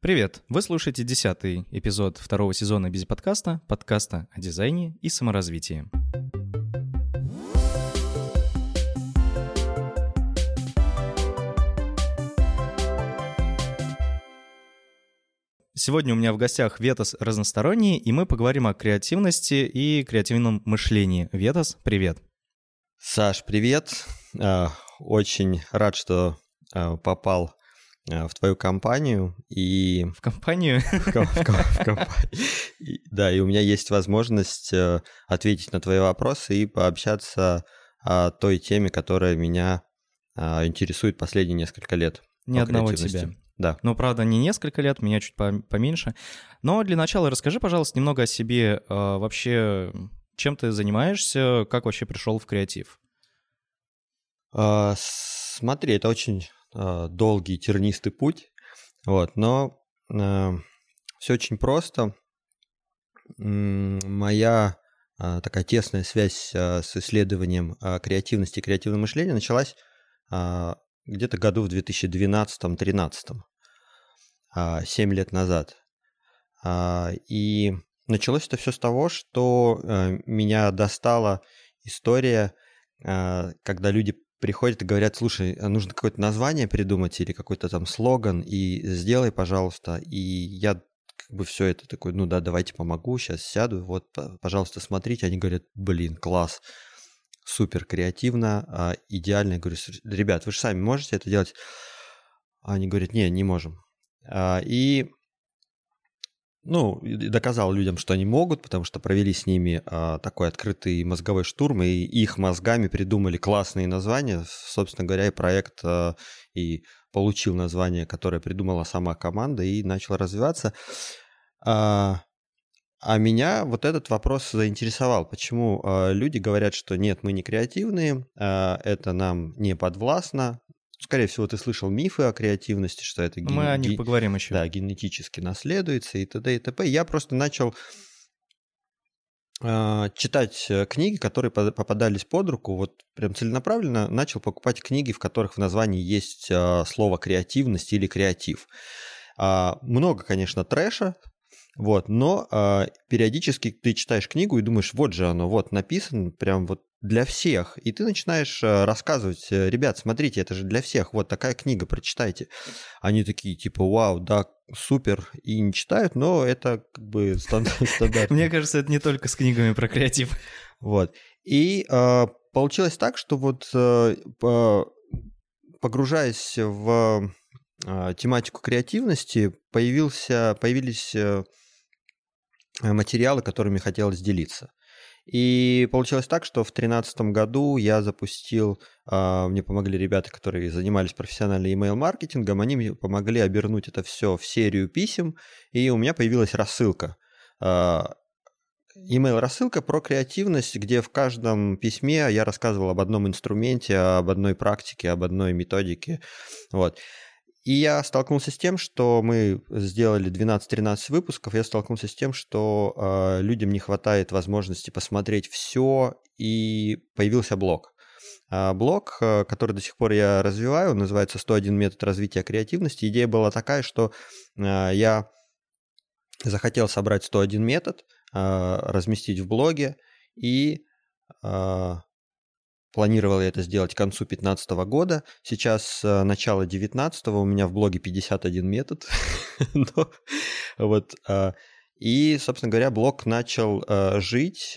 Привет! Вы слушаете десятый эпизод второго сезона Без подкаста, подкаста о дизайне и саморазвитии. Сегодня у меня в гостях Ветас разносторонний, и мы поговорим о креативности и креативном мышлении. Ветас, привет! Саш, привет! А, очень рад, что а, попал Э, в твою компанию и... В компанию? В компанию. Да, и у меня есть возможность э, ответить на твои вопросы и пообщаться о той теме, которая меня а, интересует последние несколько лет. Ни одного тебя. Да. Но, правда, не несколько лет, меня чуть поменьше. Но для начала расскажи, пожалуйста, немного о себе. А, вообще, чем ты занимаешься, как вообще пришел в креатив? А, смотри, это очень э, долгий тернистый путь, вот, но э, все очень просто. Моя э, такая тесная связь э, с исследованием э, креативности и креативного мышления началась э, где-то году в 2012-2013, э, 7 лет назад. Э, и началось это все с того, что э, меня достала история, э, когда люди приходят и говорят, слушай, а нужно какое-то название придумать или какой-то там слоган, и сделай, пожалуйста. И я как бы все это такой, ну да, давайте помогу, сейчас сяду, вот, пожалуйста, смотрите. Они говорят, блин, класс, супер креативно, а, идеально. Я говорю, ребят, вы же сами можете это делать? Они говорят, не, не можем. А, и ну, доказал людям, что они могут, потому что провели с ними а, такой открытый мозговой штурм, и их мозгами придумали классные названия. Собственно говоря, и проект а, и получил название, которое придумала сама команда, и начал развиваться. А, а меня вот этот вопрос заинтересовал. Почему а, люди говорят, что нет, мы не креативные, а, это нам не подвластно, Скорее всего, ты слышал мифы о креативности, что это ген... Мы о них поговорим еще. Да, генетически наследуется и т.д. и т.п. Я просто начал э, читать э, книги, которые попадались под руку, вот прям целенаправленно начал покупать книги, в которых в названии есть э, слово креативность или креатив. Э, много, конечно, трэша, вот, но э, периодически ты читаешь книгу и думаешь, вот же оно, вот написано, прям вот для всех. И ты начинаешь э, рассказывать, э, ребят, смотрите, это же для всех, вот такая книга, прочитайте. Они такие, типа, вау, да, супер, и не читают, но это как бы стандарт. Мне кажется, это не только с книгами про креатив. Вот. И э, получилось так, что вот погружаясь в тематику креативности, появился, появились материалы, которыми хотелось делиться. И получилось так, что в 2013 году я запустил, а, мне помогли ребята, которые занимались профессиональным email-маркетингом, они мне помогли обернуть это все в серию писем, и у меня появилась рассылка. А, email-рассылка про креативность, где в каждом письме я рассказывал об одном инструменте, об одной практике, об одной методике. Вот. И я столкнулся с тем, что мы сделали 12-13 выпусков, я столкнулся с тем, что э, людям не хватает возможности посмотреть все, и появился блог. А блог, э, который до сих пор я развиваю, называется «101 метод развития креативности». Идея была такая, что э, я захотел собрать 101 метод, э, разместить в блоге и Планировал я это сделать к концу 2015 года. Сейчас э, начало 2019, у меня в блоге 51 метод. Вот, э, и, собственно говоря, блог начал э, жить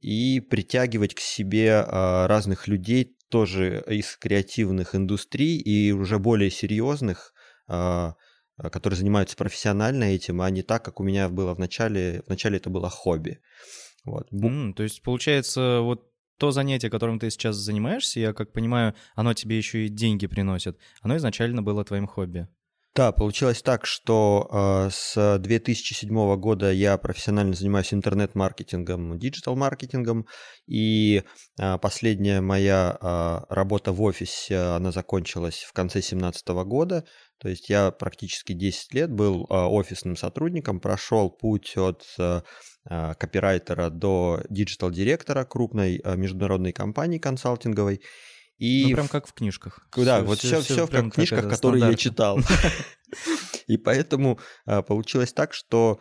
и притягивать к себе разных людей, тоже из креативных индустрий и уже более серьезных, которые занимаются профессионально этим, а не так, как у меня было в начале. В начале это было хобби. Вот. Mm, то есть, получается, вот то занятие, которым ты сейчас занимаешься, я как понимаю, оно тебе еще и деньги приносит. Оно изначально было твоим хобби. Да, получилось так, что э, с 2007 года я профессионально занимаюсь интернет-маркетингом, диджитал-маркетингом, и э, последняя моя э, работа в офисе, она закончилась в конце 2017 года, то есть я практически 10 лет был э, офисным сотрудником, прошел путь от э, копирайтера до digital-директора крупной э, международной компании консалтинговой, и... Ну, прям как в книжках. Да, все, вот все, все, все, как в книжках, которые я читал. И поэтому а, получилось так, что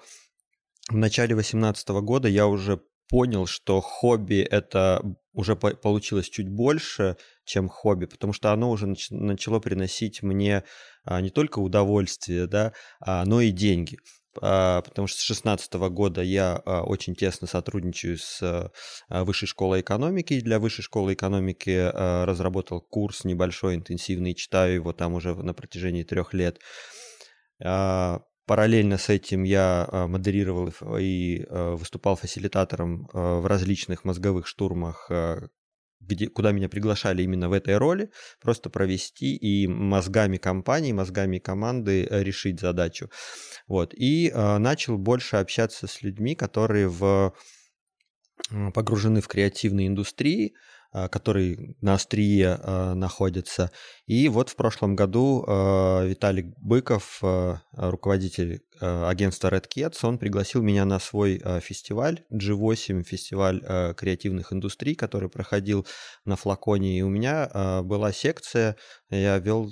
в начале 2018 года я уже понял, что хобби это уже по- получилось чуть больше, чем хобби, потому что оно уже нач- начало приносить мне а, не только удовольствие, да, а, но и деньги. А, потому что с 2016 года я а, очень тесно сотрудничаю с а, Высшей школой экономики. Для Высшей школы экономики разработал курс небольшой, интенсивный, читаю его там уже на протяжении трех лет. Параллельно с этим я модерировал и выступал фасилитатором в различных мозговых штурмах, где, куда меня приглашали именно в этой роли, просто провести и мозгами компании, мозгами команды решить задачу. Вот. И э, начал больше общаться с людьми, которые в, погружены в креативные индустрии, э, которые на острие э, находятся. И вот в прошлом году э, Виталик Быков, руководитель агентства Red Cats, он пригласил меня на свой фестиваль G8, фестиваль креативных индустрий, который проходил на флаконе. И у меня была секция, я вел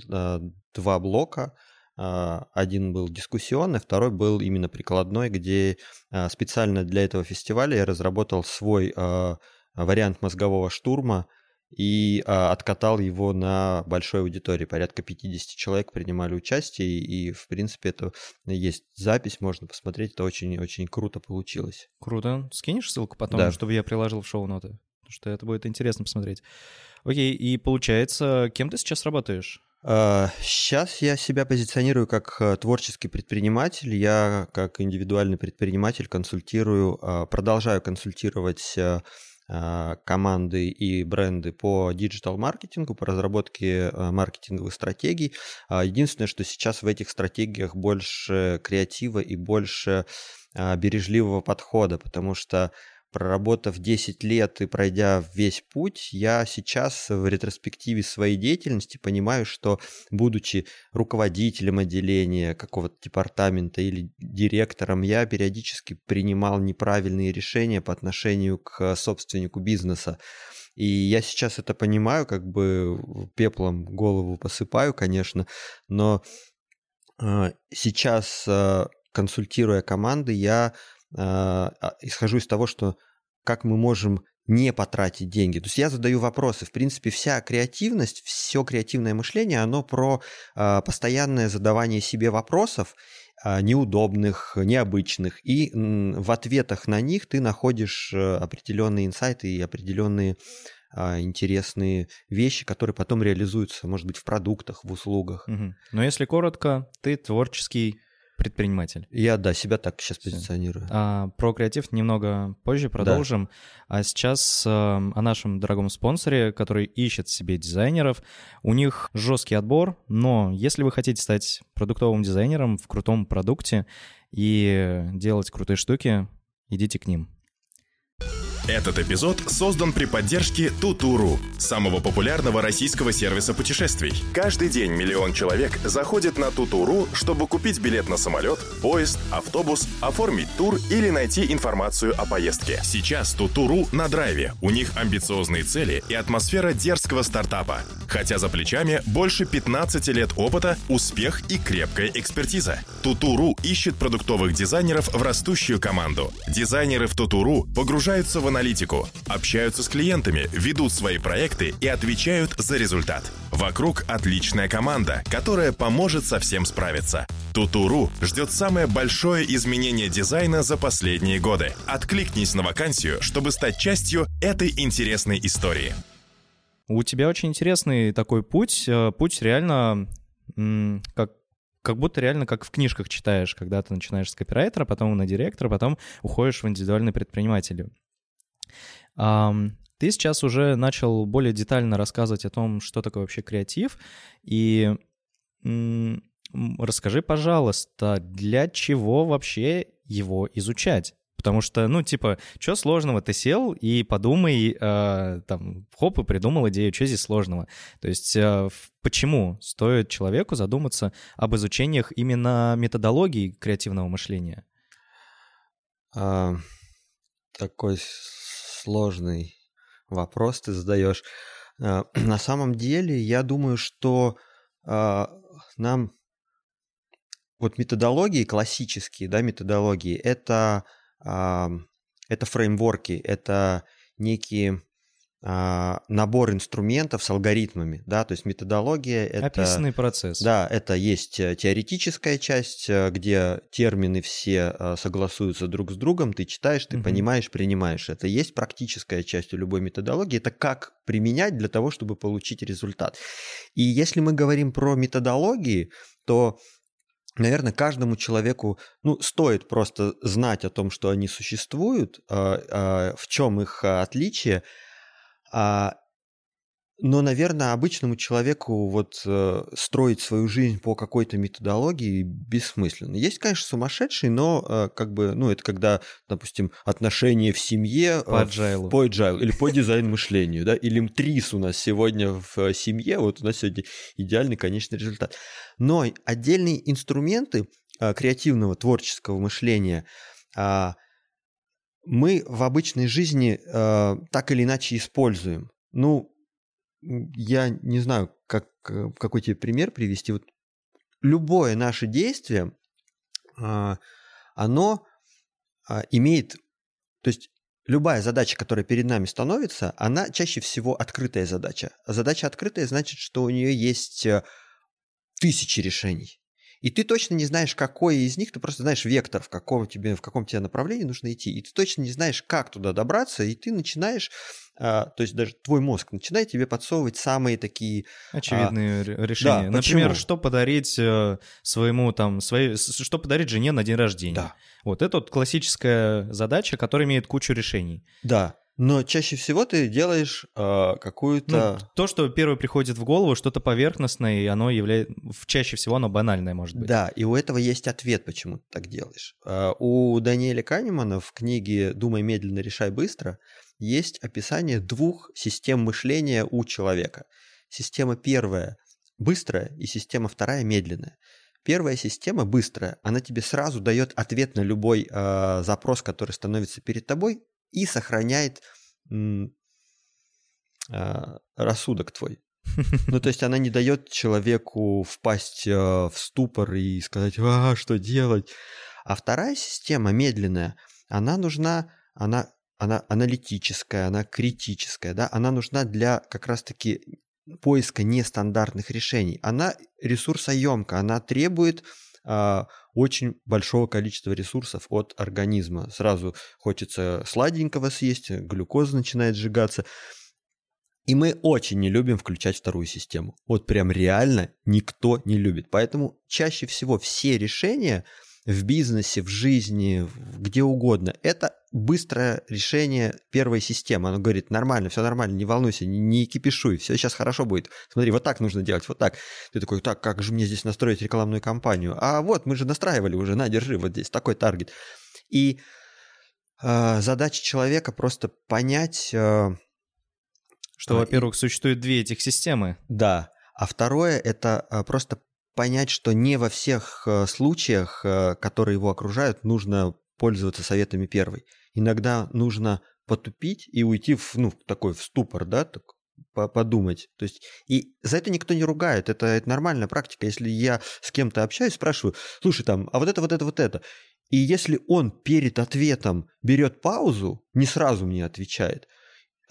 два блока – а, один был дискуссионный, второй был именно прикладной, где а, специально для этого фестиваля я разработал свой а, вариант мозгового штурма и откатал его на большой аудитории. Порядка 50 человек принимали участие, и, в принципе, это есть запись, можно посмотреть, это очень-очень круто получилось. Круто. Скинешь ссылку потом, да. чтобы я приложил в шоу-ноты? Потому что это будет интересно посмотреть. Окей, и получается, кем ты сейчас работаешь? Сейчас я себя позиционирую как э, творческий предприниматель. Я как индивидуальный предприниматель консультирую, а, продолжаю консультировать а, команды и бренды по диджитал-маркетингу, по разработке э, маркетинговых стратегий. А, единственное, что сейчас в этих стратегиях больше креатива и больше бережливого подхода, потому что проработав 10 лет и пройдя весь путь, я сейчас в ретроспективе своей деятельности понимаю, что будучи руководителем отделения какого-то департамента или директором, я периодически принимал неправильные решения по отношению к собственнику бизнеса. И я сейчас это понимаю, как бы пеплом голову посыпаю, конечно, но э, сейчас, э, консультируя команды, я исхожу из того, что как мы можем не потратить деньги. То есть я задаю вопросы. В принципе, вся креативность, все креативное мышление, оно про э, постоянное задавание себе вопросов, неудобных, необычных. И в ответах на них ты находишь э, определенные инсайты и определенные интересные вещи, которые потом реализуются, может быть, в продуктах, в услугах. Угу. Но если коротко, ты творческий предприниматель. Я, да, себя так сейчас позиционирую. А, про креатив немного позже продолжим. Да. А сейчас а, о нашем дорогом спонсоре, который ищет себе дизайнеров. У них жесткий отбор, но если вы хотите стать продуктовым дизайнером в крутом продукте и делать крутые штуки, идите к ним. Этот эпизод создан при поддержке Тутуру, самого популярного российского сервиса путешествий. Каждый день миллион человек заходит на Тутуру, чтобы купить билет на самолет, поезд, автобус, оформить тур или найти информацию о поездке. Сейчас Тутуру на драйве. У них амбициозные цели и атмосфера дерзкого стартапа. Хотя за плечами больше 15 лет опыта, успех и крепкая экспертиза. Тутуру ищет продуктовых дизайнеров в растущую команду. Дизайнеры в Тутуру погружаются в аналитику, общаются с клиентами, ведут свои проекты и отвечают за результат. Вокруг отличная команда, которая поможет со всем справиться. Тутуру ждет самое большое изменение дизайна за последние годы. Откликнись на вакансию, чтобы стать частью этой интересной истории. У тебя очень интересный такой путь. Э, путь реально как как будто реально как в книжках читаешь, когда ты начинаешь с копирайтера, потом на директора, потом уходишь в индивидуальный предприниматель. Ты сейчас уже начал более детально рассказывать о том, что такое вообще креатив, и расскажи, пожалуйста, для чего вообще его изучать? Потому что, ну, типа, что сложного? Ты сел и подумай, э, там, хоп, и придумал идею, что здесь сложного. То есть, э, почему стоит человеку задуматься об изучениях именно методологии креативного мышления? А, такой сложный вопрос ты задаешь. А, на самом деле, я думаю, что а, нам вот методологии классические, да, методологии, это, это фреймворки, это некие набор инструментов с алгоритмами, да, то есть методология это... Описанный процесс. Да, это есть э, теоретическая часть, э, где термины все э, согласуются друг с другом, ты читаешь, ты угу. понимаешь, принимаешь. Это есть практическая часть у любой методологии, это как применять для того, чтобы получить результат. И если мы говорим про методологии, то наверное, каждому человеку, ну, стоит просто знать о том, что они существуют, в чем их отличие, а, но, наверное, обычному человеку вот э, строить свою жизнь по какой-то методологии бессмысленно. Есть, конечно, сумасшедшие, но э, как бы, ну, это когда, допустим, отношения в семье... Э, по agile. По agile или по дизайн-мышлению, да, или МТРИС у нас сегодня в э, семье, вот у нас сегодня идеальный конечный результат. Но отдельные инструменты э, креативного, творческого мышления э, мы в обычной жизни э, так или иначе используем. Ну, я не знаю, как, э, какой тебе пример привести. Вот любое наше действие, э, оно э, имеет, то есть любая задача, которая перед нами становится, она чаще всего открытая задача. Задача открытая значит, что у нее есть э, тысячи решений. И ты точно не знаешь, какой из них, ты просто знаешь вектор, в каком тебе, в каком тебе направлении нужно идти. И ты точно не знаешь, как туда добраться, и ты начинаешь, а, то есть даже твой мозг начинает тебе подсовывать самые такие... А, Очевидные а, решения. Да, Например, почему? что подарить э, своему там, своей, что подарить жене на день рождения. Да. Вот это вот классическая задача, которая имеет кучу решений. Да. Но чаще всего ты делаешь э, какую-то... Ну, то, что первое приходит в голову, что-то поверхностное, и оно является... Чаще всего оно банальное, может быть. Да, и у этого есть ответ, почему ты так делаешь. Э, у Даниэля Канемана в книге «Думай медленно, решай быстро» есть описание двух систем мышления у человека. Система первая – быстрая, и система вторая – медленная. Первая система быстрая, она тебе сразу дает ответ на любой э, запрос, который становится перед тобой, и сохраняет э, рассудок твой. Ну, то есть она не дает человеку впасть э, в ступор и сказать, а, что делать. А вторая система, медленная, она нужна, она, она аналитическая, она критическая, да, она нужна для как раз-таки поиска нестандартных решений. Она ресурсоемка, она требует а, очень большого количества ресурсов от организма. Сразу хочется сладенького съесть, глюкоза начинает сжигаться. И мы очень не любим включать вторую систему. Вот прям реально никто не любит. Поэтому чаще всего все решения в бизнесе, в жизни, где угодно. Это быстрое решение первой системы. Оно говорит, нормально, все нормально, не волнуйся, не, не кипишуй, все сейчас хорошо будет. Смотри, вот так нужно делать, вот так. Ты такой, так, как же мне здесь настроить рекламную кампанию? А вот, мы же настраивали уже, на, держи, вот здесь такой таргет. И э, задача человека просто понять... Э, что, во-первых, существует две этих системы. Да. А второе – это э, просто понять, что не во всех э, случаях, э, которые его окружают, нужно пользоваться советами первой. Иногда нужно потупить и уйти в ну, такой в ступор, да, так, подумать. То есть, и за это никто не ругает, это, это нормальная практика. Если я с кем-то общаюсь, спрашиваю, слушай, там, а вот это, вот это, вот это. И если он перед ответом берет паузу, не сразу мне отвечает –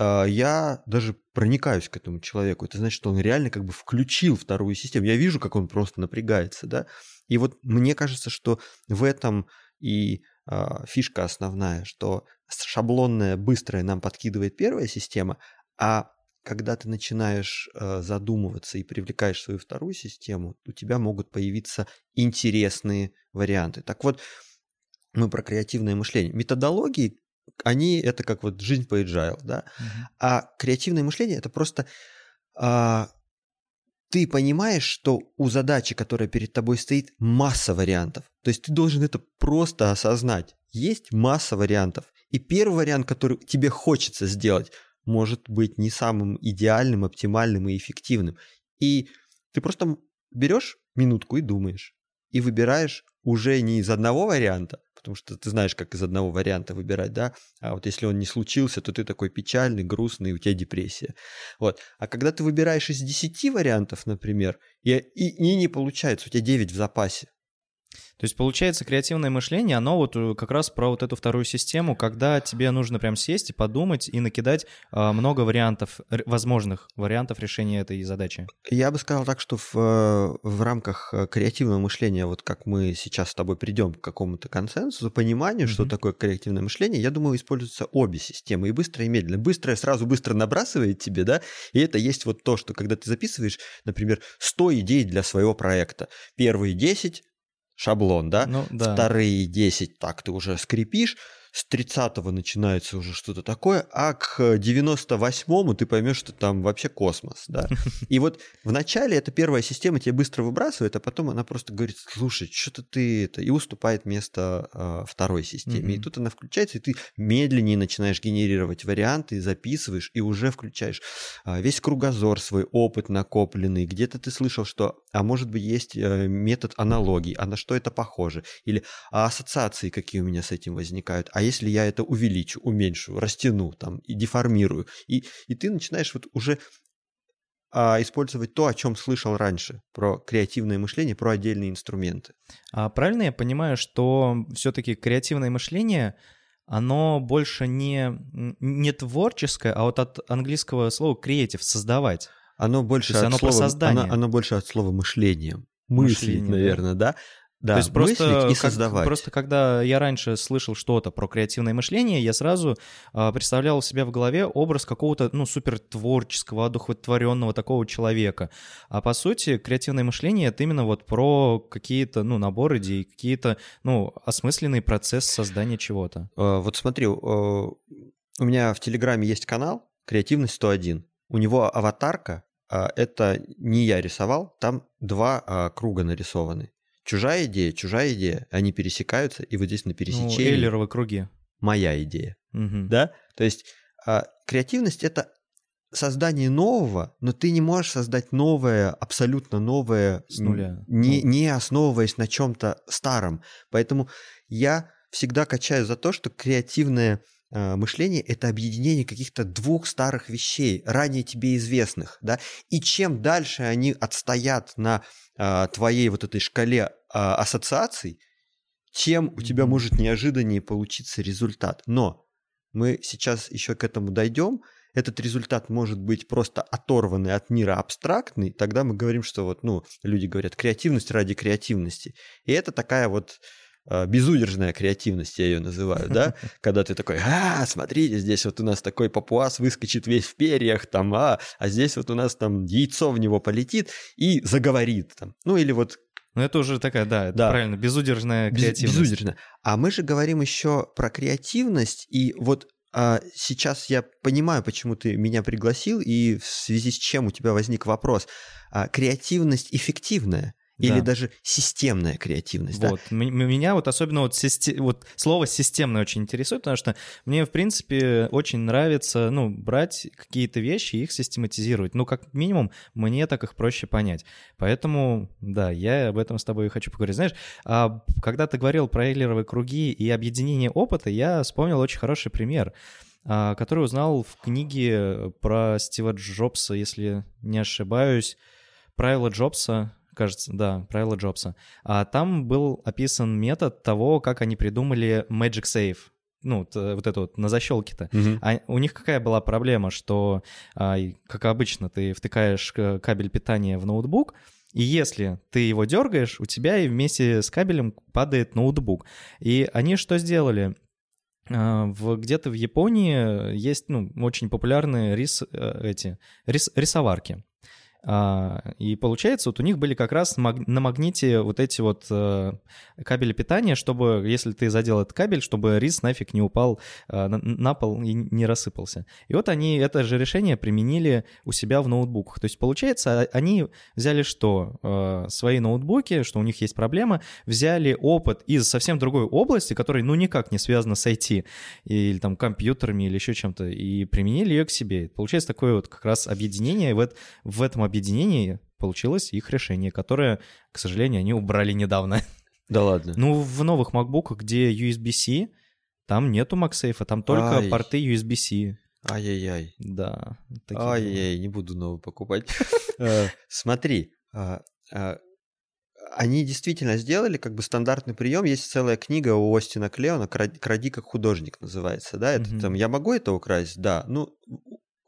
а, я даже проникаюсь к этому человеку. Это значит, что он реально как бы включил вторую систему. Я вижу, как он просто напрягается, да. И вот мне кажется, что в этом и фишка основная, что шаблонная, быстрая нам подкидывает первая система, а когда ты начинаешь э, задумываться и привлекаешь свою вторую систему, у тебя могут появиться интересные варианты. Так вот, мы про креативное мышление. Методологии они это как вот жизнь по agile, да. Uh-huh. А креативное мышление это просто а, ты понимаешь, что у задачи, которая перед тобой стоит, масса вариантов. То есть ты должен это просто осознать. Есть масса вариантов. И первый вариант, который тебе хочется сделать, может быть не самым идеальным, оптимальным и эффективным. И ты просто берешь минутку и думаешь. И выбираешь уже не из одного варианта, потому что ты знаешь, как из одного варианта выбирать, да, а вот если он не случился, то ты такой печальный, грустный, у тебя депрессия. Вот. А когда ты выбираешь из 10 вариантов, например, и, и, и не получается, у тебя 9 в запасе, То есть, получается, креативное мышление, оно вот э, как раз про вот эту вторую систему, когда тебе нужно прям сесть и подумать и накидать э, много вариантов, возможных вариантов решения этой задачи. Я бы сказал так, что в, э, в рамках э, креативного мышления, вот как мы сейчас с тобой придем к какому-то консенсусу, пониманию, mm-hmm. что такое креативное мышление, я думаю, используются обе системы, и быстро, и медленно. Быстрое сразу быстро набрасывает тебе, да, и это есть вот то, что когда ты записываешь, например, 100 идей для своего проекта. Первые 10 шаблон, да? Ну, да. Вторые 10 так ты уже скрипишь, с 30-го начинается уже что-то такое, а к 98-му ты поймешь, что там вообще космос, да. И вот в начале эта первая система тебе быстро выбрасывает, а потом она просто говорит, слушай, что-то ты это, и уступает место э, второй системе. Mm-hmm. И тут она включается, и ты медленнее начинаешь генерировать варианты, записываешь, и уже включаешь э, весь кругозор, свой опыт накопленный. Где-то ты слышал, что, а может быть, есть э, метод аналогий, а на что это похоже? Или а ассоциации какие у меня с этим возникают? А если я это увеличу, уменьшу, растяну там и деформирую? И, и ты начинаешь вот уже а, использовать то, о чем слышал раньше, про креативное мышление, про отдельные инструменты. А правильно я понимаю, что все-таки креативное мышление, оно больше не, не творческое, а вот от английского слова creative, создавать. Оно больше от оно слова. Оно, оно больше от слова мышление. Мыслить, Мышление, наверное, да. да? Да, То есть просто, и как, создавать. Просто когда я раньше слышал что-то про креативное мышление, я сразу э, представлял у себя в голове образ какого-то, ну, супер творческого, одухотворенного такого человека. А по сути, креативное мышление — это именно вот про какие-то, ну, набор идей, какие-то, ну, осмысленный процесс создания чего-то. Э, вот смотри, у меня в Телеграме есть канал «Креативность 101». У него аватарка э, — это не я рисовал, там два круга нарисованы. Чужая идея, чужая идея, они пересекаются, и вот здесь на пересечении... Ну, Эйлеровы круги. Моя идея, угу. да? То есть а, креативность — это создание нового, но ты не можешь создать новое, абсолютно новое, с нуля. Не, ну. не основываясь на чем-то старом. Поэтому я всегда качаю за то, что креативное э, мышление это объединение каких-то двух старых вещей, ранее тебе известных, да, и чем дальше они отстоят на э, твоей вот этой шкале а, ассоциаций, тем у тебя может неожиданнее получиться результат. Но мы сейчас еще к этому дойдем. Этот результат может быть просто оторванный от мира абстрактный. Тогда мы говорим, что вот, ну, люди говорят, креативность ради креативности. И это такая вот а, безудержная креативность, я ее называю, да, когда ты такой, а, смотрите, здесь вот у нас такой папуас выскочит весь в перьях, там, а, а здесь вот у нас там яйцо в него полетит и заговорит, там, ну или вот ну, это уже такая, да, да. правильно, безудержная креативность. Безудержная. А мы же говорим еще про креативность, и вот а, сейчас я понимаю, почему ты меня пригласил, и в связи с чем у тебя возник вопрос. А, креативность эффективная. Или да. даже системная креативность. Вот. Да? Меня вот особенно вот, систем... вот слово «системное» очень интересует, потому что мне, в принципе, очень нравится, ну, брать какие-то вещи и их систематизировать. Ну, как минимум, мне так их проще понять. Поэтому, да, я об этом с тобой и хочу поговорить. Знаешь, а когда ты говорил про эйлеровые круги и объединение опыта, я вспомнил очень хороший пример а, который узнал в книге про Стива Джобса, если не ошибаюсь, правила Джобса, кажется, да, правила Джобса. А там был описан метод того, как они придумали Magic Safe ну, вот это вот на защелке-то. Угу. А у них какая была проблема, что, а, как обычно, ты втыкаешь кабель питания в ноутбук, и если ты его дергаешь, у тебя и вместе с кабелем падает ноутбук. И они что сделали? А, в, где-то в Японии есть ну, очень популярные рис, э, эти, рис, рисоварки. А, и получается, вот у них были как раз на магните вот эти вот э, кабели питания, чтобы, если ты задел этот кабель, чтобы рис нафиг не упал э, на пол и не рассыпался. И вот они это же решение применили у себя в ноутбуках. То есть, получается, а, они взяли что? Э, свои ноутбуки, что у них есть проблема, взяли опыт из совсем другой области, которая, ну, никак не связана с IT, или там компьютерами, или еще чем-то, и применили ее к себе. Получается такое вот как раз объединение в, этом объединении получилось их решение, которое, к сожалению, они убрали недавно. Да ладно? Ну, в новых MacBook, где USB-C, там нету MagSafe, там только Ай. порты USB-C. Ай-яй-яй. Да. Ай-яй, не буду новый покупать. Э, смотри, а, а, они действительно сделали как бы стандартный прием. Есть целая книга у Остина Клеона «Кради как художник» называется, да, это там «Я могу это украсть?» Да, ну,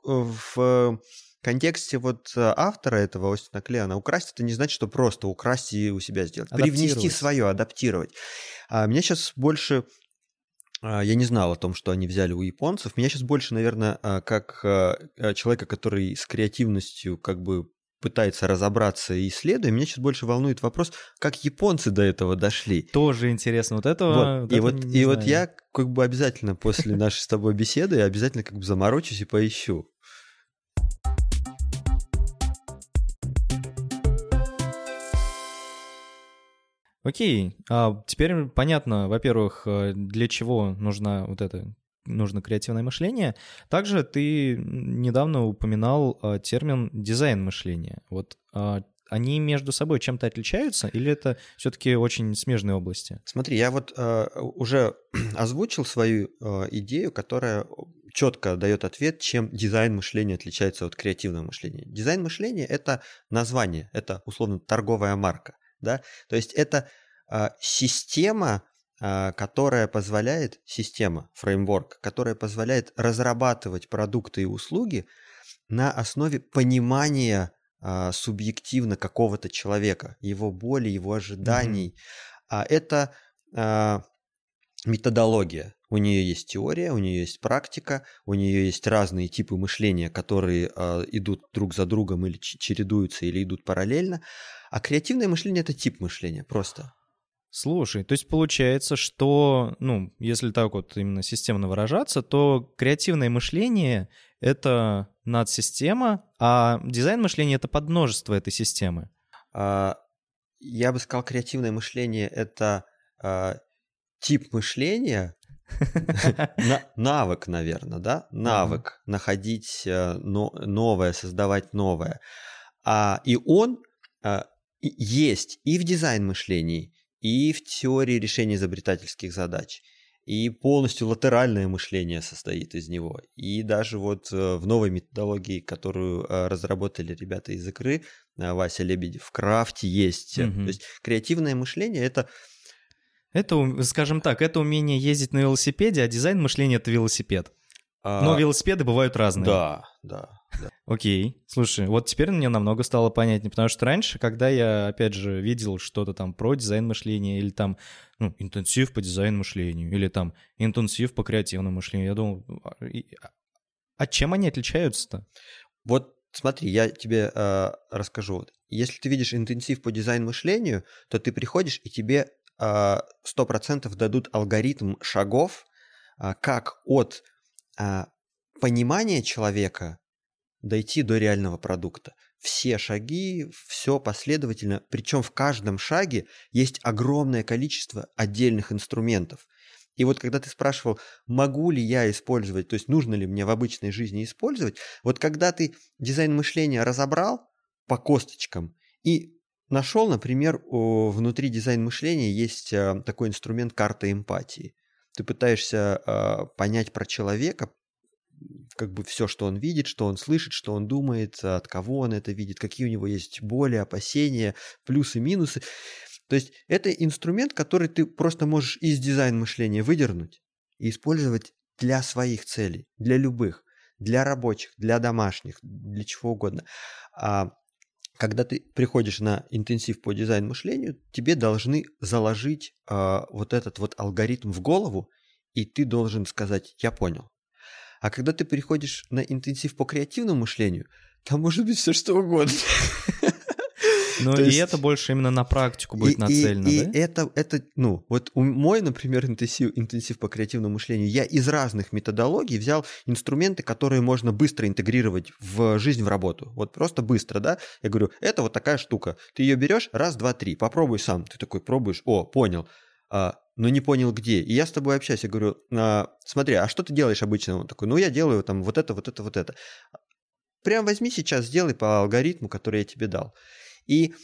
в контексте вот автора этого Остина Клеона украсть это не значит, что просто украсть и у себя сделать. Привнести свое, адаптировать. А меня сейчас больше а, я не знал о том, что они взяли у японцев. Меня сейчас больше, наверное, а, как человека, который с креативностью как бы пытается разобраться и исследуя, меня сейчас больше волнует вопрос, как японцы до этого дошли. Тоже интересно. Вот этого... Вот. Вот и вот, и вот я как бы обязательно после нашей с тобой беседы обязательно как бы заморочусь и поищу. Окей, а теперь понятно, во-первых, э, для чего нужна вот это нужно креативное мышление. Также ты недавно упоминал а, термин дизайн мышления. Вот а, они между собой чем-то отличаются или это все-таки очень смежные области? Смотри, я вот э, уже озвучил свою э, идею, которая четко дает ответ, чем дизайн мышления отличается от креативного мышления. Дизайн мышления это название, это условно торговая марка, да, то есть это э, система а, которая позволяет, система, фреймворк, которая позволяет разрабатывать продукты и услуги на основе понимания а, субъективно какого-то человека, его боли, его ожиданий. Mm-hmm. А это а, методология. У нее есть теория, у нее есть практика, у нее есть разные типы мышления, которые э, идут друг за другом или чередуются, или идут параллельно. А креативное мышление это тип мышления просто. Слушай, то есть получается, что, ну, если так вот именно системно выражаться, то креативное мышление — это надсистема, а дизайн мышления — это подмножество этой системы. А, я бы сказал, креативное мышление — это а, тип мышления, навык, наверное, да? Навык находить э, новое, создавать новое. А, и он а, есть и в дизайн мышлении, и в теории решения изобретательских задач. И полностью латеральное мышление состоит из него. И даже вот э, в новой методологии, которую э, разработали ребята из игры, э, Вася Лебедев, в крафте есть. То есть креативное мышление это это, скажем так, это умение ездить на велосипеде, а дизайн мышления — это велосипед. А... Но велосипеды бывают разные. Да, да. да. Окей. Слушай, вот теперь мне намного стало понятнее, потому что раньше, когда я, опять же, видел что-то там про дизайн мышления или там ну, интенсив по дизайну мышлению или там интенсив по креативному мышлению, я думал, а, а, а чем они отличаются-то? Вот смотри, я тебе э, расскажу. Если ты видишь интенсив по дизайн мышлению, то ты приходишь и тебе 100% дадут алгоритм шагов, э, как от э, понимания человека дойти до реального продукта. Все шаги, все последовательно, причем в каждом шаге есть огромное количество отдельных инструментов. И вот когда ты спрашивал, могу ли я использовать, то есть нужно ли мне в обычной жизни использовать, вот когда ты дизайн мышления разобрал по косточкам и нашел, например, внутри дизайн мышления есть э, такой инструмент карта эмпатии. Ты пытаешься э, понять про человека, как бы все, что он видит, что он слышит, что он думает, от кого он это видит, какие у него есть боли, опасения, плюсы, минусы. То есть это инструмент, который ты просто можешь из дизайн мышления выдернуть и использовать для своих целей, для любых, для рабочих, для домашних, для чего угодно. А когда ты приходишь на интенсив по дизайн мышлению, тебе должны заложить а, вот этот вот алгоритм в голову, и ты должен сказать, я понял, а когда ты переходишь на интенсив по креативному мышлению, там может быть все что угодно. Ну и это больше именно на практику будет нацелено, и, это, это, ну, вот мой, например, интенсив, интенсив по креативному мышлению, я из разных методологий взял инструменты, которые можно быстро интегрировать в жизнь, в работу. Вот просто быстро, да? Я говорю, это вот такая штука. Ты ее берешь, раз, два, три, попробуй сам. Ты такой пробуешь, о, понял. А, но не понял где. И я с тобой общаюсь, я говорю, а, смотри, а что ты делаешь обычно? Он такой, ну я делаю там вот это, вот это, вот это. Прям возьми сейчас, сделай по алгоритму, который я тебе дал. И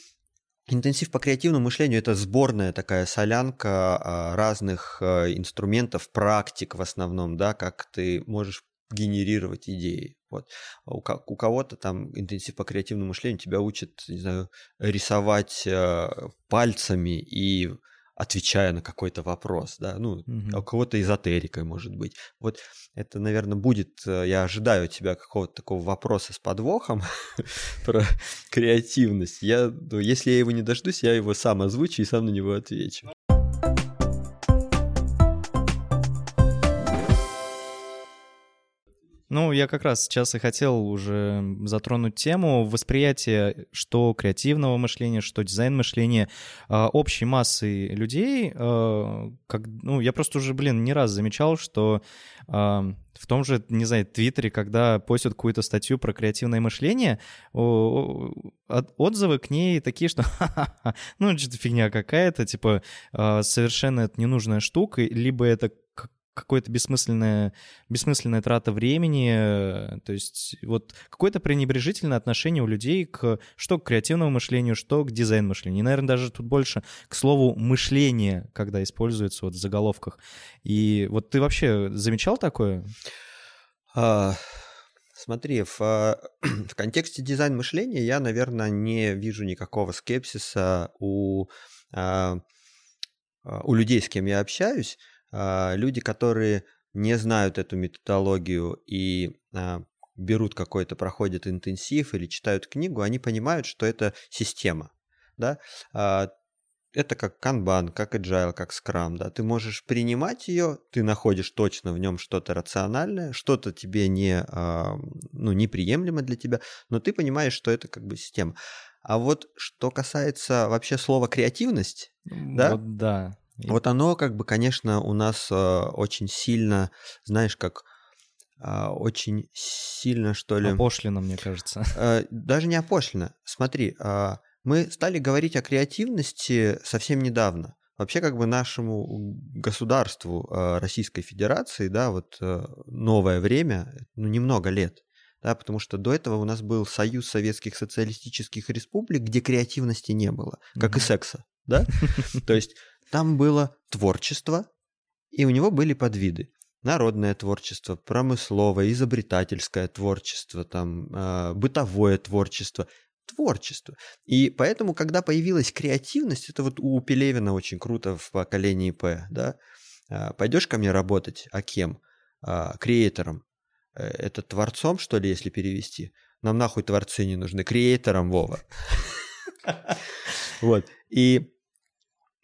интенсив по креативному мышлению – это сборная такая солянка а, разных а, инструментов, практик в основном, да, как ты можешь генерировать идеи. Вот. А у, кого-то там интенсив по креативному мышлению тебя учат, не знаю, рисовать пальцами и отвечая на какой-то вопрос, да, ну, mm-hmm. у кого-то эзотерикой, может быть. Вот это, наверное, будет, э, я ожидаю от тебя какого-то такого вопроса с подвохом про креативность. Я, ну, если я его не дождусь, я его сам озвучу и сам на него отвечу. Ну, я как раз сейчас и хотел уже затронуть тему восприятия что креативного мышления, что дизайн мышления э, общей массы людей. Э, как, ну, я просто уже, блин, не раз замечал, что э, в том же, не знаю, Твиттере, когда постят какую-то статью про креативное мышление, отзывы к ней такие, что ну, что-то фигня какая-то, типа, совершенно это ненужная штука, либо это какое-то бессмысленная, бессмысленная трата времени, э, то есть вот какое-то пренебрежительное отношение у людей к что к креативному мышлению, что к дизайн-мышлению. И, наверное, даже тут больше к слову мышление, когда используется вот в заголовках. И вот ты вообще замечал такое? А, смотри, в, в контексте дизайн-мышления я, наверное, не вижу никакого скепсиса у, а, а, у людей, с кем я общаюсь, а, люди, которые не знают эту методологию и а, берут какой-то, проходят интенсив или читают книгу, они понимают, что это система. Да? А, это как канбан, как agile, как скрам, да, ты можешь принимать ее, ты находишь точно в нем что-то рациональное, что-то тебе не, ну, неприемлемо для тебя, но ты понимаешь, что это как бы система. А вот что касается вообще слова креативность, да, вот вот оно, как бы, конечно, у нас э, очень сильно, знаешь, как э, очень сильно, что ли... Опошлено, мне кажется. Э, даже не опошлено. Смотри, э, мы стали говорить о креативности совсем недавно. Вообще, как бы нашему государству э, Российской Федерации, да, вот э, новое время, ну, немного лет, да, потому что до этого у нас был Союз Советских Социалистических Республик, где креативности не было, как mm-hmm. и секса, да? То есть там было творчество, и у него были подвиды. Народное творчество, промысловое, изобретательское творчество, там, э, бытовое творчество, творчество. И поэтому, когда появилась креативность, это вот у Пелевина очень круто в поколении П, да, э, пойдешь ко мне работать, а кем? Э, креатором. Э, это творцом, что ли, если перевести? Нам нахуй творцы не нужны, креатором, Вова. Вот. И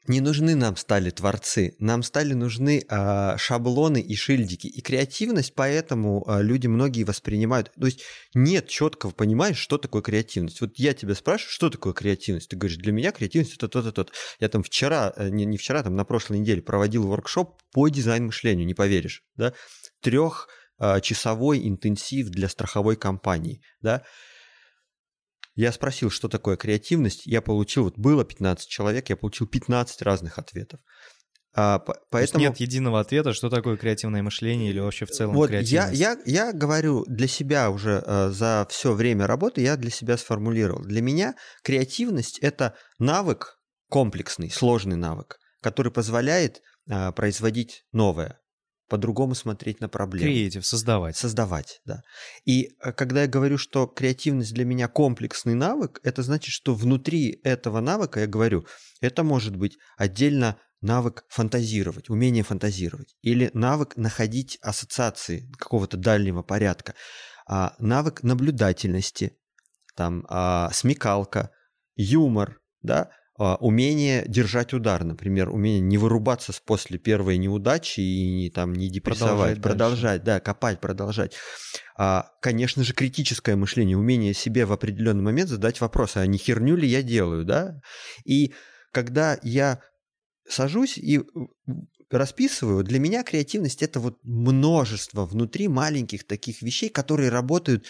не нужны нам стали творцы, нам стали нужны э, шаблоны и шильдики. И креативность поэтому э, люди многие воспринимают. То есть нет четкого понимания, что такое креативность. Вот я тебя спрашиваю, что такое креативность? Ты говоришь, для меня креативность это то-то, то-то. Я там вчера, э, не, не вчера, там на прошлой неделе проводил воркшоп по дизайн мышлению, не поверишь, да? Трехчасовой интенсив для страховой компании, да? Я спросил, что такое креативность, я получил, вот было 15 человек, я получил 15 разных ответов. А, поэтому... нет единого ответа, что такое креативное мышление или вообще в целом вот я, я, я говорю для себя уже э, за все время работы, я для себя сформулировал. Для меня креативность – это навык комплексный, сложный навык, который позволяет э, производить новое по-другому смотреть на проблему. Креатив, создавать. Создавать, да. И э, когда я говорю, что креативность для меня комплексный навык, это значит, что внутри этого навыка, я говорю, это может быть отдельно навык фантазировать, умение фантазировать, или навык находить ассоциации какого-то дальнего порядка, а, навык наблюдательности, там, а, смекалка, юмор, да, умение держать удар, например, умение не вырубаться после первой неудачи и не, там, не депрессовать, продолжать, продолжать да, копать, продолжать. А, конечно же, критическое мышление, умение себе в определенный момент задать вопрос, а не херню ли я делаю, да? И когда я сажусь и расписываю, для меня креативность это вот множество внутри маленьких таких вещей, которые работают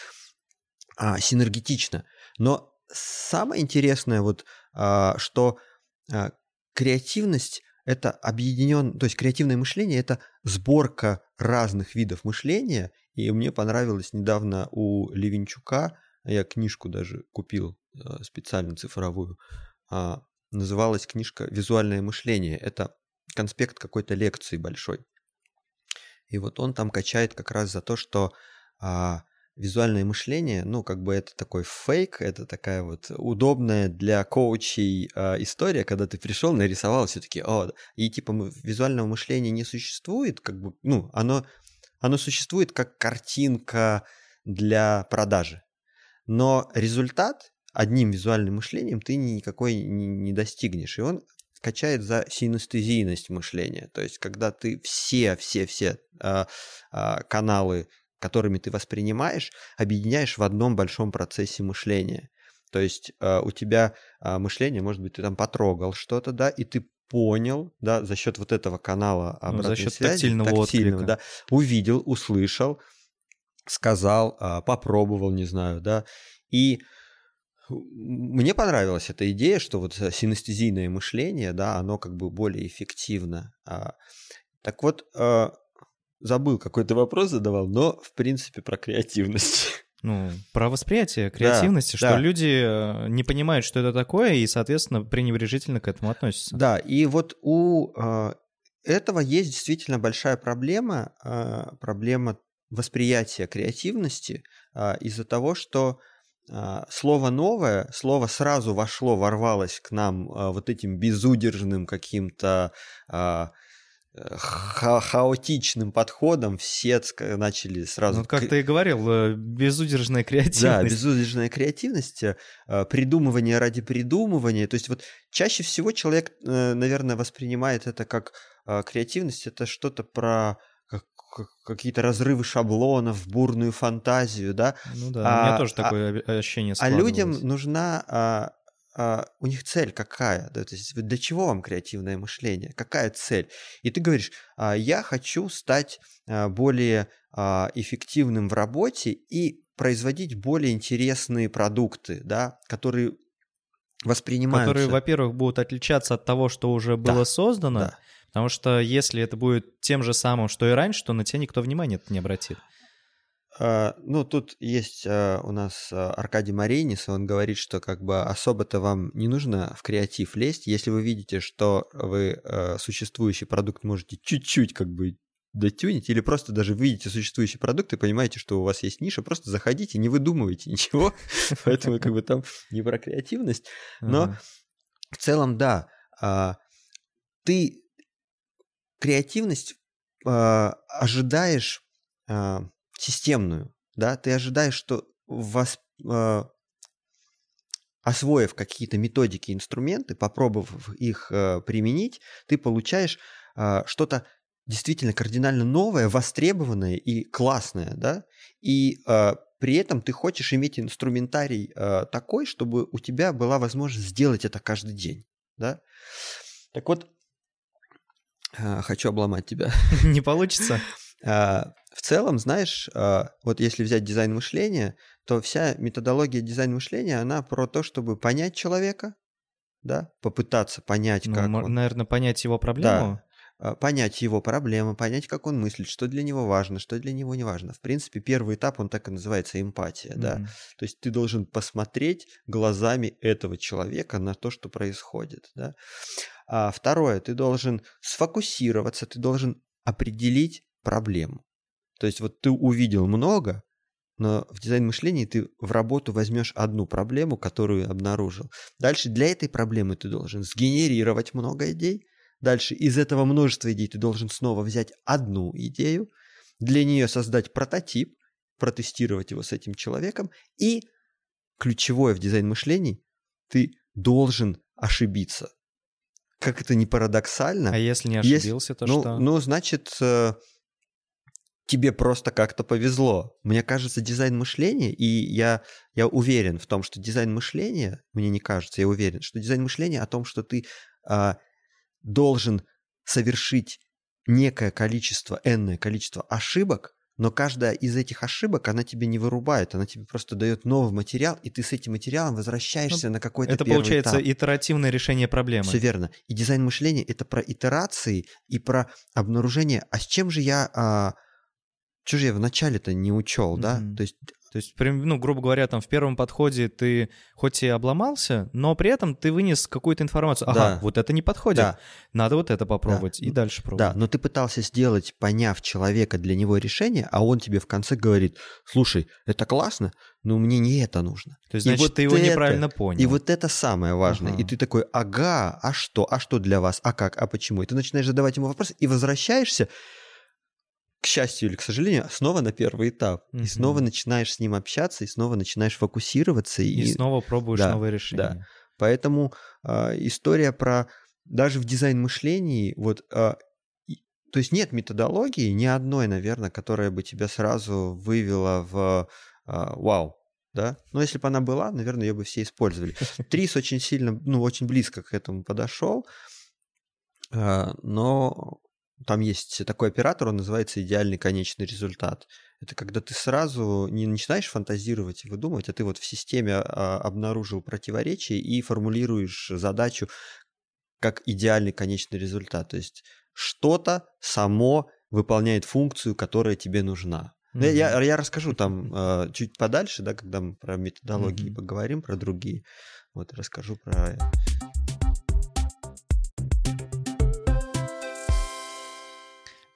а, синергетично. Но самое интересное вот а, что а, креативность это объединен, то есть креативное мышление это сборка разных видов мышления, и мне понравилось недавно у Левинчука, я книжку даже купил а, специально цифровую, называлась книжка «Визуальное мышление». Это конспект какой-то лекции большой. И вот он там качает как раз за то, что визуальное мышление, ну, как бы это такой фейк, это такая вот удобная для коучей э, история, когда ты пришел, нарисовал, все таки о, и типа визуального мышления не существует, как бы, ну, оно, оно существует как картинка для продажи. Но результат одним визуальным мышлением ты никакой не, не достигнешь. И он качает за синестезийность мышления. То есть, когда ты все-все-все э, э, каналы которыми ты воспринимаешь, объединяешь в одном большом процессе мышления. То есть э, у тебя э, мышление, может быть, ты там потрогал что-то, да, и ты понял, да, за счет вот этого канала обратной ну, за счет связи, тактильного, тактильного да, увидел, услышал, сказал, э, попробовал, не знаю, да, и мне понравилась эта идея, что вот синестезийное мышление, да, оно как бы более эффективно. Так вот, забыл, какой то вопрос задавал, но, в принципе, про креативность. Ну, про восприятие креативности, да, что да. люди э, не понимают, что это такое, и, соответственно, пренебрежительно к этому относятся. Да, и вот у э, этого есть действительно большая проблема, э, проблема восприятия креативности э, из-за того, что э, слово новое, слово сразу вошло, ворвалось к нам э, вот этим безудержным каким-то ха хаотичным подходом все начали сразу... Ну, как ты и говорил, э, безудержная креативность. Да, безудержная креативность, э, придумывание ради придумывания. То есть вот чаще всего человек, э, наверное, воспринимает это как креативность, это что-то про какие-то разрывы шаблонов, бурную фантазию, да. Ну да, а, у меня тоже а, такое ощущение А людям нужна а, у них цель какая, да, то есть для чего вам креативное мышление, какая цель? И ты говоришь, а, я хочу стать а, более эффективным в работе и производить более интересные продукты, да, которые воспринимаются. Которые, во-первых, будут отличаться от того, что уже было да, создано, да. потому что если это будет тем же самым, что и раньше, то на тебя никто внимания не обратит. А, ну, тут есть а, у нас а, Аркадий Маринис, он говорит, что как бы особо-то вам не нужно в креатив лезть, если вы видите, что вы существующий продукт можете чуть-чуть как бы дотюнить, или просто даже видите существующий продукт и понимаете, что у вас есть ниша, просто заходите, не выдумывайте ничего, поэтому как бы там не про креативность, но в целом, да, ты креативность ожидаешь системную, да, ты ожидаешь, что вас, э, освоив какие-то методики, инструменты, попробовав их э, применить, ты получаешь э, что-то действительно кардинально новое, востребованное и классное, да, и э, при этом ты хочешь иметь инструментарий э, такой, чтобы у тебя была возможность сделать это каждый день, да. Так вот, э, хочу обломать тебя. Не получится? А, в целом, знаешь, а, вот если взять дизайн мышления, то вся методология дизайн мышления, она про то, чтобы понять человека, да, попытаться понять, ну, как он... Наверное, понять его проблему. Да, понять его проблемы, понять, как он мыслит, что для него важно, что для него не важно. В принципе, первый этап, он так и называется эмпатия, mm-hmm. да. То есть ты должен посмотреть глазами этого человека на то, что происходит, да. А второе, ты должен сфокусироваться, ты должен определить проблему. То есть вот ты увидел много, но в дизайн мышления ты в работу возьмешь одну проблему, которую обнаружил. Дальше для этой проблемы ты должен сгенерировать много идей. Дальше из этого множества идей ты должен снова взять одну идею, для нее создать прототип, протестировать его с этим человеком. И ключевое в дизайн мышлении, ты должен ошибиться. Как это не парадоксально. А если не ошибился, есть, то ну, что? Ну, значит, э, тебе просто как-то повезло. Мне кажется, дизайн мышления, и я, я уверен в том, что дизайн мышления, мне не кажется, я уверен, что дизайн мышления о том, что ты а, должен совершить некое количество, энное количество ошибок, но каждая из этих ошибок, она тебе не вырубает, она тебе просто дает новый материал, и ты с этим материалом возвращаешься ну, на какой-то Это получается этап. итеративное решение проблемы. Все верно. И дизайн мышления — это про итерации и про обнаружение, а с чем же я а, что же я вначале-то не учел, mm-hmm. да? То есть То есть, ну, грубо говоря, там в первом подходе ты хоть и обломался, но при этом ты вынес какую-то информацию. Ага, да. вот это не подходит. Да. Надо вот это попробовать да. и дальше пробовать. Да, но ты пытался сделать, поняв человека для него решение, а он тебе в конце говорит, слушай, это классно, но мне не это нужно. То есть, значит, и вот ты его это, неправильно понял. И вот это самое важное. Ага. И ты такой, ага, а что, а что для вас, а как, а почему? И ты начинаешь задавать ему вопросы и возвращаешься к счастью или к сожалению, снова на первый этап. Угу. И снова начинаешь с ним общаться, и снова начинаешь фокусироваться. И, и снова пробуешь да, новые решения. Да. Поэтому э, история про даже в дизайн мышлении, вот, э, то есть нет методологии ни одной, наверное, которая бы тебя сразу вывела в э, вау, да? Но если бы она была, наверное, ее бы все использовали. Трис очень сильно, ну, очень близко к этому подошел, но там есть такой оператор, он называется идеальный конечный результат. Это когда ты сразу не начинаешь фантазировать и выдумывать, а ты вот в системе а, обнаружил противоречие и формулируешь задачу как идеальный конечный результат. То есть что-то само выполняет функцию, которая тебе нужна. Mm-hmm. Я, я расскажу там э, чуть подальше, да, когда мы про методологии mm-hmm. поговорим, про другие. Вот расскажу про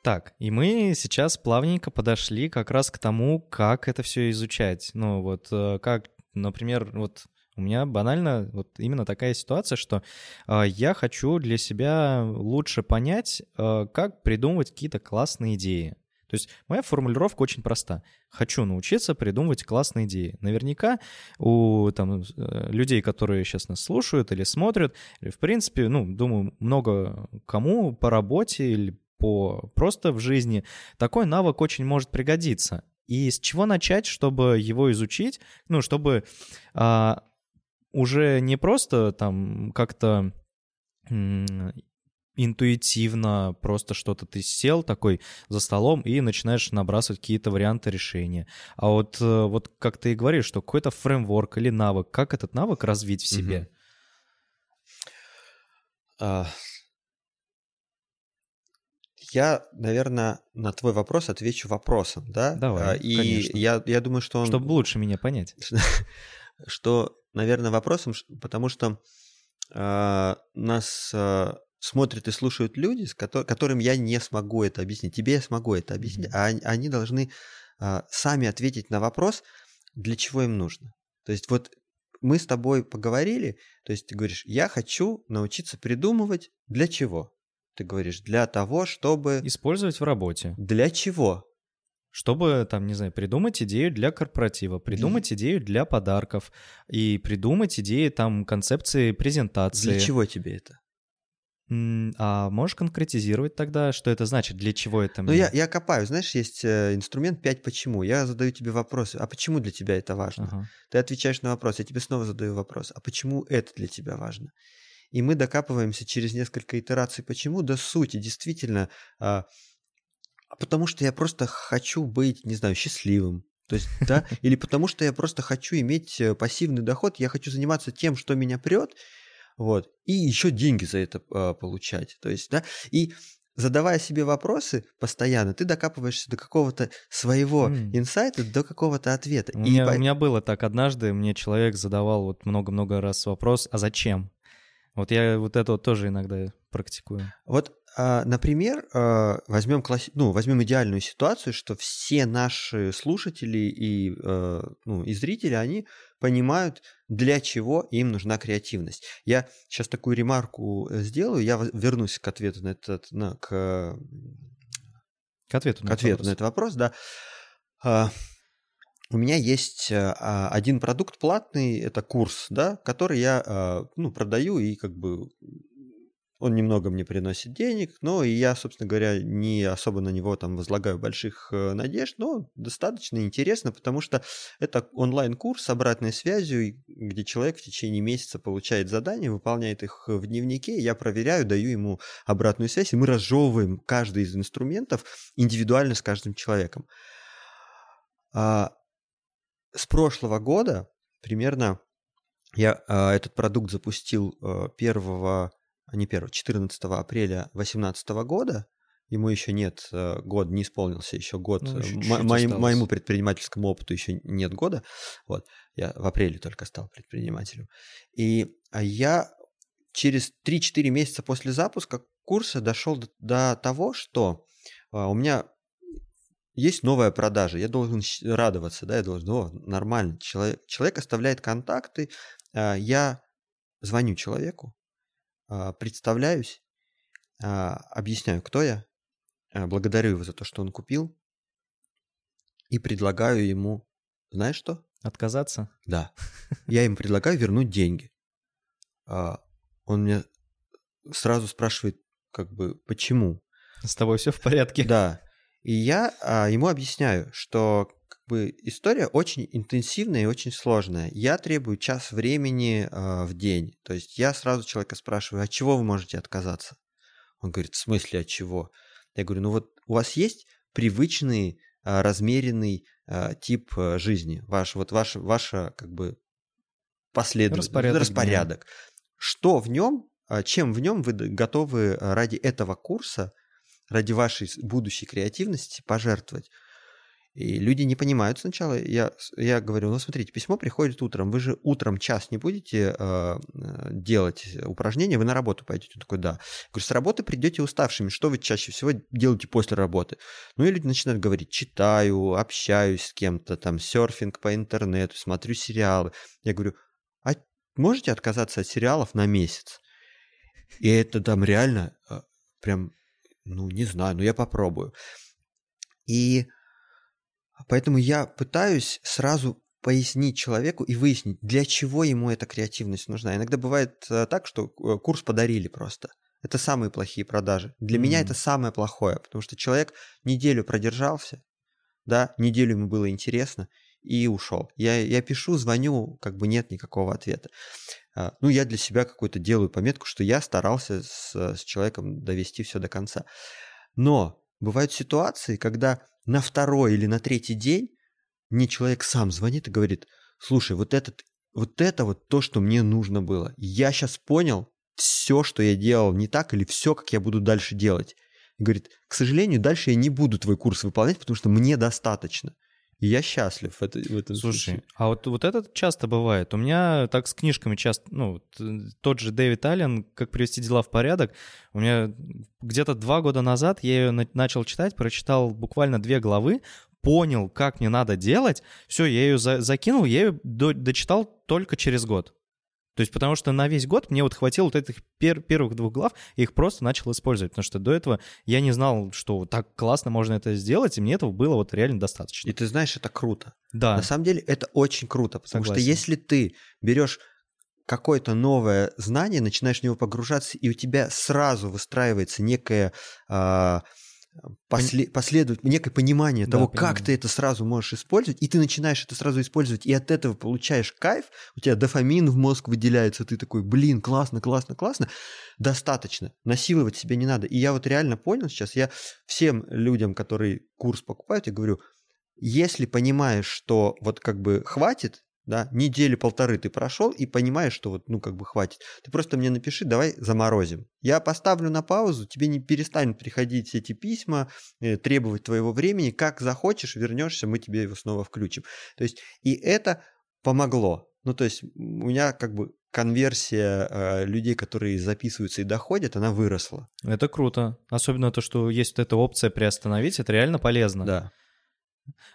Так, и мы сейчас плавненько подошли как раз к тому, как это все изучать. Ну вот э, как, например, вот у меня банально вот именно такая ситуация, что э, я хочу для себя лучше понять, э, как придумывать какие-то классные идеи. То есть моя формулировка очень проста. Хочу научиться придумывать классные идеи. Наверняка у там, э, людей, которые сейчас нас слушают или смотрят, или, в принципе, ну, думаю, много кому по работе или по просто в жизни, такой навык очень может пригодиться. И с чего начать, чтобы его изучить? Ну, чтобы а, уже не просто там как-то интуитивно просто что-то ты сел такой за столом и начинаешь набрасывать какие-то варианты решения. А вот, э, вот как ты и говоришь, что какой-то фреймворк или навык, как этот навык развить в себе? Uh, я, наверное, на твой вопрос отвечу вопросом, да? Давай, а, И конечно. Я, я думаю, что он... Чтобы лучше меня понять. Что, наверное, вопросом, потому что э, нас э, смотрят и слушают люди, с ко- которым я не смогу это объяснить. Тебе я смогу это объяснить, а они, они должны э, сами ответить на вопрос, для чего им нужно. То есть вот мы с тобой поговорили, то есть ты говоришь, я хочу научиться придумывать для чего? Ты говоришь, для того, чтобы... Использовать в работе. Для чего? Чтобы, там, не знаю, придумать идею для корпоратива, придумать идею для подарков и придумать идеи, там, концепции презентации. Для чего тебе это? А можешь конкретизировать тогда, что это значит, для чего это? Ну, я, я копаю. Знаешь, есть э, инструмент 5 почему. Я задаю тебе вопрос, а почему для тебя это важно? Ага. Ты отвечаешь на вопрос, я тебе снова задаю вопрос, а почему это для тебя важно? И мы докапываемся через несколько итераций. Почему? До сути, действительно. А, а потому что я просто хочу быть, не знаю, счастливым. То есть, да, или потому что я просто хочу иметь э, пассивный доход, я хочу заниматься тем, что меня прет, вот, и еще деньги за это э, получать. То есть, да, и задавая себе вопросы постоянно, ты докапываешься до какого-то своего mm. инсайта, до какого-то ответа. У, и меня, по... у меня было так однажды, мне человек задавал вот много-много раз вопрос, а зачем? Вот я вот это вот тоже иногда практикую. Вот, а, например, а, возьмем, класс... ну, возьмем идеальную ситуацию, что все наши слушатели и, а, ну, и зрители, они понимают, для чего им нужна креативность. Я сейчас такую ремарку сделаю, я вернусь к ответу на этот, на, к, к ответу, на, к ответу на этот вопрос, да у меня есть э, а, один продукт платный, это курс, да, который я а, ну, продаю и как бы он немного мне приносит денег, но и я, собственно говоря, не особо на него там возлагаю больших э, надежд, но достаточно интересно, потому что это онлайн-курс с обратной связью, где человек в течение месяца получает задания, выполняет их в дневнике, я проверяю, даю ему обратную связь, и мы разжевываем каждый из инструментов индивидуально с каждым человеком. А, с прошлого года примерно я э, этот продукт запустил э, 1, а не 1, 14 апреля 2018 года, ему еще нет э, год, не исполнился еще год. Ну, еще М- чуть-чуть моим- моему предпринимательскому опыту еще нет года. Вот. Я в апреле только стал предпринимателем. И а, я через 3-4 месяца после запуска курса дошел до, до того, что а, у меня есть новая продажа, я должен радоваться, да, я должен, о, нормально, человек, человек оставляет контакты, а, я звоню человеку, а, представляюсь, а, объясняю, кто я, благодарю его за то, что он купил, и предлагаю ему, знаешь что? Отказаться? Да. Я ему предлагаю вернуть деньги. Он меня сразу спрашивает, как бы, почему? С тобой все в порядке? Да. И я а, ему объясняю, что как бы, история очень интенсивная и очень сложная. Я требую час времени а, в день. То есть я сразу человека спрашиваю, от чего вы можете отказаться? Он говорит, в смысле от чего? Я говорю, ну вот у вас есть привычный а, размеренный а, тип а, жизни, ваш вот ваш ваша как бы последовательность, Распорядок распорядок. Что в нем, а, чем в нем вы готовы а, ради этого курса, ради вашей будущей креативности пожертвовать? И люди не понимают сначала. Я, я говорю, ну смотрите, письмо приходит утром, вы же утром час не будете э, э, делать упражнения, вы на работу пойдете. Он такой, да. Я говорю, с работы придете уставшими, что вы чаще всего делаете после работы? Ну и люди начинают говорить, читаю, общаюсь с кем-то, там, серфинг по интернету, смотрю сериалы. Я говорю, а можете отказаться от сериалов на месяц? И это там реально э, прям, ну не знаю, ну я попробую. И поэтому я пытаюсь сразу пояснить человеку и выяснить, для чего ему эта креативность нужна. Иногда бывает э, так, что э, курс подарили просто. Это самые плохие продажи. Для меня Мгм. это самое плохое, потому что человек неделю продержался, да, неделю ему было интересно и ушел. Я, я пишу, звоню, как бы нет никакого ответа. А, Ну, я для себя какую-то делаю пометку, что я старался с, с человеком довести все до конца. Но бывают ситуации, когда на второй или на третий день мне человек сам звонит и говорит, слушай, вот, этот, вот это вот то, что мне нужно было. Я сейчас понял все, что я делал не так, или все, как я буду дальше делать. И говорит, к сожалению, дальше я не буду твой курс выполнять, потому что мне достаточно. И я счастлив в, это- в этом Слушай, случае. а вот, вот это часто бывает. У меня так с книжками часто, ну, э, тот же Дэвид Аллен «Как привести дела в порядок». У меня где-то два года назад я ее на- начал читать, прочитал буквально две главы, понял, как мне надо делать, все, я ее за- закинул, я ее до- дочитал только через год. То есть потому что на весь год мне вот хватило вот этих пер- первых двух глав, и их просто начал использовать, потому что до этого я не знал, что так классно можно это сделать, и мне этого было вот реально достаточно. И ты знаешь, это круто. Да, На самом деле это очень круто, потому Согласен. что если ты берешь какое-то новое знание, начинаешь в него погружаться, и у тебя сразу выстраивается некое а, после- последовать, некое понимание Да, того, как понимаю. ты это сразу можешь использовать, и ты начинаешь это сразу использовать, и от этого получаешь кайф, у тебя дофамин в мозг выделяется, ты такой, блин, классно, классно, классно, достаточно, насиловать себя не надо. И я вот реально понял сейчас, я всем людям, которые курс покупают, я говорю, если понимаешь, что вот как бы хватит, да, недели полторы ты прошел и понимаешь, что вот, ну, как бы хватит, ты просто мне напиши, давай заморозим. Я поставлю на паузу, тебе не перестанут приходить эти письма, э, требовать твоего времени, как захочешь, вернешься, мы тебе его снова включим. То есть, и это помогло. Ну, то есть, у меня как бы конверсия э, людей, которые записываются и доходят, она выросла. Это круто. Особенно то, что есть вот эта опция приостановить, это реально полезно. Да.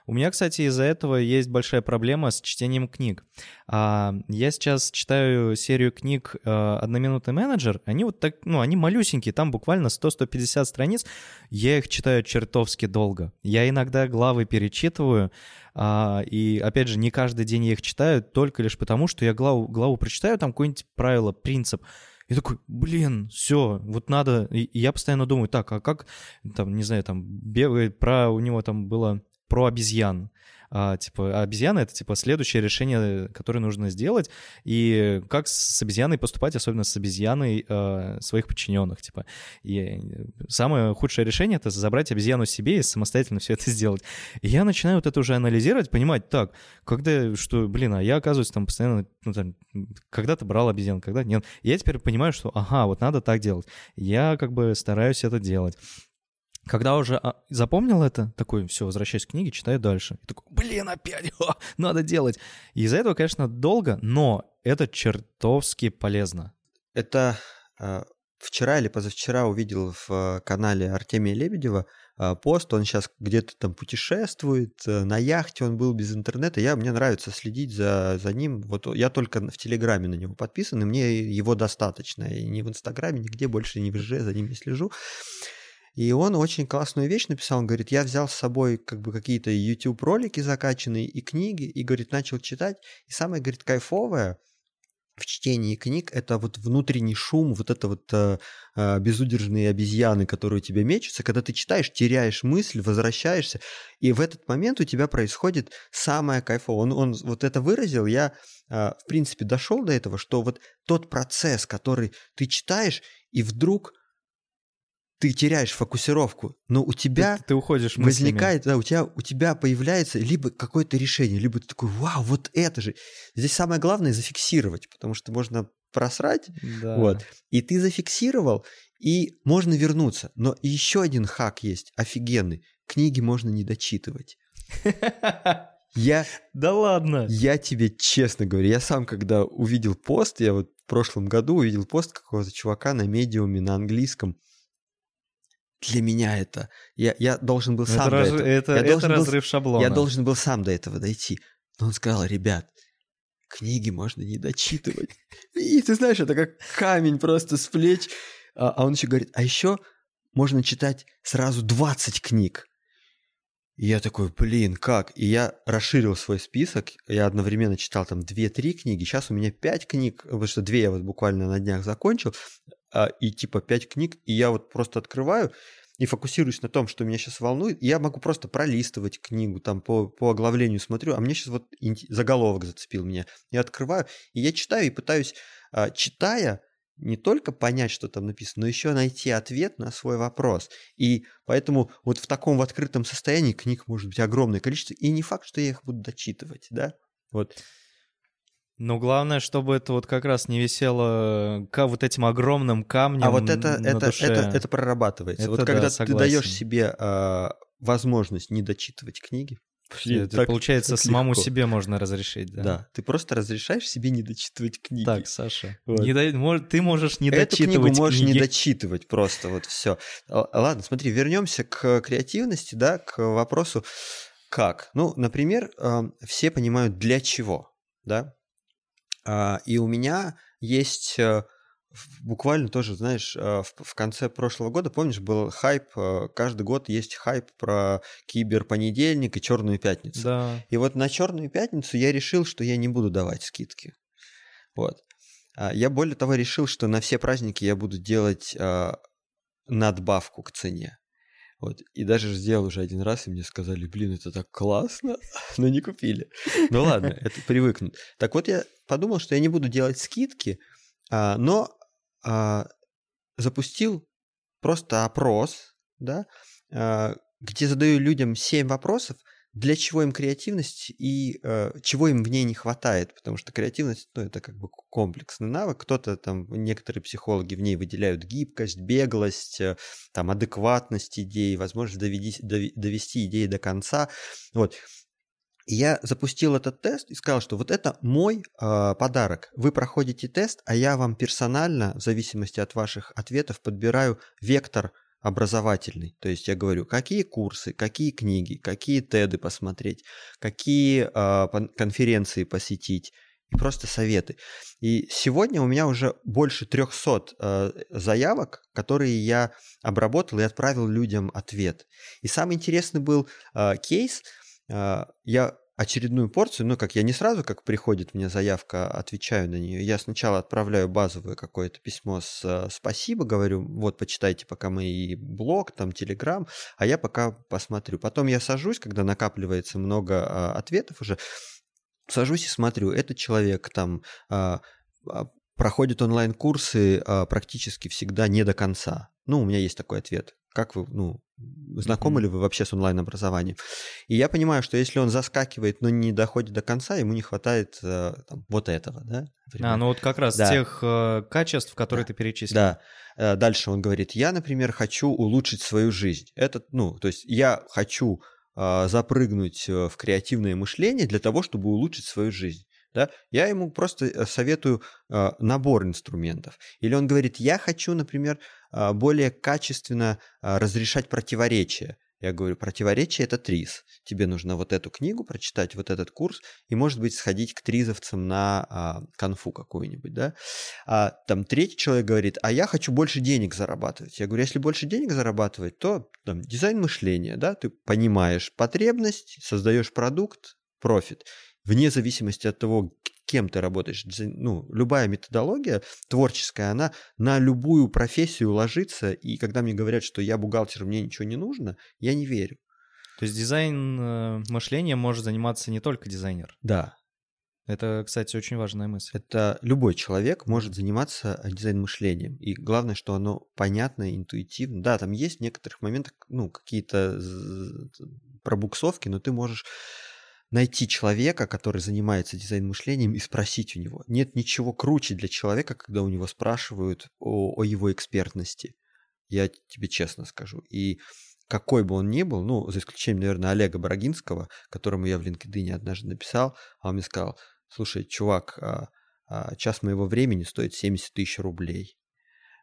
У меня, кстати, из-за этого есть большая проблема с чтением книг. А, Я сейчас читаю серию книг э, «Одноминутный менеджер». Они вот так, ну, они малюсенькие, там буквально 100-150 страниц. Я их читаю чертовски долго. Я иногда главы перечитываю, а, и, опять же, не каждый день я их читаю, только лишь потому, что я главу, главу прочитаю, там какое-нибудь правило, принцип, и такой, блин, все, вот надо. И я постоянно думаю, так, а как, там, не знаю, там, бегает про, у него там было про обезьян. А, типа, обезьяна — это, типа, следующее решение, которое нужно сделать, и как с обезьяной поступать, особенно с обезьяной э, своих подчиненных, типа. И э, самое худшее решение — это забрать обезьяну себе и самостоятельно все это сделать. И я начинаю вот это уже анализировать, понимать, так, когда, что, блин, а я, оказывается, там постоянно, ну, там, когда-то брал обезьян, когда нет. И я теперь понимаю, что, ага, вот надо так делать. Я как бы стараюсь это делать. Когда уже а, запомнил это, такой, все, возвращаюсь к книге, читаю дальше. И такой, блин, опять, о, надо делать. Из-за этого, конечно, долго, но это чертовски полезно. Это э, вчера или позавчера увидел в э, канале Артемия Лебедева э, пост, он сейчас где-то там путешествует, э, на яхте он был без интернета, я, мне нравится следить за, за ним, вот я только в Телеграме на него подписан, и мне его достаточно, и ни в Инстаграме, нигде больше не в ЖЖ за ним не слежу. И он очень классную вещь написал. Он говорит, я взял с собой как бы какие-то YouTube ролики закачанные и книги, и, говорит, начал читать. И самое, говорит, кайфовое в чтении книг это вот внутренний шум, вот это вот э, э, безудержные обезьяны, которые у тебя мечутся. Когда ты читаешь, теряешь мысль, возвращаешься, и в этот момент у тебя происходит самое кайфовое. Он, он вот это выразил, я, э, в принципе, дошел до этого, что вот тот процесс, который ты читаешь, и вдруг ты теряешь фокусировку, но у тебя ты, ты уходишь возникает, да, у тебя у тебя появляется либо какое-то решение, либо ты такой, вау, вот это же. Здесь самое главное зафиксировать, потому что можно просрать, да. вот. И ты зафиксировал, и можно вернуться. Но еще один хак есть, офигенный. Книги можно не дочитывать. Я... Да ладно. Я тебе честно говорю, я сам, когда увидел пост, я вот в прошлом году увидел пост какого-то чувака на медиуме на английском, для меня это. Я, я должен был сам это до раз, этого. Это, я это разрыв был, шаблона. Я должен был сам до этого дойти. Но он сказал, ребят, книги можно не дочитывать. И ты знаешь, это как камень просто с плеч. А, а он еще говорит, а еще можно читать сразу 20 книг. И я такой, блин, как? И я расширил свой список, я одновременно читал там 2-3 книги, сейчас у меня 5 книг, потому что 2 я вот буквально на днях закончил, и типа 5 книг, и я вот просто открываю и фокусируюсь на том, что меня сейчас волнует, я могу просто пролистывать книгу, там по, по оглавлению смотрю, а мне сейчас вот заголовок зацепил меня. Я открываю, и я читаю, и пытаюсь, а, читая, не только понять, что там написано, но еще найти ответ на свой вопрос. И поэтому вот в таком в открытом состоянии книг может быть огромное количество, и не факт, что я их буду дочитывать, да? Вот. Но главное, чтобы это вот как раз не висело к вот этим огромным камнем. А вот это, на это, душе. это, это прорабатывается. Это, вот когда да, ты даешь себе э, возможность не дочитывать книги, Блин, это, так, получается, так самому легко. себе можно разрешить, да? Да, ты просто разрешаешь себе не дочитывать книги. Так, Саша, вот. не дай, мож, ты можешь не Эту дочитывать книгу можешь книги. не дочитывать просто, вот все. Ладно, смотри, вернемся к креативности, да, к вопросу как. Ну, например, все понимают для чего, да? А, и у меня есть э, буквально тоже, знаешь, э, в, конце прошлого года, помнишь, был хайп, э, каждый год есть хайп про киберпонедельник и черную пятницу. Да. И вот на черную пятницу я решил, что я не буду давать скидки. Вот. А, я более того решил, что на все праздники я буду делать надбавку к цене. Вот. И даже сделал уже один раз, и мне сказали, блин, это так классно, но не купили. Ну ладно, это привыкнут. Так вот, я подумал, что я не буду делать скидки, а, но а, запустил просто опрос, да, а, где задаю людям 7 вопросов, для чего им креативность и э, чего им в ней не хватает, потому что креативность, ну, это как бы комплексный навык. Кто-то там, некоторые психологи в ней выделяют гибкость, беглость, э, там, адекватность идей, возможность доведи, довести идеи до конца. Вот. И я запустил этот тест и сказал, что вот это мой э, подарок. Вы проходите тест, а я вам персонально, в зависимости от ваших ответов, подбираю вектор образовательный. То есть я говорю, какие курсы, какие книги, какие теды посмотреть, какие э, конференции посетить и просто советы. И сегодня у меня уже больше 300 э, заявок, которые я обработал и отправил людям ответ. И самый интересный был э, кейс. Э, я очередную порцию, ну, как я не сразу, как приходит мне заявка, отвечаю на нее. Я сначала отправляю базовое какое-то письмо с э, спасибо, говорю, вот, почитайте пока мой блог, там, телеграм, а я пока посмотрю. Потом я сажусь, когда накапливается много а, ответов уже, сажусь и смотрю, этот человек там а, а, проходит онлайн-курсы а, практически всегда не до конца. Ну, у меня есть такой ответ. Как вы, ну, знакомы mm-hmm. ли вы вообще с онлайн-образованием. И я понимаю, что если он заскакивает, но не доходит до конца, ему не хватает э, там, вот этого, да? Например. А, ну вот как раз да. тех э, качеств, которые да. ты перечислил. Да. Э, дальше он говорит, я, например, хочу улучшить свою жизнь. Это, ну, то есть я хочу э, запрыгнуть в креативное мышление для того, чтобы улучшить свою жизнь. Да? Я ему просто э, советую э, набор инструментов. Или он говорит, я хочу, например, э, более качественно э, разрешать противоречия. Я говорю, противоречие – это ТРИЗ. Тебе нужно вот эту книгу прочитать, вот этот курс, и, может быть, сходить к тризовцам на а, конфу какую-нибудь, да. А там третий человек говорит, а я хочу больше денег зарабатывать. Я говорю, если больше денег зарабатывать, то там, дизайн мышления, да, ты понимаешь потребность, создаешь продукт, профит вне зависимости от того, кем ты работаешь. Ну, любая методология творческая, она на любую профессию ложится, и когда мне говорят, что я бухгалтер, мне ничего не нужно, я не верю. То есть дизайн э, мышления может заниматься не только дизайнер? Да. Это, кстати, очень важная мысль. Это любой человек может заниматься э, дизайн-мышлением. И главное, что оно понятно, интуитивно. Да, там есть в некоторых моментах ну, какие-то пробуксовки, но ты можешь найти человека, который занимается дизайн-мышлением, и спросить у него. Нет ничего круче для человека, когда у него спрашивают о, о его экспертности. Я тебе честно скажу. И какой бы он ни был, ну, за исключением, наверное, Олега Брагинского, которому я в LinkedIn однажды написал, а он мне сказал, слушай, чувак, а, а, час моего времени стоит 70 тысяч рублей.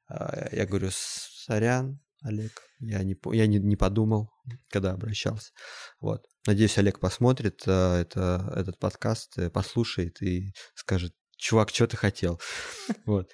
А, я говорю, сорян, Олег. Я не, я не, не подумал, когда обращался. Вот. Надеюсь, Олег посмотрит э, это, этот подкаст, э, послушает и скажет, чувак, что ты хотел? Вот.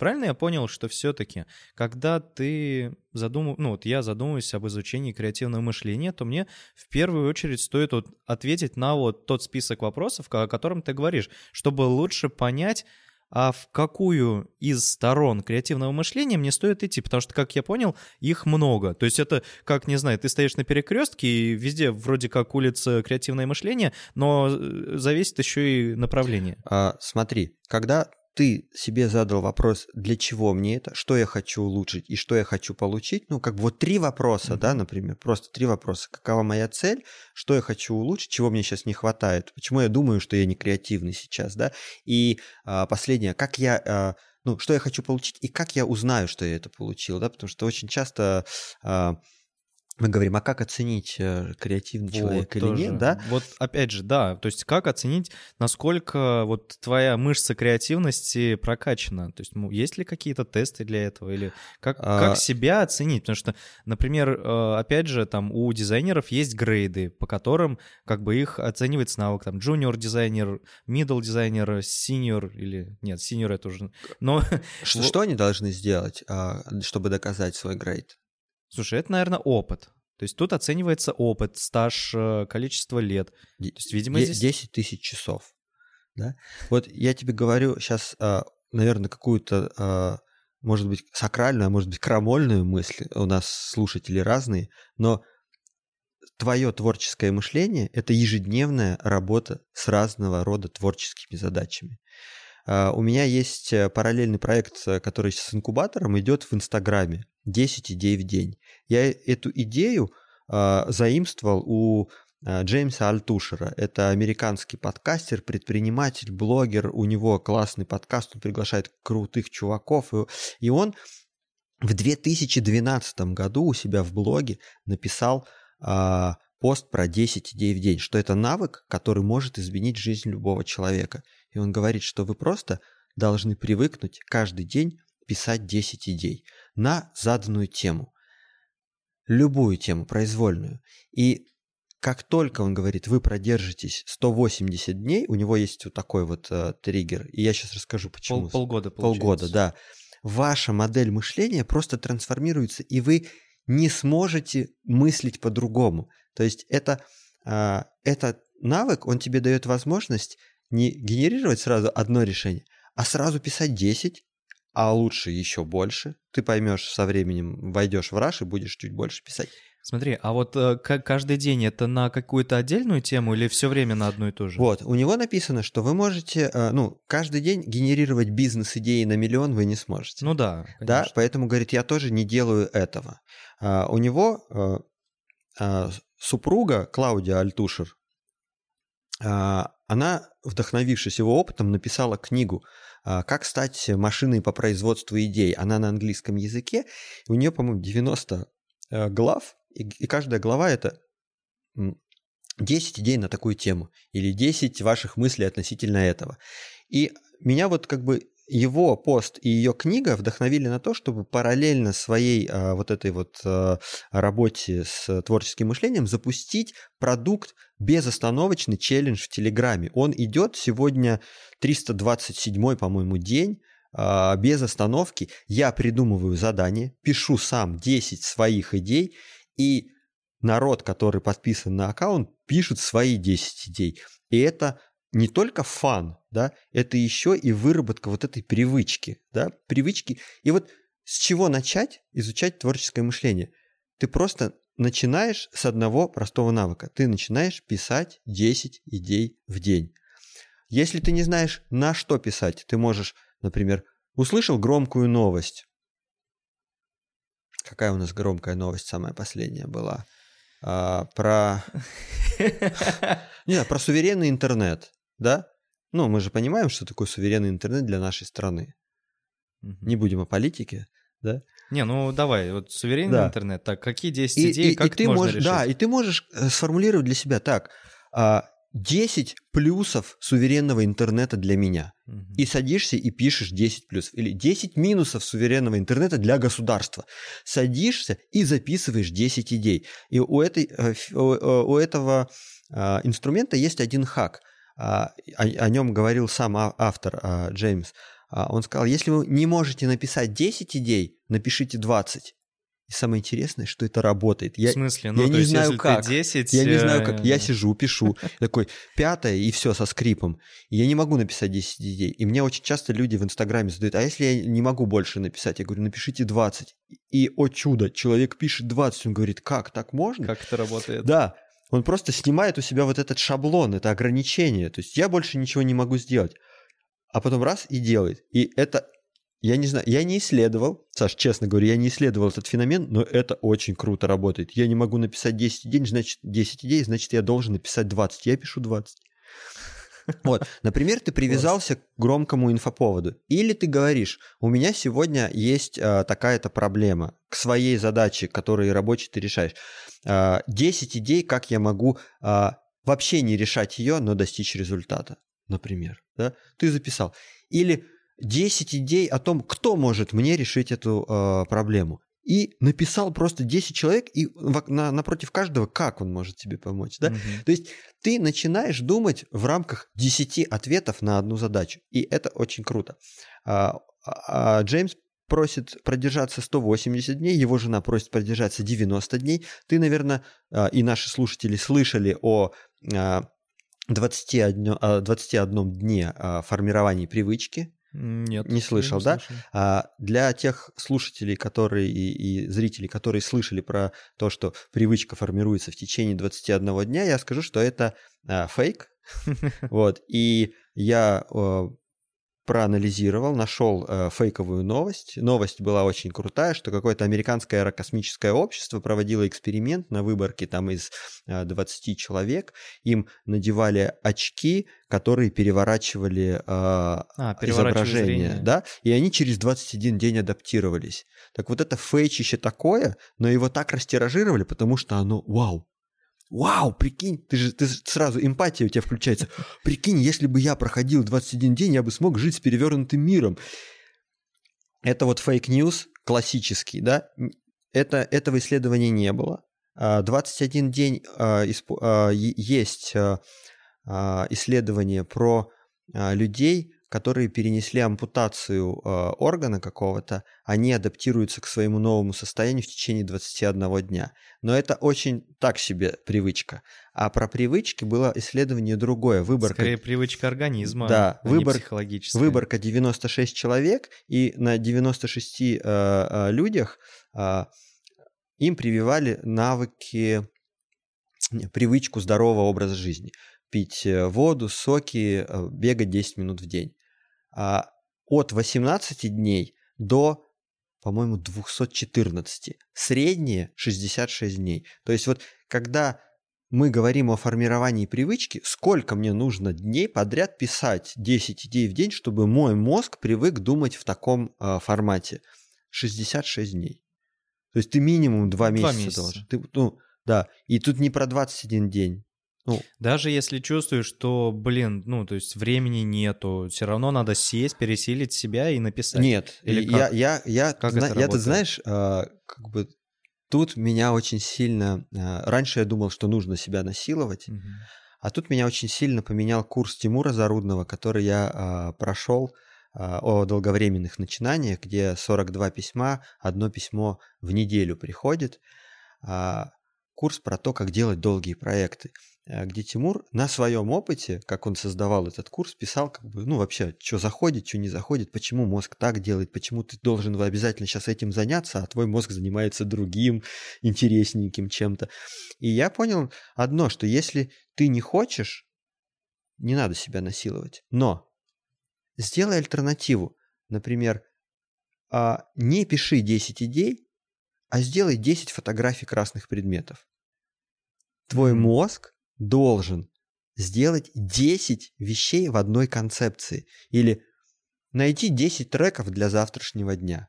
Правильно я понял, что все-таки, когда ты задумав... ну вот я задумываюсь об изучении креативного мышления, то мне в первую очередь стоит вот ответить на вот тот список вопросов, о котором ты говоришь, чтобы лучше понять, а в какую из сторон креативного мышления мне стоит идти, потому что, как я понял, их много. То есть это, как, не знаю, ты стоишь на перекрестке, и везде вроде как улица креативное мышление, но э, зависит еще и направление. А, смотри, когда ты себе задал вопрос, для чего мне это, что я хочу улучшить и что я хочу получить, ну, как бы вот три вопроса, mm-hmm. да, например, просто три вопроса. Какова моя цель, что я хочу улучшить, чего мне сейчас не хватает, почему я думаю, что я не креативный сейчас, да, и а, последнее, как я... А, ну, что я хочу получить и как я узнаю, что я это получил, да, потому что очень часто а, мы говорим, а как оценить э, креативный вот, человек или тоже. нет, да? Вот опять же, да, то есть как оценить, насколько вот твоя мышца креативности прокачана? То есть есть ли какие-то тесты для этого или как, а... как себя оценить? Потому что, например, э, опять же, там у дизайнеров есть грейды, по которым как бы их оценивается навык, там, junior дизайнер, middle дизайнер, senior или... Нет, senior это уже... Но... Что, что они должны сделать, а, чтобы доказать свой грейд? Слушай, это, наверное, опыт. То есть тут оценивается опыт, стаж, э, количество лет. То есть, видимо, здесь... 10 тысяч часов. Да? Вот я тебе говорю сейчас, а, наверное, какую-то, а, может быть, сакральную, а может быть, крамольную мысль. У нас слушатели разные, но твое творческое мышление – это ежедневная работа с разного рода творческими задачами. А, у меня есть э, параллельный проект, э, который с инкубатором идет в Инстаграме. 10 идей в день. Я эту идею э, заимствовал у э, Джеймса Альтушера. Это американский подкастер, предприниматель, блогер. У него классный подкаст, он приглашает крутых чуваков. И он в 2012 году у себя в блоге написал э, пост про 10 идей в день, что это навык, который может изменить жизнь любого человека. И он говорит, что вы просто должны привыкнуть каждый день писать 10 идей на заданную тему. Любую тему, произвольную. И как только он говорит, вы продержитесь 180 дней, у него есть вот такой вот э, триггер, и я сейчас расскажу, почему. Пол, полгода, получается. Полгода, да. Ваша модель мышления просто трансформируется, и вы не сможете мыслить по-другому. То есть это, э, этот навык, он тебе дает возможность не генерировать сразу одно решение, а сразу писать 10, а лучше еще больше. Ты поймешь со временем, войдешь в раш и будешь чуть больше писать. Смотри, а вот э, каждый день это на какую-то отдельную тему или все время на одну и ту же? Вот, у него написано, что вы можете, э, ну, каждый день генерировать бизнес-идеи на миллион вы не сможете. Ну да, Да, конечно. поэтому, говорит, я тоже не делаю этого. А, у него э, а, супруга Клаудия Альтушер, а, она, вдохновившись его опытом, написала книгу «Как стать машиной по производству идей». Она на английском языке. У нее, по-моему, 90 э, глав, и, каждая глава это м, 10 идей на такую тему или 10 ваших мыслей относительно этого. И меня вот как бы его пост и ее книга вдохновили на то, чтобы параллельно своей а, вот этой вот а, работе с творческим мышлением запустить продукт безостановочный челлендж в Телеграме. Он идет сегодня 327, по-моему, день а, без остановки. Я придумываю задание, пишу сам 10 своих идей, и народ, который подписан на аккаунт, пишет свои 10 идей. И это не только фан, да, это еще и выработка вот этой привычки, да, привычки. И вот с чего начать изучать творческое мышление? Ты просто начинаешь с одного простого навыка. Ты начинаешь писать 10 идей в день. Если ты не знаешь, на что писать, ты можешь, например, услышал громкую новость. Какая у нас громкая новость самая последняя была? А, про... Не знаю, про суверенный интернет, да? Ну, мы же понимаем, что такое суверенный интернет для нашей страны. Мгм. Не будем о политике, да? Не, ну давай, вот суверенный Да. интернет. Так, какие 10 И, идей, и- как и ты можно можешь, решить? да, и ты можешь э, сформулировать для себя так: а, 10 плюсов суверенного интернета для меня. Мгм. И садишься и пишешь 10 плюсов. Или 10 минусов суверенного интернета для государства. Садишься и записываешь 10 идей. И у, этой, э, у, э, у этого а, инструмента есть один хак. А, О, о нем говорил сам а- автор а, Джеймс. Он сказал, если вы не можете написать 10 идей, напишите 20. И самое интересное, что это работает. Я, В смысле? Ну, я не знаю как. ты 10... я не знаю как. Я сижу, пишу. Такой, пятое, и все со скрипом. И я не могу написать 10 идей. И мне очень часто люди в Инстаграме задают, а если я не могу больше написать? Я говорю, напишите 20. И, о чудо, человек пишет 20. Он говорит, как, так можно? Как это работает? Да, он просто снимает у себя вот этот шаблон, это ограничение. То есть я больше ничего не могу сделать. А потом раз и делает. И это, я не знаю, я не исследовал, Саш, честно говоря, я не исследовал этот феномен, но это очень круто работает. Я не могу написать 10 идей, значит 10 идей, значит я должен написать 20. Я пишу 20. Вот, например, ты привязался к громкому инфоповоду. Или ты говоришь, у меня сегодня есть а, такая-то проблема к своей задаче, которую рабочий ты решаешь. А, 10 идей, как я могу а, вообще не решать ее, но достичь результата, например. Да? Ты записал. Или 10 идей о том, кто может мне решить эту а, проблему. И написал просто 10 человек, и на- напротив каждого, как он может тебе помочь. Да? Мгм. То есть ты начинаешь думать в рамках 10 ответов на одну задачу. И это очень круто. А, а Джеймс просит продержаться 180 дней, его жена просит продержаться 90 дней. Ты, наверное, а, и наши слушатели слышали о а, 21, а, 21 дне а, формирования привычки. Нет. Не слышал, да? слышал. А для тех слушателей, которые и, и зрителей, которые слышали про то, что привычка формируется в течение 21 дня, я скажу, что это а, фейк. Вот. И я э, проанализировал, нашел э, фейковую новость. Новость была очень крутая, что какое-то американское аэрокосмическое общество проводило эксперимент на выборке там из э, 20 человек. Им надевали очки, которые переворачивали э, А, изображение, зрение. да, и они через 21 день адаптировались. Так вот это фейчище такое, но его так растиражировали, потому что оно вау. Вау, прикинь, ты же ты сразу эмпатия у тебя включается. Прикинь, если бы я проходил 21 день, я бы смог жить с перевернутым миром. Это вот fake news классический, да? Это, этого исследования не было. А, 21 день а, испо- а, есть а, а, исследование про людей, которые перенесли ампутацию а, органа какого-то, они адаптируются к своему новому состоянию в течение 21 дня. Но это очень так себе привычка. А про привычки было исследование другое. Выборка, Скорее привычка организма, Да, а выбор- не психологическая. выборка 96 человек, и на 96 э, э, людях э, им прививали навыки, привычку здорового образа жизни. Пить э, воду, соки, э, бегать 10 минут в день. А от 18 дней до, по-моему, 214. Среднее 66 дней. То есть вот когда мы говорим о формировании привычки, сколько мне нужно дней подряд писать 10 идей в день, чтобы мой мозг привык думать в таком э, формате? 66 дней. То есть ты минимум 2 месяца, месяца. должен. Ты, ну, да, и тут не про 21 день. Ну, Даже если чувствуешь, что, блин, ну, то есть времени нету, все равно надо сесть, пересилить себя и написать. Нет, Или я, как? я, я, как зна- я, ты знаешь, э, как бы тут меня очень сильно... Э, раньше я думал, что нужно себя насиловать, угу. а тут меня очень сильно поменял курс Тимура Зарудного, который я э, прошел э, о долговременных начинаниях, где 42 письма, одно письмо в неделю приходит. Э, курс про то, как делать долгие проекты. Э, где Тимур на своем опыте, как он создавал этот курс, писал, как бы, ну, вообще, что заходит, что не заходит, почему мозг так делает, почему ты должен обязательно сейчас этим заняться, а твой мозг занимается другим, интересненьким чем-то. И я понял одно, что если ты не хочешь, не надо себя насиловать. Но сделай альтернативу. Например, а, не пиши 10 идей, а сделай 10 фотографий красных предметов. Твой мозг должен сделать 10 вещей в одной концепции. Или найти 10 треков для завтрашнего дня.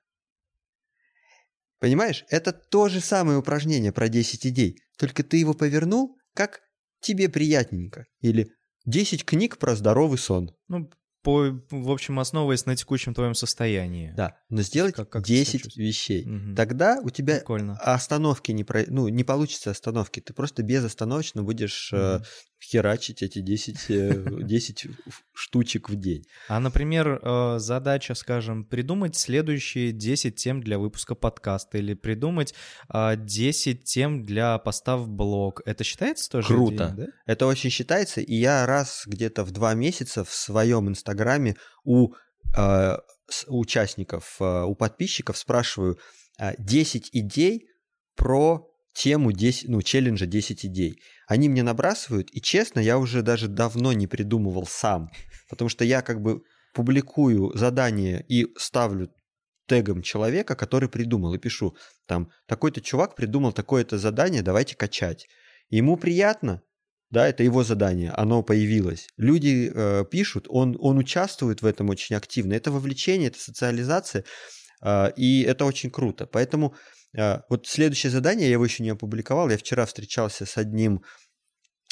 Понимаешь, это то же самое упражнение про 10 идей, только ты его повернул, как тебе приятненько. Или 10 книг про здоровый сон. Ну, по, в общем, основываясь на текущем твоем состоянии. Да, но сделать как, как 10 вещей. Угу. Тогда у тебя Прикольно. остановки не, про... ну, не получится остановки. Ты просто безостановочно будешь угу. э, херачить эти 10, 10 э, штучек в день. А, например, э, задача, скажем, придумать следующие 10 тем для выпуска подкаста или придумать 10 э, тем для поста в блог. Это считается тоже? Круто. Идеей, да? Это очень считается, и я раз где-то в два месяца в своем инстаграме у участников, у подписчиков спрашиваю 10 идей про тему 10, ну, челленджа 10 идей. Они мне набрасывают, и честно, я уже даже давно не придумывал сам, потому что я как бы публикую задание и ставлю тегом человека, который придумал, и пишу, там, такой-то чувак придумал такое-то задание, давайте качать. Ему приятно, да, это его задание, оно появилось. Люди э, пишут, он, он участвует в этом очень активно. Это вовлечение, это социализация, э, и это очень круто. Поэтому вот следующее задание, я его еще не опубликовал, я вчера встречался с одним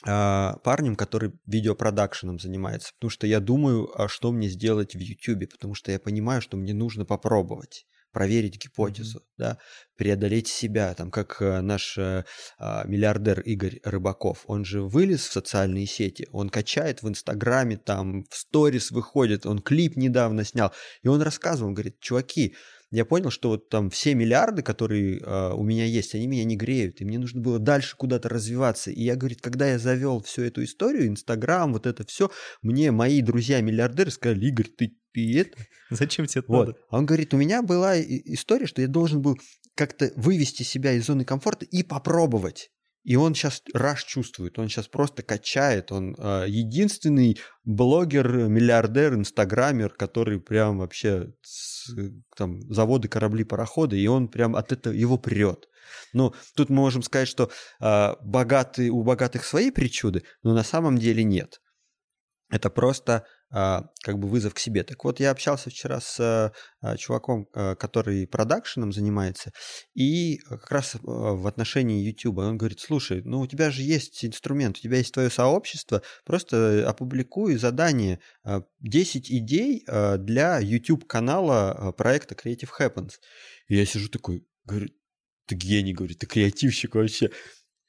а, парнем, который видеопродакшеном занимается, потому что я думаю, а что мне сделать в YouTube, потому что я понимаю, что мне нужно попробовать проверить гипотезу, mm-hmm. да, преодолеть себя, там, как э, наш э, а, миллиардер Игорь Рыбаков, он же вылез в социальные сети, он качает в Инстаграме, там, в сторис выходит, он клип недавно снял, и он рассказывал, он говорит, чуваки, я понял, что вот там все миллиарды, которые э, у меня есть, они меня не греют, и мне нужно было дальше куда-то развиваться. И я, говорит, когда я завел всю эту историю, Инстаграм, вот это все, мне мои друзья-миллиардеры сказали, Игорь, ты, ты это... Зачем тебе это вот. надо? А он говорит, у меня была история, что я должен был как-то вывести себя из зоны комфорта и попробовать. И он сейчас раш чувствует, он сейчас просто качает, он э, единственный блогер, миллиардер, инстаграмер, который прям вообще с, там заводы, корабли, пароходы, и он прям от этого его прет. Ну, тут мы можем сказать, что э, богатые, у богатых свои причуды, но на самом деле нет. Это просто как бы вызов к себе. Так вот, я общался вчера с а, чуваком, а, который продакшеном занимается, и как раз в отношении YouTube он говорит, слушай, ну у тебя же есть инструмент, у тебя есть твое сообщество, просто опубликуй задание 10 идей для YouTube-канала проекта Creative Happens. И я сижу такой, говорю, ты гений, говорю, ты креативщик вообще.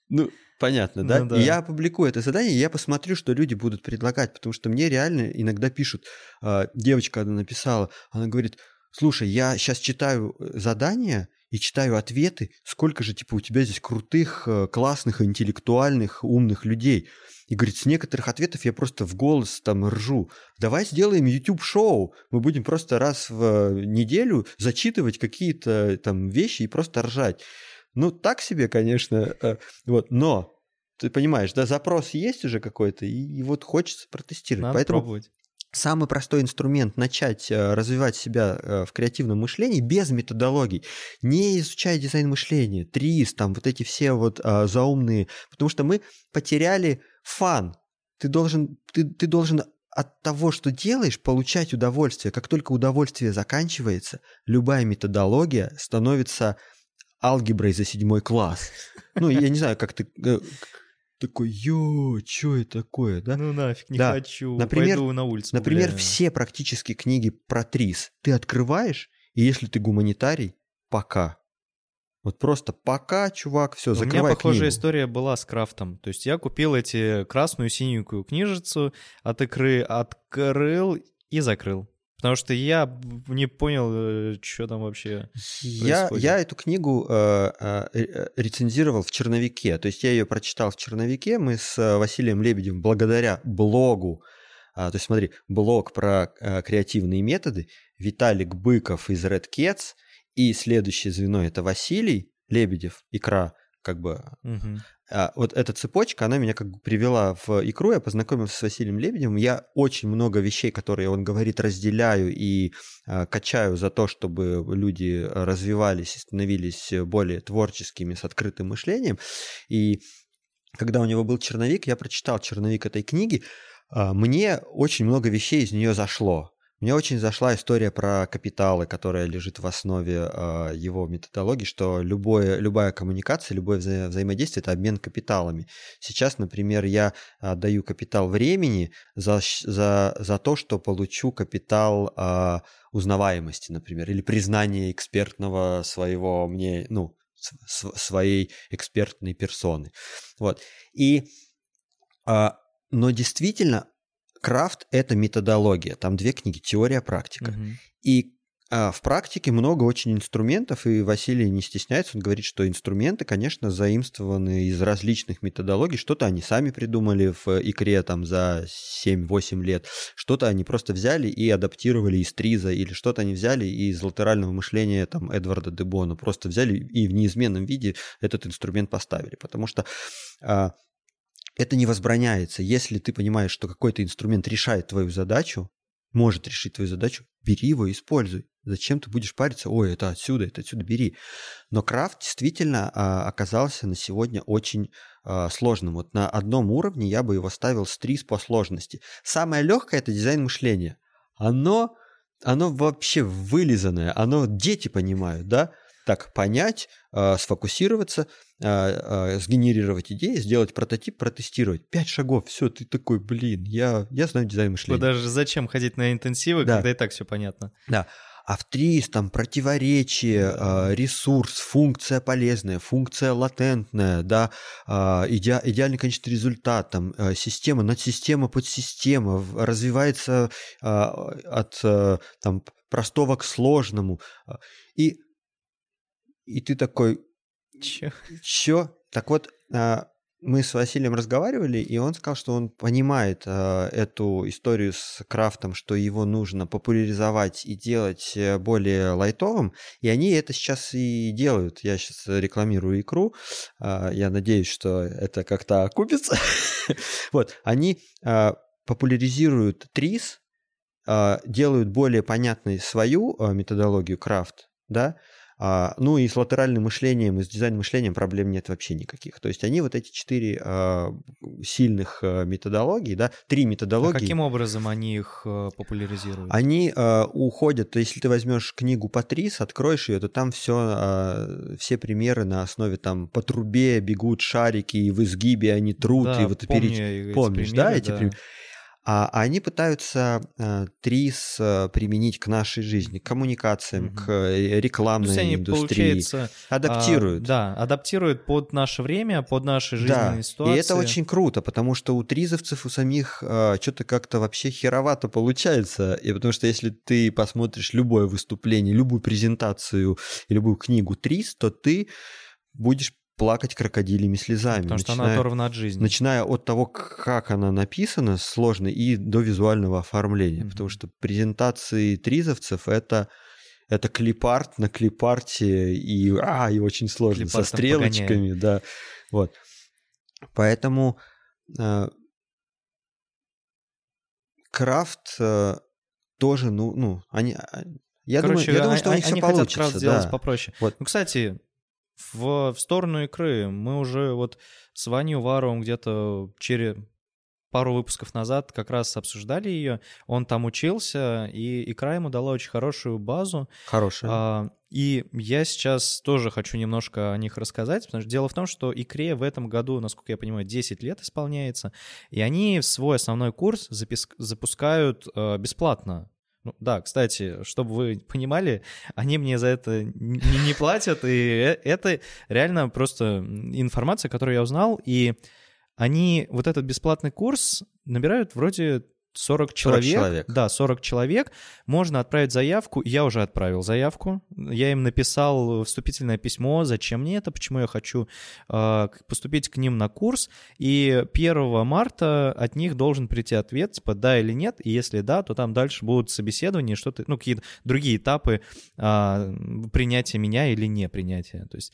Ну, Понятно, да? Ну, да? И я опубликую это задание, и я посмотрю, что люди будут предлагать, потому что мне реально иногда пишут, э, девочка одна написала, она говорит, слушай, я сейчас читаю э, задания и читаю ответы, сколько же, типа, у тебя здесь крутых, э, классных, интеллектуальных, умных людей. И говорит, с некоторых ответов я просто в голос там ржу. Давай сделаем YouTube-шоу. Мы будем просто раз в неделю зачитывать какие-то там вещи и просто ржать. Ну, так себе, конечно, э, вот, но ты понимаешь, да, запрос есть уже какой-то, и, и вот хочется протестировать. Надо Поэтому пробовать. самый простой инструмент начать э, развивать себя э, в креативном мышлении без методологий, не изучая дизайн мышления, ТРИС, там вот эти все вот а, заумные, потому что мы потеряли фан. Ты должен, ты, ты должен от того, что делаешь, получать удовольствие. Как только удовольствие заканчивается, любая методология становится алгеброй за седьмой класс. Ну, я не знаю, как ты э, такой, ё, что это такое, да? Ну нафиг, не Да. хочу. Например- Пойду на улицу. Например, погуляю. все практически книги про ТРИС ты открываешь, и если ты гуманитарий, пока. Вот просто пока, чувак, все, У меня закрывай похожая книгу. история была с крафтом. То есть я купил эти красную синенькую книжицу от икры, открыл и закрыл. Потому что я не понял, что там вообще. Я, происходит. я эту книгу э, э, э, рецензировал в черновике. То есть я ее прочитал в черновике. Мы с э, Василием Лебедем благодаря блогу, а, то есть смотри, блог про э, креативные методы, Виталик Быков из Red Cats, и следующее звено это Василий Лебедев, икра, как бы Мгм. а, вот эта цепочка, она меня как бы привела в икру, я познакомился с Василием Лебедем, я очень много вещей, которые он говорит, разделяю и а, качаю за то, чтобы люди развивались и становились более творческими, с открытым мышлением. И когда у него был черновик, я прочитал черновик этой книги, а, мне очень много вещей из нее зашло. Мне очень зашла история про капиталы, которая лежит в основе а, его методологии, что любое, любая коммуникация, любое вза- взаимодействие – это обмен капиталами. Сейчас, например, я отдаю капитал времени за, за, за то, что получу капитал а, узнаваемости, например, или признания экспертного своего мне, ну, с- своей экспертной персоны. Вот. И, а, но действительно, крафт – это методология. Там две книги – теория, практика. Мгм. И а, в практике много очень инструментов, и Василий не стесняется, он говорит, что инструменты, конечно, заимствованы из различных методологий, что-то они сами придумали в икре там за 7-8 лет, что-то они просто взяли и адаптировали из Триза, или что-то они взяли из латерального мышления там Эдварда Дебона, просто взяли и в неизменном виде этот инструмент поставили, потому что а, это не возбраняется. Если ты понимаешь, что какой-то инструмент решает твою задачу, может решить твою задачу, бери его и используй. Зачем ты будешь париться? Ой, это отсюда, это отсюда, бери. Но крафт действительно а, оказался на сегодня очень а, сложным. Вот на одном уровне я бы его ставил с 3 по сложности. Самое легкое это дизайн мышления. Оно, оно вообще вылизанное, оно дети понимают, да? Так, понять, а, сфокусироваться, а, а, сгенерировать идеи, сделать прототип, протестировать. Пять шагов, все, ты такой, блин, я, я знаю дизайн мышления. даже зачем ходить на интенсивы, Да. когда и так все понятно. А в ТРИС там противоречие, ресурс, функция полезная, функция латентная, да, иде- идеальный конечный результат, там, система, надсистема, подсистема, развивается от там, простого к сложному. И, и ты такой, Че? Чё? Так вот, а, мы с Василием разговаривали, и он сказал, что он понимает а, эту историю с крафтом, что его нужно популяризовать и делать э, более лайтовым, и они это сейчас и делают. Я сейчас рекламирую икру, а, я надеюсь, что это как-то окупится. Вот, они популяризируют ТРИС, делают более понятной свою методологию крафт, да, ну и с латеральным мышлением, и с дизайн-мышлением проблем нет вообще никаких. То есть они вот эти четыре а, сильных а, методологии, да, три А методологии, каким образом они их популяризируют? они а, уходят, то если ты возьмешь книгу Патрис, откроешь ее, то там все, все примеры на основе там по трубе бегут шарики, и в изгибе они трут, Да, и вот помню эти помнишь, да, примеры, эти примеры? А они пытаются э, ТРИС э, применить к нашей жизни, к коммуникациям, Мгм. к э, То есть рекламной они, индустрии. получается, Адаптируют. а, да, адаптируют под наше время, под наши жизненные Да, ситуации. и это очень круто, потому что у тризовцев, у самих что-то как-то вообще херовато получается. И потому что если ты посмотришь любое выступление, любую презентацию любую книгу триз, то ты будешь плакать крокодилями слезами. Потому что она начиная- оторвана от жизни. Начиная от того, как она написана, сложно, и до визуального оформления. Мгм. Потому что презентации тризовцев это, это клипарт на клипарте, и, а, и очень сложно, со стрелочками, погоняет. да. Вот. Поэтому э, крафт э, тоже, ну, ну, они... А, я Короче, думаю, я думаю, что у них они все получится. Хотят крафт да. сделать попроще. Вот. Ну, кстати, в, в сторону игры мы уже вот с Ваней Уваровым где-то через пару выпусков назад как раз обсуждали ее. Он там учился, и икра ему дала очень хорошую базу. Хорошую. А, и я сейчас тоже хочу немножко о них рассказать, потому что дело в том, что икре в этом году, насколько я понимаю, 10 лет исполняется, и они свой основной курс запис- запускают э, бесплатно. Ну, да, кстати, чтобы вы понимали, они мне за это не, не платят, и э, это реально просто информация, которую я узнал, и они вот этот бесплатный курс набирают вроде 40 человек. 40 человек. Да, 40 человек. Можно отправить заявку. Я уже отправил заявку. Я им написал вступительное письмо, зачем мне это, почему я хочу э, поступить к ним на курс. И 1 марта от них должен прийти ответ, типа да или нет. И если да, то там дальше будут собеседования, что-то, ну, какие-то другие этапы э, принятия меня или не принятия. То есть.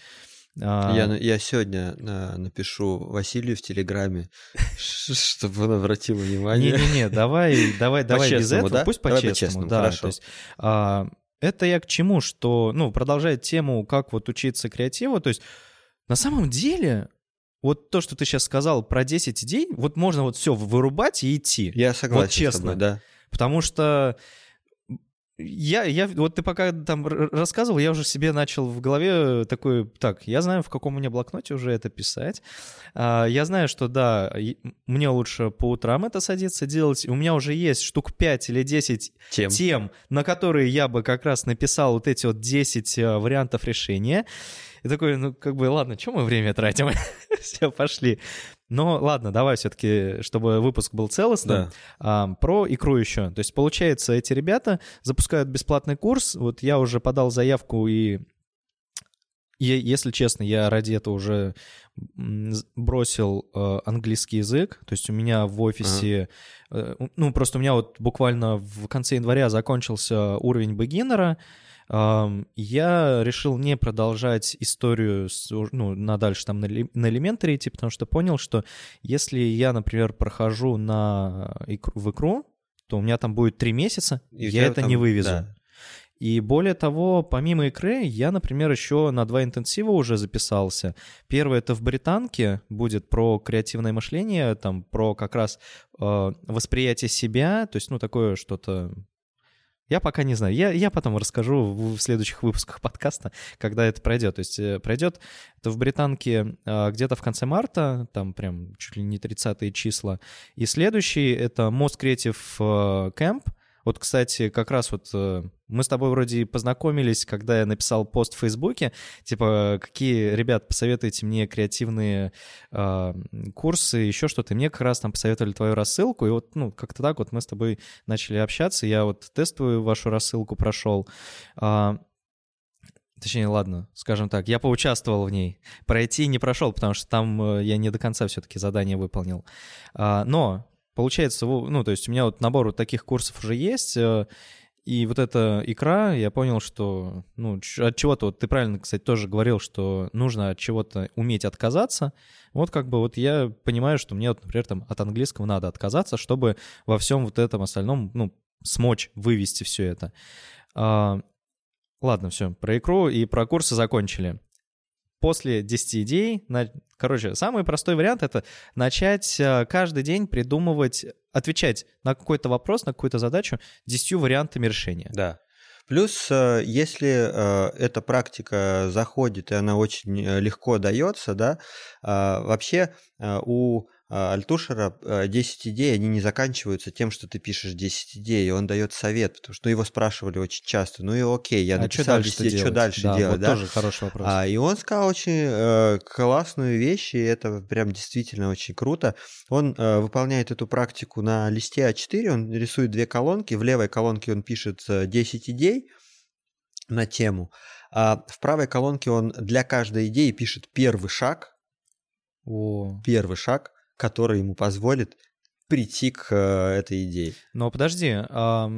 Я, я сегодня на, напишу Василию в Телеграме, чтобы он обратил внимание. Не-не-не, давай, давай, давай без этого, да? пусть по-честному. Да, хорошо. Есть, а, это я к чему, что, ну, продолжает тему, как вот учиться креативу, то есть на самом деле вот то, что ты сейчас сказал про 10 идей, вот можно вот все вырубать и идти. Я согласен вот честно. с тобой, да. Потому что я, я, вот ты пока там рассказывал, я уже себе начал в голове такой, так, я знаю, в каком у меня блокноте уже это писать. А, я знаю, что да, мне лучше по утрам это садиться делать. У меня уже есть штук 5 или 10 тем, тем на которые я бы как раз написал вот эти вот 10 э, вариантов решения. И такой, ну, как бы, ладно, что мы время тратим? Все, пошли. Но ладно, давай все-таки, чтобы выпуск был целостным, да. про икру еще. То есть, получается, эти ребята запускают бесплатный курс. Вот я уже подал заявку и и, если честно, я ради этого уже бросил э, английский язык. То есть у меня в офисе, ага. э, ну просто у меня вот буквально в конце января закончился уровень бегинера я решил не продолжать историю с, ну, на дальше там на, элементаре идти, потому что понял, что если я, например, прохожу на икру, в икру, то у меня там будет три месяца, И я это там, не вывезу. Да. И более того, помимо икры, я, например, еще на два интенсива уже записался. Первый это в британке будет про креативное мышление, там про как раз э, восприятие себя, то есть, ну, такое что-то я пока не знаю. Я, я потом расскажу в следующих выпусках подкаста, когда это пройдет. То есть э, пройдет это в Британке а, где-то в конце марта, там прям чуть ли не 30 числа. И следующий — это Most Creative Camp — вот, кстати, как раз вот э, мы с тобой вроде познакомились, когда я написал пост в Фейсбуке, типа, какие, ребят, посоветуйте мне креативные э, курсы, еще что-то. Мне как раз там посоветовали твою рассылку, и вот, ну, как-то так вот мы с тобой начали общаться, я вот тестовую вашу рассылку прошел. Э, Точнее, ладно, скажем так, я поучаствовал в ней. Пройти не прошел, потому что там э, я не до конца все-таки задание выполнил. Но Получается, ну, то есть у меня вот набор вот таких курсов уже есть, э, и вот эта икра, я понял, что, ну, от чего-то, вот ты правильно, кстати, тоже говорил, что нужно от чего-то уметь отказаться. Вот как бы вот я понимаю, что мне, вот, например, там от английского надо отказаться, чтобы во всем вот этом остальном, ну, смочь вывести все это. А, ладно, все, про икру и про курсы закончили после 10 идей, на... короче, самый простой вариант — это начать э, каждый день придумывать, отвечать на какой-то вопрос, на какую-то задачу 10 вариантами решения. Да. Плюс, э, если э, эта практика заходит, и она очень легко дается, да, вообще у Альтушера 10 идей, они не заканчиваются тем, что ты пишешь 10 идей, и он дает совет, потому что его спрашивали очень часто. Ну и окей, я а написал 10 идей, что дальше да, делать, вот да? тоже хороший вопрос. А, и он сказал очень э, классную вещь, и это прям действительно очень круто. Он э, выполняет эту практику на листе А4, он рисует две колонки, в левой колонке он пишет 10 идей на тему, а в правой колонке он для каждой идеи пишет первый шаг, О. первый шаг, который ему позволит прийти к э, этой идее. Но подожди,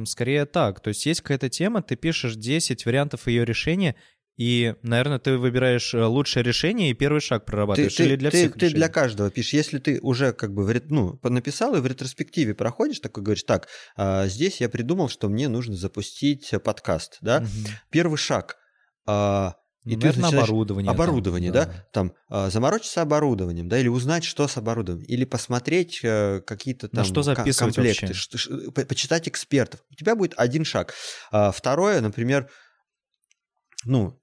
скорее так. То есть есть какая-то тема, ты пишешь 10 вариантов ее решения, и, наверное, ты выбираешь э, лучшее решение и первый шаг прорабатываешь. ты, или для ты, всех ты решений? для каждого пишешь. Если ты уже как бы ну, написал и в ретроспективе проходишь, такой говоришь, так, а, здесь я придумал, что мне нужно запустить э, подкаст, да? Мгм. Первый шаг. И ты начинаешь- оборудование. там, Оборудование, да. Там а, заморочиться оборудованием, да, или узнать, что с оборудованием, или посмотреть э, какие-то На там что записывать комплекты, ш- ш- по- почитать экспертов. У тебя будет один шаг. А, второе, например, ну,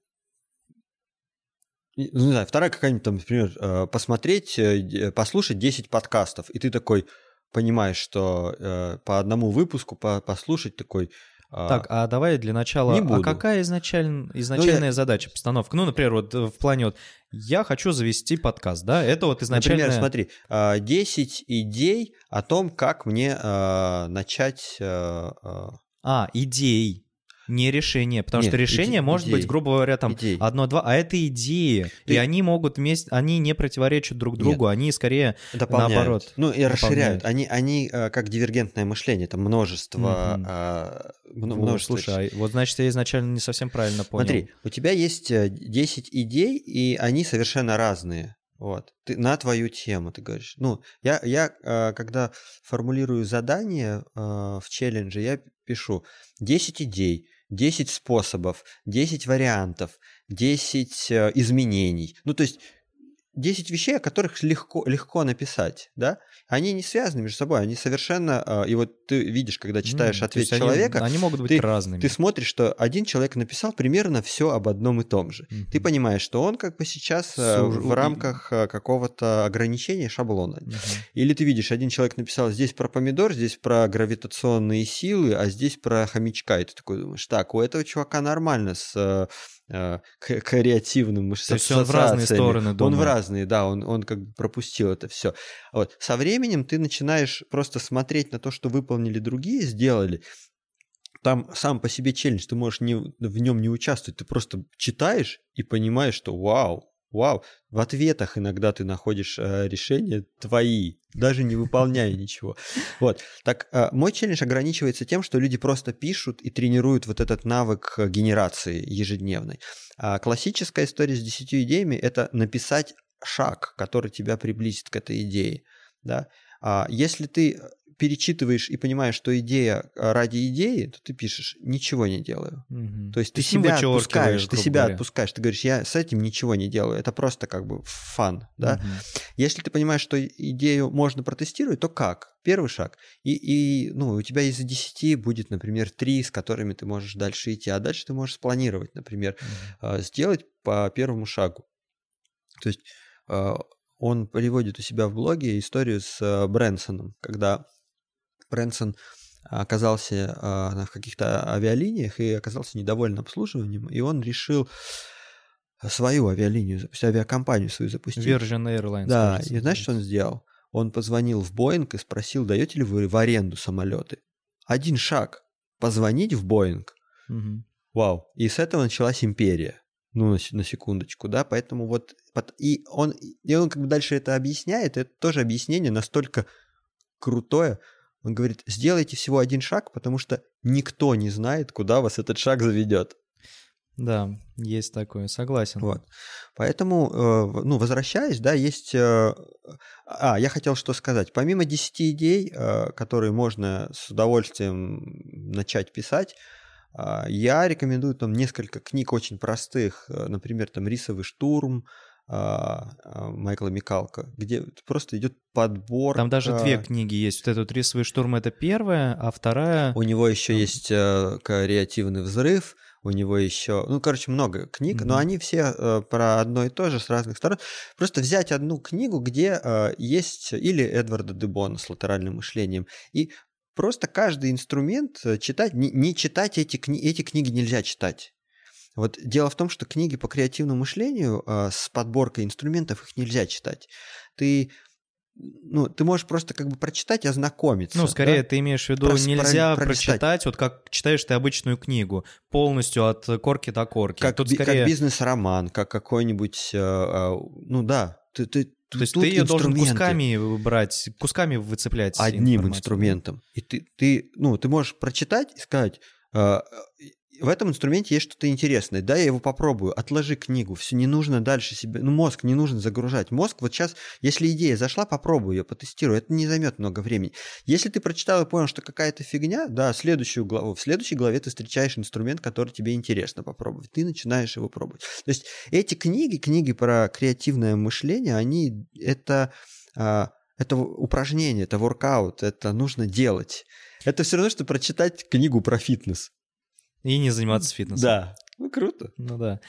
ну, не знаю, вторая какая-нибудь там, например, э, посмотреть, э, послушать 10 подкастов, и ты такой понимаешь, что э, по одному выпуску по- послушать такой... а, Так, а давай для начала, Не а буду. какая изначаль- изначальная задача, постановка? Ну, например, вот э, в плане вот я хочу завести подкаст, да? Это вот изначально... Например, смотри, а, 10 идей о том, как мне а, начать... а, а, А, идей, не решение. Потому Нет, что решение иде- может быть, идеи. грубо говоря, там одно-два, а это идеи. Ты- И они могут вместе, они не противоречат друг другу, они скорее дополняют. Наоборот, Ну и расширяют. дополняют. Они, они а, как дивергентное мышление, там множество... Мгм. а, мно- О, множество Слушай, а вот значит, я изначально не совсем правильно понял. Смотри, у тебя есть э, 10 идей, и они совершенно разные. Вот. Ты, на твою тему, ты говоришь. Ну, я, я э, когда формулирую задание э, в челлендже, я пишу 10 идей, 10 способов, 10 вариантов, 10 э, изменений. Ну, то есть 10 вещей, о которых легко, легко написать, да? Они не связаны между собой, они совершенно... э, и вот ты видишь, когда читаешь то ответ есть они- человека, Они, могут быть ты- разными. ты смотришь, что один человек написал примерно все об одном и том же. Мгм. Ты понимаешь, что он как бы сейчас Суж- в рамках э, какого-то ограничения шаблона. Мгм. Или ты видишь, один человек написал здесь про помидор, здесь про гравитационные силы, а здесь про хомячка. И ты такой думаешь, так, у этого чувака нормально с э, креативным То есть он в разные стороны Он в думает. разные, да, он, он как бы пропустил это все. Вот. Со временем ты начинаешь просто смотреть на то, что выполнили другие, сделали. Там сам по себе челлендж, ты можешь не, в нем не участвовать, ты просто читаешь и понимаешь, что вау, вау, в ответах иногда ты находишь э, решения твои, даже не выполняя ничего. Вот, так э, мой челлендж ограничивается тем, что люди просто пишут и тренируют вот этот навык э, генерации ежедневной. А классическая история с 10 идеями – это написать шаг, который тебя приблизит к этой идее. Да? А если ты перечитываешь и понимаешь, что идея а, ради идеи, то ты пишешь «ничего не делаю». Мгм. То есть ты ну, себя отпускаешь, ты себя говоря. отпускаешь, ты говоришь, я с этим ничего не делаю, это просто как бы фан, да. Мгм. Если ты понимаешь, что идею можно протестировать, то как? Первый шаг. И, и ну, у тебя из 10 будет, например, 3, с которыми ты можешь дальше идти, а дальше ты можешь спланировать, например, а, сделать по первому шагу. То есть он приводит у себя в блоге историю с а, Брэнсоном, когда Брэнсон оказался в каких-то авиалиниях и оказался недоволен обслуживанием, и он решил свою авиалинию запустить, авиакомпанию свою запустить. Virgin Airlines. Да, кажется, и знаешь, что он сделал? Он позвонил в Боинг и спросил, даете ли вы в аренду самолеты. Один шаг. Позвонить в Боинг. Мгм. Вау. И с этого началась империя. Ну, на, на секундочку, да, поэтому вот... И он, и он как бы дальше это объясняет, это тоже объяснение настолько крутое. Он говорит, сделайте всего один шаг, потому что никто не знает, куда вас этот шаг заведет. Да, есть такое, согласен. Вот. Поэтому, э, ну, возвращаясь, да, есть... э, А, я хотел что сказать. Помимо 10 идей, э, которые можно с удовольствием начать писать, я рекомендую там несколько книг очень простых, э, например, там «Рисовый штурм», а, а, Майкла Микалка, где просто идет подбор. Там даже две книги есть. Вот этот «Рисовый штурм» — это первая, а вторая... У него еще Там- есть э, «Креативный взрыв», у него еще, ну, короче, много книг, но Мгм. они все э, про одно и то же с разных сторон. Просто взять одну книгу, где э, есть или Эдварда Дебона с латеральным мышлением, и просто каждый инструмент э, читать, не, не читать эти, кни- эти книги нельзя читать. Вот дело в том, что книги по креативному мышлению э, с подборкой инструментов их нельзя читать. Ты, ну, ты можешь просто как бы прочитать и ознакомиться. Ну, да? скорее, ты имеешь в виду, Прос- нельзя про- пролистать. прочитать, вот как читаешь ты обычную книгу, полностью от корки до корки. как, Тут би- скорее... как бизнес-роман, как какой-нибудь, э, э, ну да, ты, ты, То есть ты ее должен кусками брать, кусками выцеплять одним информацию. инструментом. И ты, ты, ну, ты можешь прочитать и сказать, э, в этом инструменте есть что-то интересное, да, я его попробую, отложи книгу, все, не нужно дальше себе, ну, мозг не нужно загружать. Мозг вот сейчас, если идея зашла, попробуй ее, потестируй, это не займет много времени. Если ты прочитал и понял, что какая-то фигня, да, следующую главу, в следующей главе ты встречаешь инструмент, который тебе интересно попробовать, ты начинаешь его пробовать. То есть эти книги, книги про креативное мышление, они, это, а, это упражнение, это воркаут, это нужно делать. Это все равно, что прочитать книгу про фитнес. И не заниматься фитнесом. Да. Ну, круто. Ну да.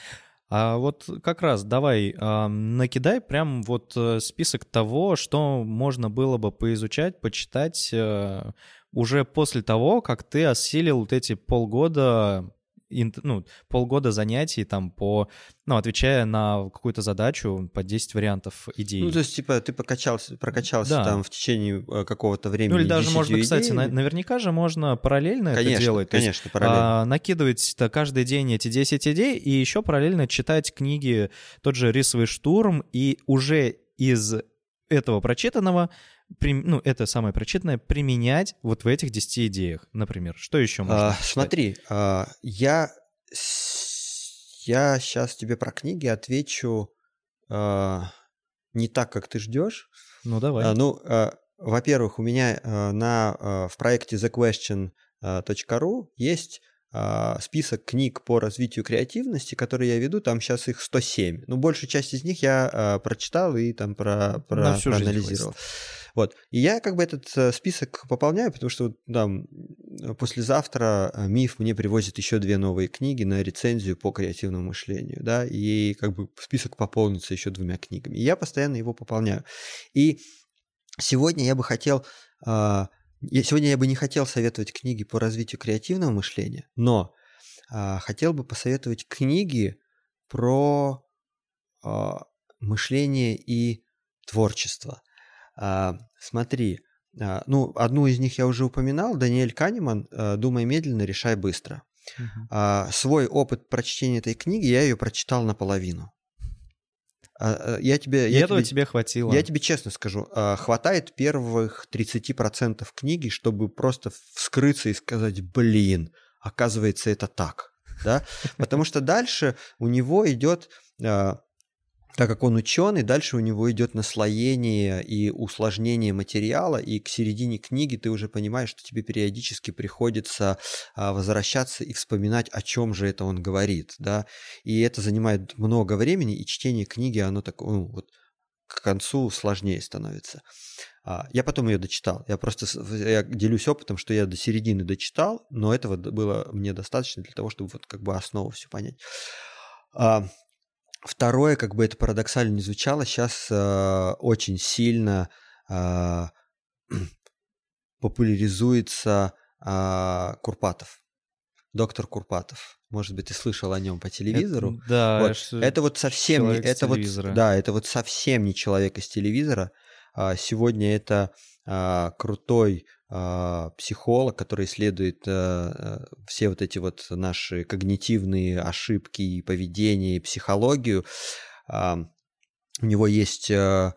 А вот как раз давай а, накидай прям вот э, список того, что можно было бы поизучать, почитать э, уже после того, как ты осилил вот эти полгода ну, полгода занятий там по, ну, отвечая на какую-то задачу по 10 вариантов идей. Ну, то есть, типа, ты покачался, прокачался Да. там в течение э, какого-то времени. Ну или даже 10 можно, кстати, на- наверняка же можно параллельно это Конечно, делать. То есть, конечно, параллельно. а, накидывать -то каждый день эти 10 идей и еще параллельно читать книги, тот же «Рисовый штурм», и уже из этого прочитанного, прим- ну, это самое прочитанное, применять вот в этих 10 идеях, например. Что еще можно А, смотри, а, я, я сейчас тебе про книги отвечу а, не так, как ты ждешь. Ну, давай. А, ну, а, во-первых, у меня а, на, а, в проекте thequestion.ru есть а, список книг по развитию креативности, которые я веду, там сейчас их 107. Ну, большую часть из них я а, прочитал и там про, про, проанализировал. Вот. И я как бы этот э, список пополняю, потому что там э, послезавтра э, МИФ мне привозит еще две новые книги на рецензию по креативному мышлению, да, и как бы список пополнится еще двумя книгами. И я постоянно его пополняю. И сегодня я бы хотел... а, Сегодня я бы не хотел советовать книги по развитию креативного мышления, но а, хотел бы посоветовать книги про а, мышление и творчество. А, смотри, а, ну, одну из них я уже упоминал, Даниэль Канеман а, «Думай медленно, решай быстро». Мгм. А, свой опыт прочтения этой книги я ее прочитал наполовину. А, а, я тебе, я этого тебе- тебе хватило. я тебе честно скажу, а, хватает первых 30% книги, чтобы просто вскрыться и сказать, блин, оказывается, это так. Да? Потому что дальше у него идет, а, так как он ученый, дальше у него идет наслоение и усложнение материала, и к середине книги ты уже понимаешь, что тебе периодически приходится а, возвращаться и вспоминать, о чем же это он говорит. Да? И это занимает много времени, и чтение книги, оно такое, ну, вот, к концу сложнее становится. А, Я потом ее дочитал. Я просто я делюсь опытом, что я до середины дочитал, но этого было мне достаточно для того, чтобы вот как бы основу все понять. Второе, как бы это парадоксально не звучало, сейчас очень сильно а, популяризуется а, Курпатов. Доктор Курпатов. Может быть, ты слышал о нем по телевизору. Это- да, Вот. Это вот совсем не, это вот, да, это вот совсем не человек из телевизора. А, Сегодня это а, крутой психолог, который исследует а, а, все вот эти вот наши когнитивные ошибки и поведение, и психологию. А, У него есть а,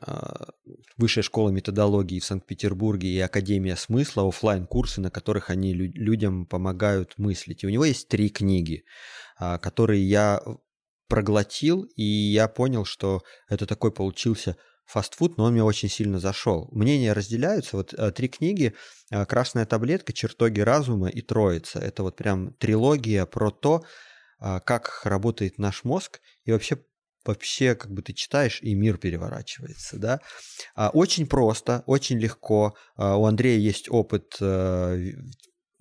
а, Высшая школа методологии в Санкт-Петербурге и Академия смысла, оффлайн курсы на которых они лю- людям помогают мыслить. И у него есть три книги, а, которые я проглотил, и я понял, что это такой получился фастфуд, но он мне очень сильно зашел. Мнения разделяются. Вот э, три книги э, «Красная таблетка», «Чертоги разума» и «Троица». Это вот прям трилогия про то, а, как работает наш мозг и вообще вообще как бы ты читаешь и мир переворачивается, да. А, Очень просто, очень легко. А, У Андрея есть опыт э,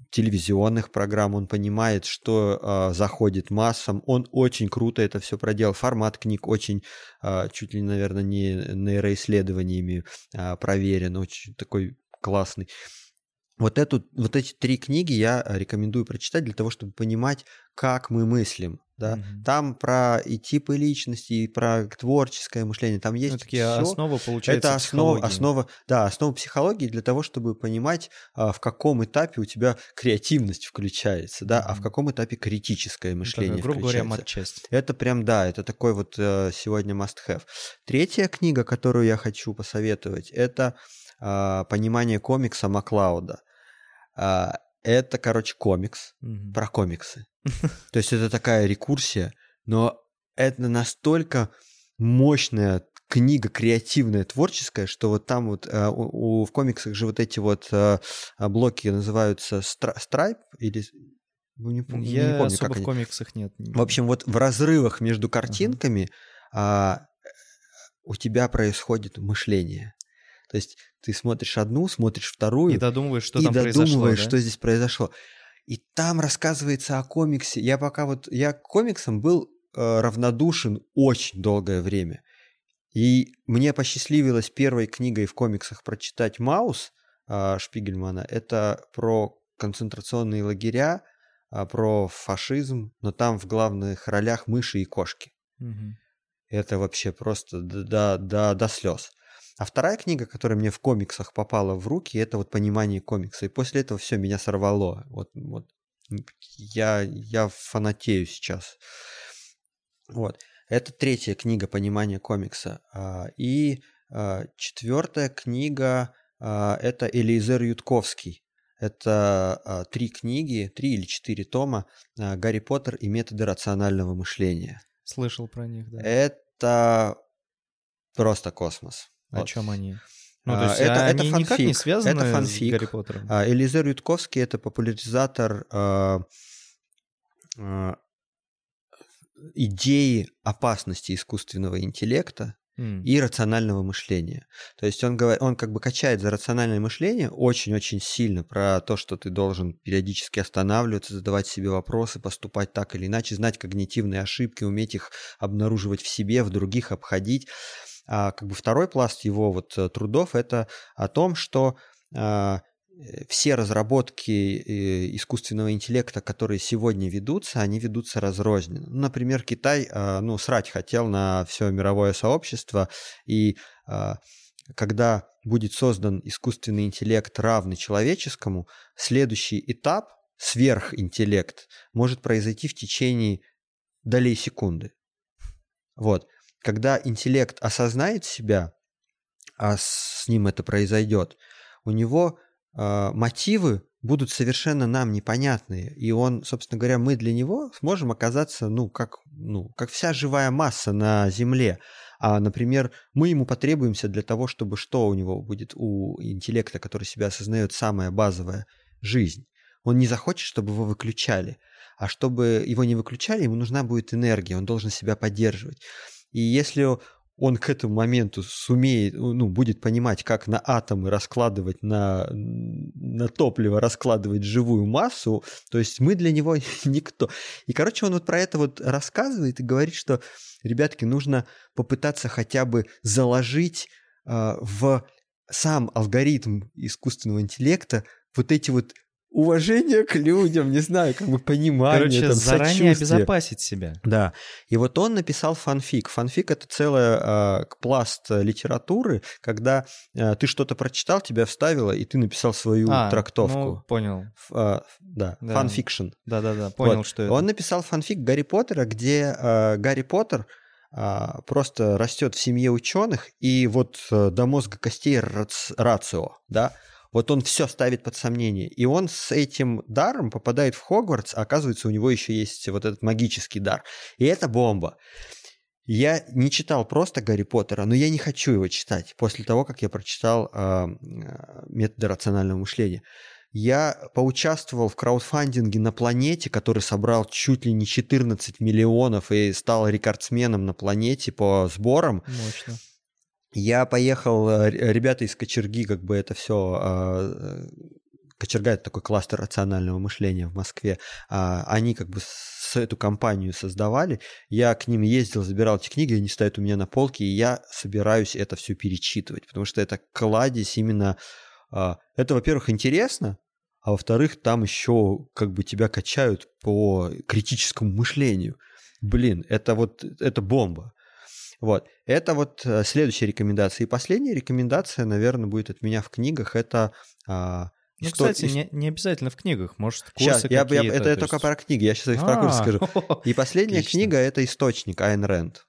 телевизионных программ, он понимает, что а, заходит массам, он очень круто это все проделал. Формат книг очень, а, чуть ли, наверное, не нейроисследованиями а, проверен, очень такой классный. Вот, эту, вот эти три книги я рекомендую прочитать для того, чтобы понимать, как мы мыслим. Да? Мгм. Там про и типы личности, и про творческое мышление. Там есть Ну, такие всё. основы, получается, Это основа, основа, да, основа психологии для того, чтобы понимать, а, в каком этапе у тебя креативность включается, да, а в каком этапе критическое Ну, мышление такая, грубо говоря, включается. матчасть. Это прям, да, это такой вот э, сегодня must-have. Третья книга, которую я хочу посоветовать, это а, «Понимание комикса Маклауда». А, это, короче, комикс Мгм. про комиксы. То есть это такая рекурсия, но это настолько мощная книга креативная, творческая, что вот там вот э, у, у- в комиксах же вот эти вот э, блоки называются стра- страйп или ну, не, пом- Я не помню, особо как в они. комиксах нет. не- В общем, вот в разрывах между картинками а, у тебя происходит мышление. То есть ты смотришь одну, смотришь вторую, и додумываешь, что и там произошло. додумываешь, да? что здесь произошло. И там рассказывается о комиксе. Я пока вот я к комиксам был э, равнодушен очень долгое время. И мне посчастливилось первой книгой в комиксах прочитать Маус э, Шпигельмана. Это про концентрационные лагеря, а, про фашизм, но там в главных ролях мыши и кошки. Мгм. Это вообще просто до, до, до, до слез. А вторая книга, которая мне в комиксах попала в руки, это вот понимание комикса. И после этого все меня сорвало. Вот, вот я, я фанатею сейчас. Вот. Это третья книга понимания комикса. А, И а, четвертая книга а, это Элизер Ютковский. Это три книги, три или четыре тома Гарри Поттер и методы рационального мышления. Слышал про них, да. Это просто космос. О Вот. чем они? Ну, А, то есть это- это они никак не фанфик. связаны Это с фанфик. Гарри Поттером. А, Элизер Ютковский это популяризатор а, а, идеи опасности искусственного интеллекта и рационального мышления. То есть он, говорит, он как бы качает за рациональное мышление очень-очень сильно про то, что ты должен периодически останавливаться, задавать себе вопросы, поступать так или иначе, знать когнитивные ошибки, уметь их обнаруживать в себе, в других обходить. А как бы второй пласт его вот э, трудов это о том, что а, э, все разработки э, искусственного интеллекта, которые сегодня ведутся, они ведутся разрозненно. Ну, Например, Китай, а, ну, срать хотел на все мировое сообщество, и когда будет создан искусственный интеллект, равный человеческому, следующий этап, сверхинтеллект, может произойти в течение долей секунды. Вот. Когда интеллект осознает себя, а с ним это произойдет, у него э, мотивы будут совершенно нам непонятные. И он, собственно говоря, мы для него сможем оказаться, ну, как, ну, как вся живая масса на Земле. А, например, мы ему потребуемся для того, чтобы что у него будет у интеллекта, который себя осознает, самая базовая жизнь. Он не захочет, чтобы его выключали. А чтобы его не выключали, ему нужна будет энергия, он должен себя поддерживать. И если он к этому моменту сумеет, ну, будет понимать, как на атомы раскладывать, на, на топливо раскладывать живую массу, то есть мы для него никто. И, короче, он вот про это вот рассказывает и говорит, что, ребятки, нужно попытаться хотя бы заложить э, в сам алгоритм искусственного интеллекта вот эти вот уважение к людям, не знаю, как бы понимание, Короче, там, заранее сочувствие. обезопасить себя. Да. И вот он написал фанфик. Фанфик это целая э, пласт литературы, когда э, ты что-то прочитал, тебя вставило, и ты написал свою А, трактовку. ну, понял. Ф- а, да, Да. фанфикшн. Да-да-да, понял, Вот. что это. Он написал фанфик Гарри Поттера, где э, Гарри Поттер а, просто растет в семье ученых, и вот э, до мозга костей рац- рацио, да, вот он все ставит под сомнение. И он с этим даром попадает в Хогвартс, а оказывается, у него еще есть вот этот магический дар. И это бомба. Я не читал просто Гарри Поттера, но я не хочу его читать после того, как я прочитал э, методы рационального мышления. Я поучаствовал в краудфандинге на планете, который собрал чуть ли не 14 миллионов и стал рекордсменом на планете по сборам. Мощно. Я поехал, э, ребята из Кочерги, как бы это все... Кочерга это такой кластер рационального мышления в Москве. А, Они как бы с эту компанию создавали. Я к ним ездил, забирал эти книги, они стоят у меня на полке, и я собираюсь это все перечитывать, потому что это кладезь именно... а, Это, во-первых, интересно, а во-вторых, там еще как бы тебя качают по критическому мышлению. Блин, это вот, это бомба. Вот. Это вот э, следующая рекомендация. И последняя рекомендация, наверное, будет от меня в книгах. Это а, ну, что- кстати, не, не обязательно в книгах, может, курсы Сейчас, я, я, это я то только есть- про книги, я сейчас про курсы А, скажу. И последняя отлично. книга это источник Айн Рэнд.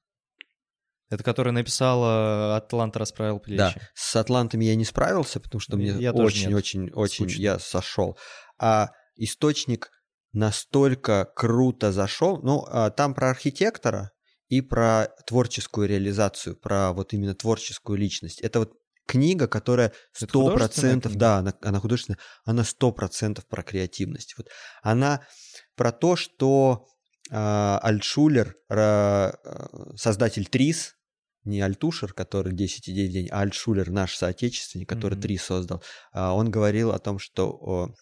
Это который написала «Атланта расправил плечи». Да, с Атлантами я не справился, потому что мне Я тоже нет. очень-очень очень Скучно. я сошел. А источник настолько круто зашел. Ну, а, там про архитектора и про творческую реализацию, про вот именно творческую личность. Это вот книга, которая сто процентов, да, она, она художественная, она сто процентов про креативность. Вот она про то, что а, Альтшулер, а, создатель Трис, не Альтушер, который 10 идей в день, а Альтшулер, наш соотечественник, который Мгм. Трис создал, а, он говорил о том, что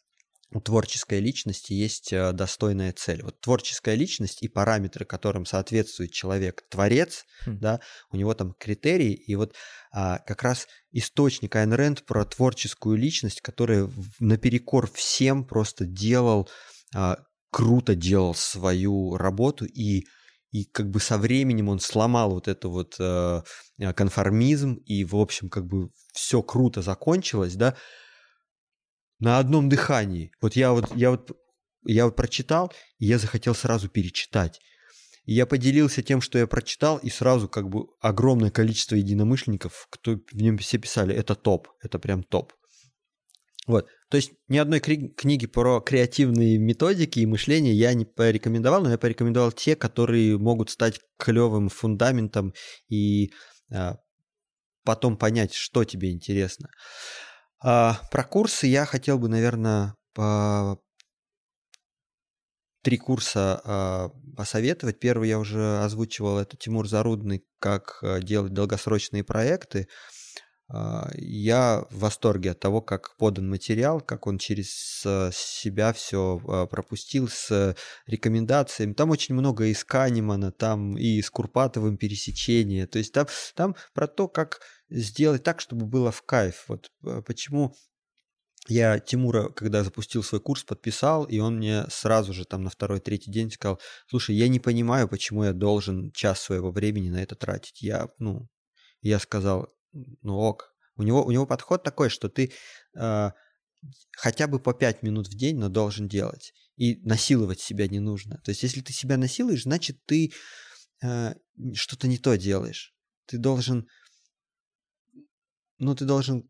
у творческой личности есть а, достойная цель. Вот творческая личность и параметры, которым соответствует человек, творец, Хм. да, у него там критерии, и вот а, как раз источник Айн Рэнд про творческую личность, которая в- наперекор всем просто делал, а, круто делал свою работу, и, и как бы со временем он сломал вот это вот э, э, конформизм, и, в общем, как бы все круто закончилось, да, на одном дыхании. Вот я вот, я вот, я вот прочитал, и я захотел сразу перечитать. И я поделился тем, что я прочитал, и сразу как бы огромное количество единомышленников, кто в нем все писали, это топ, это прям топ. Вот. То есть ни одной кри- книги про креативные методики и мышление я не порекомендовал, но я порекомендовал те, которые могут стать клевым фундаментом и а, потом понять, что тебе интересно. А, про курсы я хотел бы, наверное, по три курса а, посоветовать. Первый я уже озвучивал, это Тимур Зарудный, как а, делать долгосрочные проекты. А, Я в восторге от того, как подан материал, как он через а, себя все пропустил с рекомендациями. Там очень много и с Канемана, там и с Курпатовым пересечения. То есть там, там про то, как сделать так, чтобы было в кайф. Вот а, почему я Тимура, когда запустил свой курс, подписал, и он мне сразу же там на второй-третий день сказал, слушай, я не понимаю, почему я должен час своего времени на это тратить. Я, ну, я сказал, ну ок. У него, у него подход такой, что ты э, хотя бы по 5 минут в день, но должен делать. И насиловать себя не нужно. То есть, если ты себя насилуешь, значит, ты э, что-то не то делаешь. Ты должен... Ну, ты должен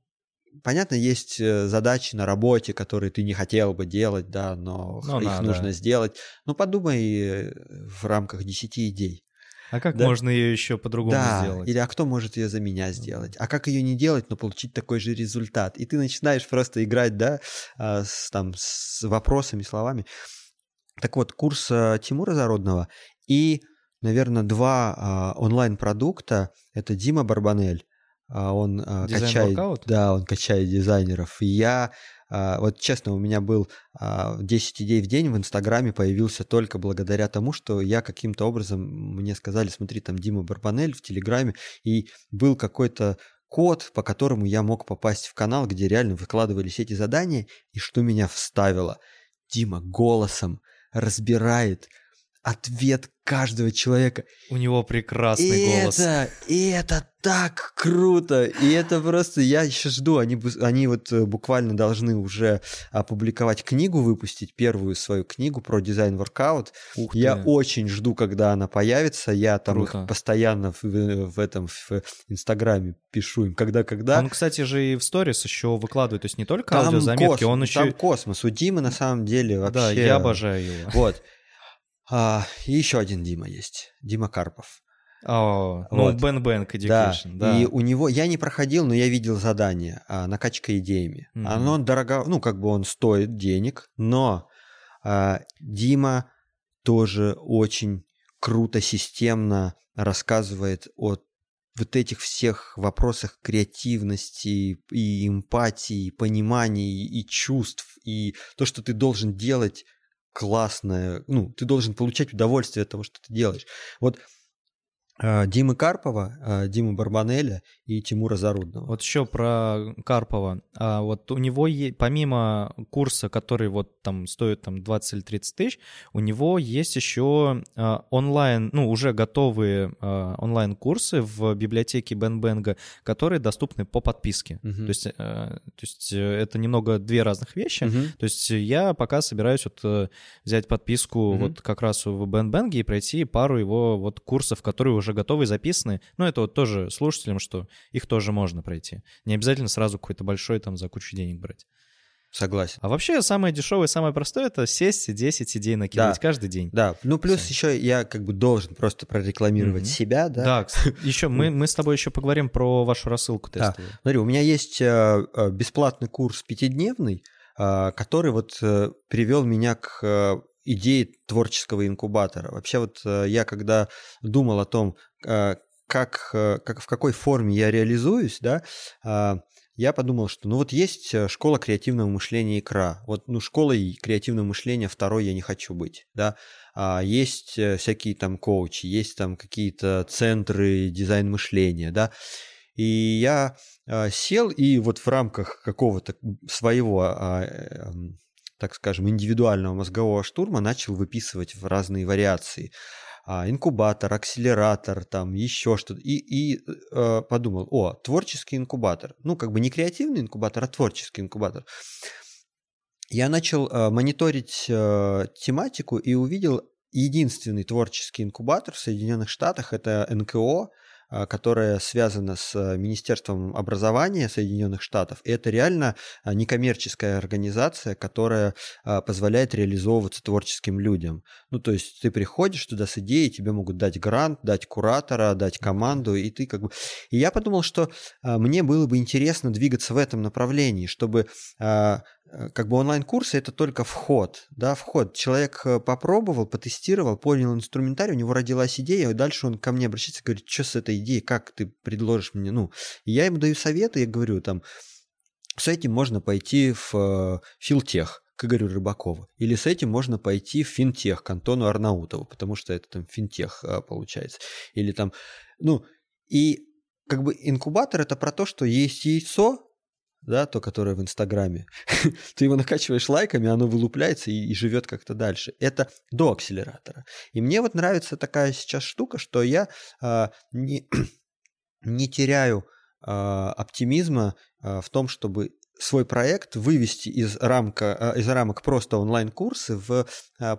понятно, есть э, задачи на работе, которые ты не хотел бы делать, да, но Ну их да, нужно сделать. Ну, подумай э, в рамках 10 идей. А как Да. можно ее еще по-другому да, сделать? или а кто может ее за меня сделать? А как ее не делать, но получить такой же результат? И ты начинаешь просто играть, да, а, с, там, с вопросами, словами. Так вот, курс а, Тимура Зародного и, наверное, два а, онлайн-продукта. Это Дима Барбанель. А, Он а, Дизайн качает, воркаут? да, он качает дизайнеров. И я, а, вот честно, у меня был а, 10 идей в день в Инстаграме появился только благодаря тому, что я каким-то образом, мне сказали, смотри, там Дима Барбанель в Телеграме, и был какой-то код, по которому я мог попасть в канал, где реально выкладывались эти задания, и что меня вставило. Дима голосом разбирает ответ каждого человека. У него прекрасный и голос. это, и это так круто, и это просто, я еще жду, они, они вот э, буквально должны уже опубликовать книгу, выпустить первую свою книгу про дизайн воркаут. Ух Я очень жду, когда она появится, я там Круто. их постоянно в, в этом, в Инстаграме пишу им, когда-когда. Он, кстати же, и в сторис еще выкладывает, то есть не только Там аудиозаметки, космос, он еще... там космос, у Димы на самом деле вообще... Да, я обожаю его. Вот. А, и еще один Дима есть, Дима Карпов. О, ну, Вот. Бен Бэнк Да, Education, да. и у него, я не проходил, но я видел задание, а, накачка идеями. Мгм. Оно дорого, ну, как бы он стоит денег, но а, Дима тоже очень круто, системно рассказывает о вот этих всех вопросах креативности и эмпатии, и понимания и чувств, и то, что ты должен делать классное, ну, ты должен получать удовольствие от того, что ты делаешь. Вот А, Димы Карпова, а, Димы Барбанеля и Тимура Зарудного. Вот еще про Карпова. А вот у него, помимо курса, который вот там стоит там 20 или 30 тысяч, у него есть еще а, онлайн, ну, уже готовые онлайн-курсы в библиотеке Бен Бенга, которые доступны по подписке. Угу. То, есть, то есть э, это немного две разных вещи. Угу. То есть я пока собираюсь вот э, взять подписку угу. вот как раз в Бен Бенге и пройти пару его вот курсов, которые уже готовые, записаны. Но это вот тоже слушателям, что их тоже можно пройти. Не обязательно сразу какой-то большой там за кучу денег брать. Согласен. А вообще самое дешевое, самое простое это сесть и 10 идей накидывать да. каждый день. Да, ну плюс Все. еще я как бы должен просто прорекламировать mm-hmm. себя, да. Да, еще мы, мы с тобой еще поговорим про вашу рассылку тестовую. Да. Смотри, у меня есть э, э, бесплатный курс пятидневный, э, который вот привел меня к идеи творческого инкубатора. Вообще вот я когда думал о том, как, э, как в какой форме я реализуюсь, да, а, я подумал, что ну вот есть школа креативного мышления икра. Вот ну школой креативного мышления второй я не хочу быть, да. А есть всякие там коучи, есть там какие-то центры дизайн мышления, да. И я сел и вот в рамках какого-то своего а, эм, так скажем, индивидуального мозгового штурма начал выписывать в разные вариации. А, инкубатор, акселератор, там еще что-то. И, и э, подумал, о, творческий инкубатор. Ну, как бы не креативный инкубатор, а творческий инкубатор. Я начал э, мониторить э, тематику и увидел единственный творческий инкубатор в Соединенных Штатах, это НКО, которая связана с э, Министерством образования Соединенных Штатов. И это реально а, некоммерческая организация, которая а, позволяет реализовываться творческим людям. Ну, то есть ты приходишь туда с идеей, тебе могут дать грант, дать куратора, дать команду, и ты как бы... И я подумал, что мне было бы интересно двигаться в этом направлении, чтобы как бы онлайн-курсы это только вход, да, вход. Человек э, попробовал, потестировал, понял инструментарий, у него родилась идея, и дальше он ко мне обращается и говорит, что с этой идеей, как ты предложишь мне, ну, и я ему даю советы, я говорю, там, с этим можно пойти в э, филтех, к Игорю Рыбакову. Или с этим можно пойти в финтех к Антону Арнаутову, потому что это там финтех получается. Или там, ну, и как бы инкубатор это про то, что есть яйцо, да, то, которое в Инстаграме, ты его накачиваешь лайками, оно вылупляется и, и живет как-то дальше. Это до акселератора. И мне вот нравится такая сейчас штука, что я а, не, не теряю а, оптимизма а, в том, чтобы свой проект вывести из, рамка, из рамок просто онлайн-курсы в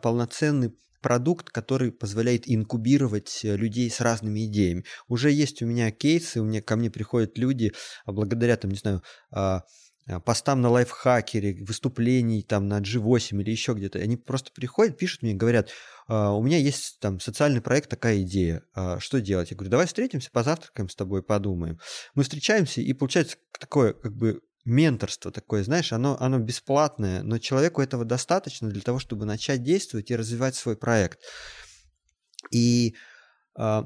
полноценный продукт, который позволяет инкубировать э, людей с разными идеями. Уже есть у меня кейсы, у меня ко мне приходят люди, а благодаря, там, не знаю, а, а, постам на лайфхакере, выступлений там на G8 или еще где-то. Они просто приходят, пишут мне, говорят, у меня есть там социальный проект, такая идея, что делать? Я говорю, давай встретимся, позавтракаем с тобой, подумаем. Мы встречаемся, и получается такое как бы менторство такое, знаешь, оно, оно бесплатное, но человеку этого достаточно для того, чтобы начать действовать и развивать свой проект. И э,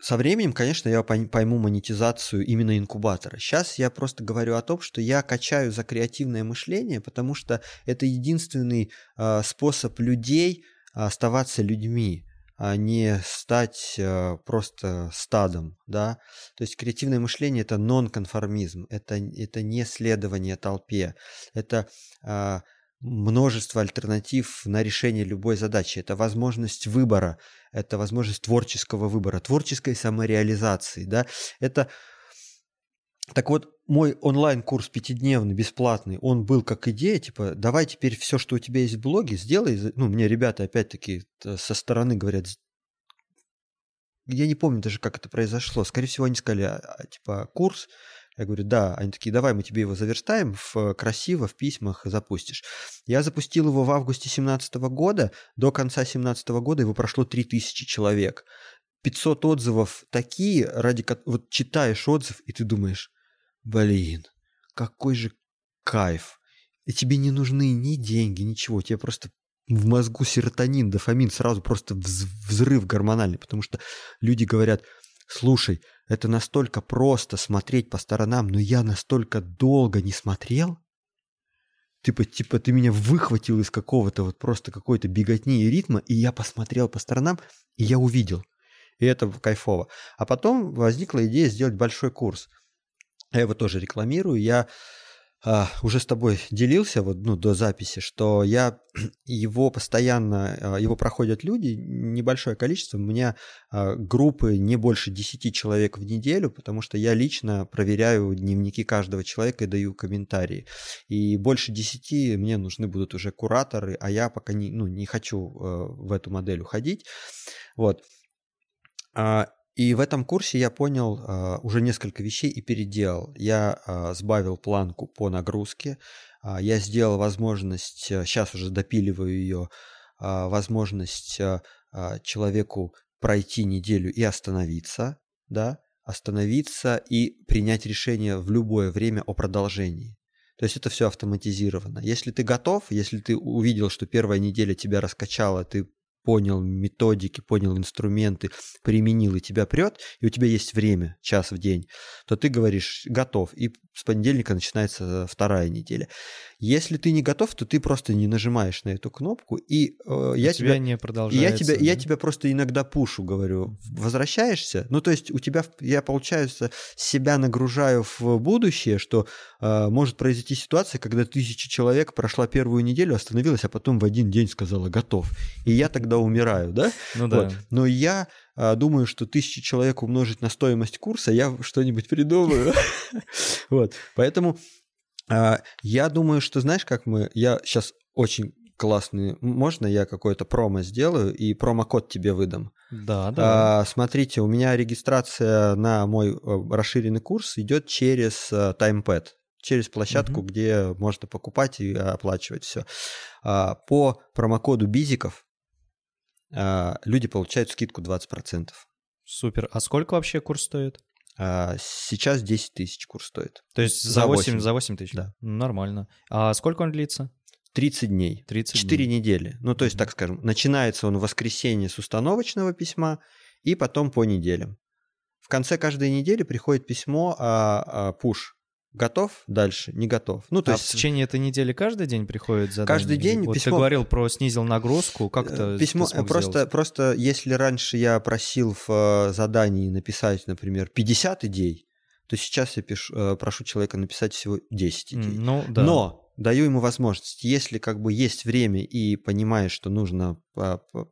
со временем, конечно, я пойму монетизацию именно инкубатора. Сейчас я просто говорю о том, что я качаю за креативное мышление, потому что это единственный э, способ людей оставаться людьми не стать э, просто стадом, да. То есть креативное мышление – это нон-конформизм, это, это не следование толпе, это а, множество альтернатив на решение любой задачи, это возможность выбора, это возможность творческого выбора, творческой самореализации, да. Это так вот, мой онлайн-курс пятидневный, бесплатный, он был как идея, типа, давай теперь все, что у тебя есть в блоге, сделай. Ну, мне ребята опять-таки со стороны говорят, я не помню даже, как это произошло. Скорее всего, они сказали, а, а, типа, курс. Я говорю, да. Они такие, давай мы тебе его заверстаем, в, красиво, в письмах запустишь. Я запустил его в августе 2017 года. До конца 2017 года его прошло 3000 человек. 500 отзывов такие, ради вот читаешь отзыв, и ты думаешь, Блин, какой же кайф. И тебе не нужны ни деньги, ничего. Тебе просто в мозгу серотонин, дофамин, сразу просто взрыв гормональный, потому что люди говорят, слушай, это настолько просто смотреть по сторонам, но я настолько долго не смотрел, типа, типа ты меня выхватил из какого-то вот просто какой-то беготни и ритма, и я посмотрел по сторонам, и я увидел. И это кайфово. А потом возникла идея сделать большой курс. Я его тоже рекламирую. Я а, уже с тобой делился вот, ну, до записи, что я его постоянно, а, его проходят люди, небольшое количество, у меня а, группы не больше 10 человек в неделю, потому что я лично проверяю дневники каждого человека и даю комментарии. И больше 10 мне нужны будут уже кураторы, а я пока не, ну, не хочу в эту модель уходить. Вот. И в этом курсе я понял uh, уже несколько вещей и переделал. Я uh, сбавил планку по нагрузке, uh, я сделал возможность, сейчас уже допиливаю ее, возможность человеку пройти неделю и остановиться, да, остановиться и принять решение в любое время о продолжении. То есть это все автоматизировано. Если ты готов, если ты увидел, что первая неделя тебя раскачала, ты понял методики, понял инструменты, применил и тебя прет, и у тебя есть время, час в день, то ты говоришь готов, и с понедельника начинается вторая неделя. Если ты не готов, то ты просто не нажимаешь на эту кнопку, и э, я тебя, не продолжается. Я тебя, да? я тебя просто иногда пушу, говорю, возвращаешься, ну то есть у тебя, я получается себя нагружаю в будущее, что э, может произойти ситуация, когда тысяча человек прошла первую неделю, остановилась, а потом в один день сказала готов, и я тогда умираю, да? Ну да. Вот. Но я думаю, что тысячи человек умножить на стоимость курса, я что-нибудь придумаю. Вот, поэтому а, я думаю, что знаешь, как мы... Я сейчас очень классный. Можно я какое-то промо сделаю и промокод тебе выдам? Да, да. А, смотрите, у меня регистрация на мой э, расширенный курс идет через TimePad, через площадку, угу. где можно покупать и оплачивать все. А, по промокоду Бизиков а, люди получают скидку 20%. Супер. А сколько вообще курс стоит? А, сейчас 10 тысяч курс стоит. То есть за 8, 8. за 8 тысяч? Да. Нормально. А сколько он длится? 30 дней. 30 4 дней. недели. Ну, то есть, так скажем, начинается он в воскресенье с установочного письма и потом по неделям. В конце каждой недели приходит письмо, а, а, пуш, Готов дальше, не готов. Ну, то а есть... в течение этой недели каждый день приходит задание? Каждый день вот письмо... ты говорил про снизил нагрузку, как это э, Письмо просто, сделать? просто если раньше я просил в э, задании написать, например, 50 идей, то сейчас я пишу, э, прошу человека написать всего 10 идей. Ну, да. Но даю ему возможность. Если как бы есть время и понимаешь, что нужно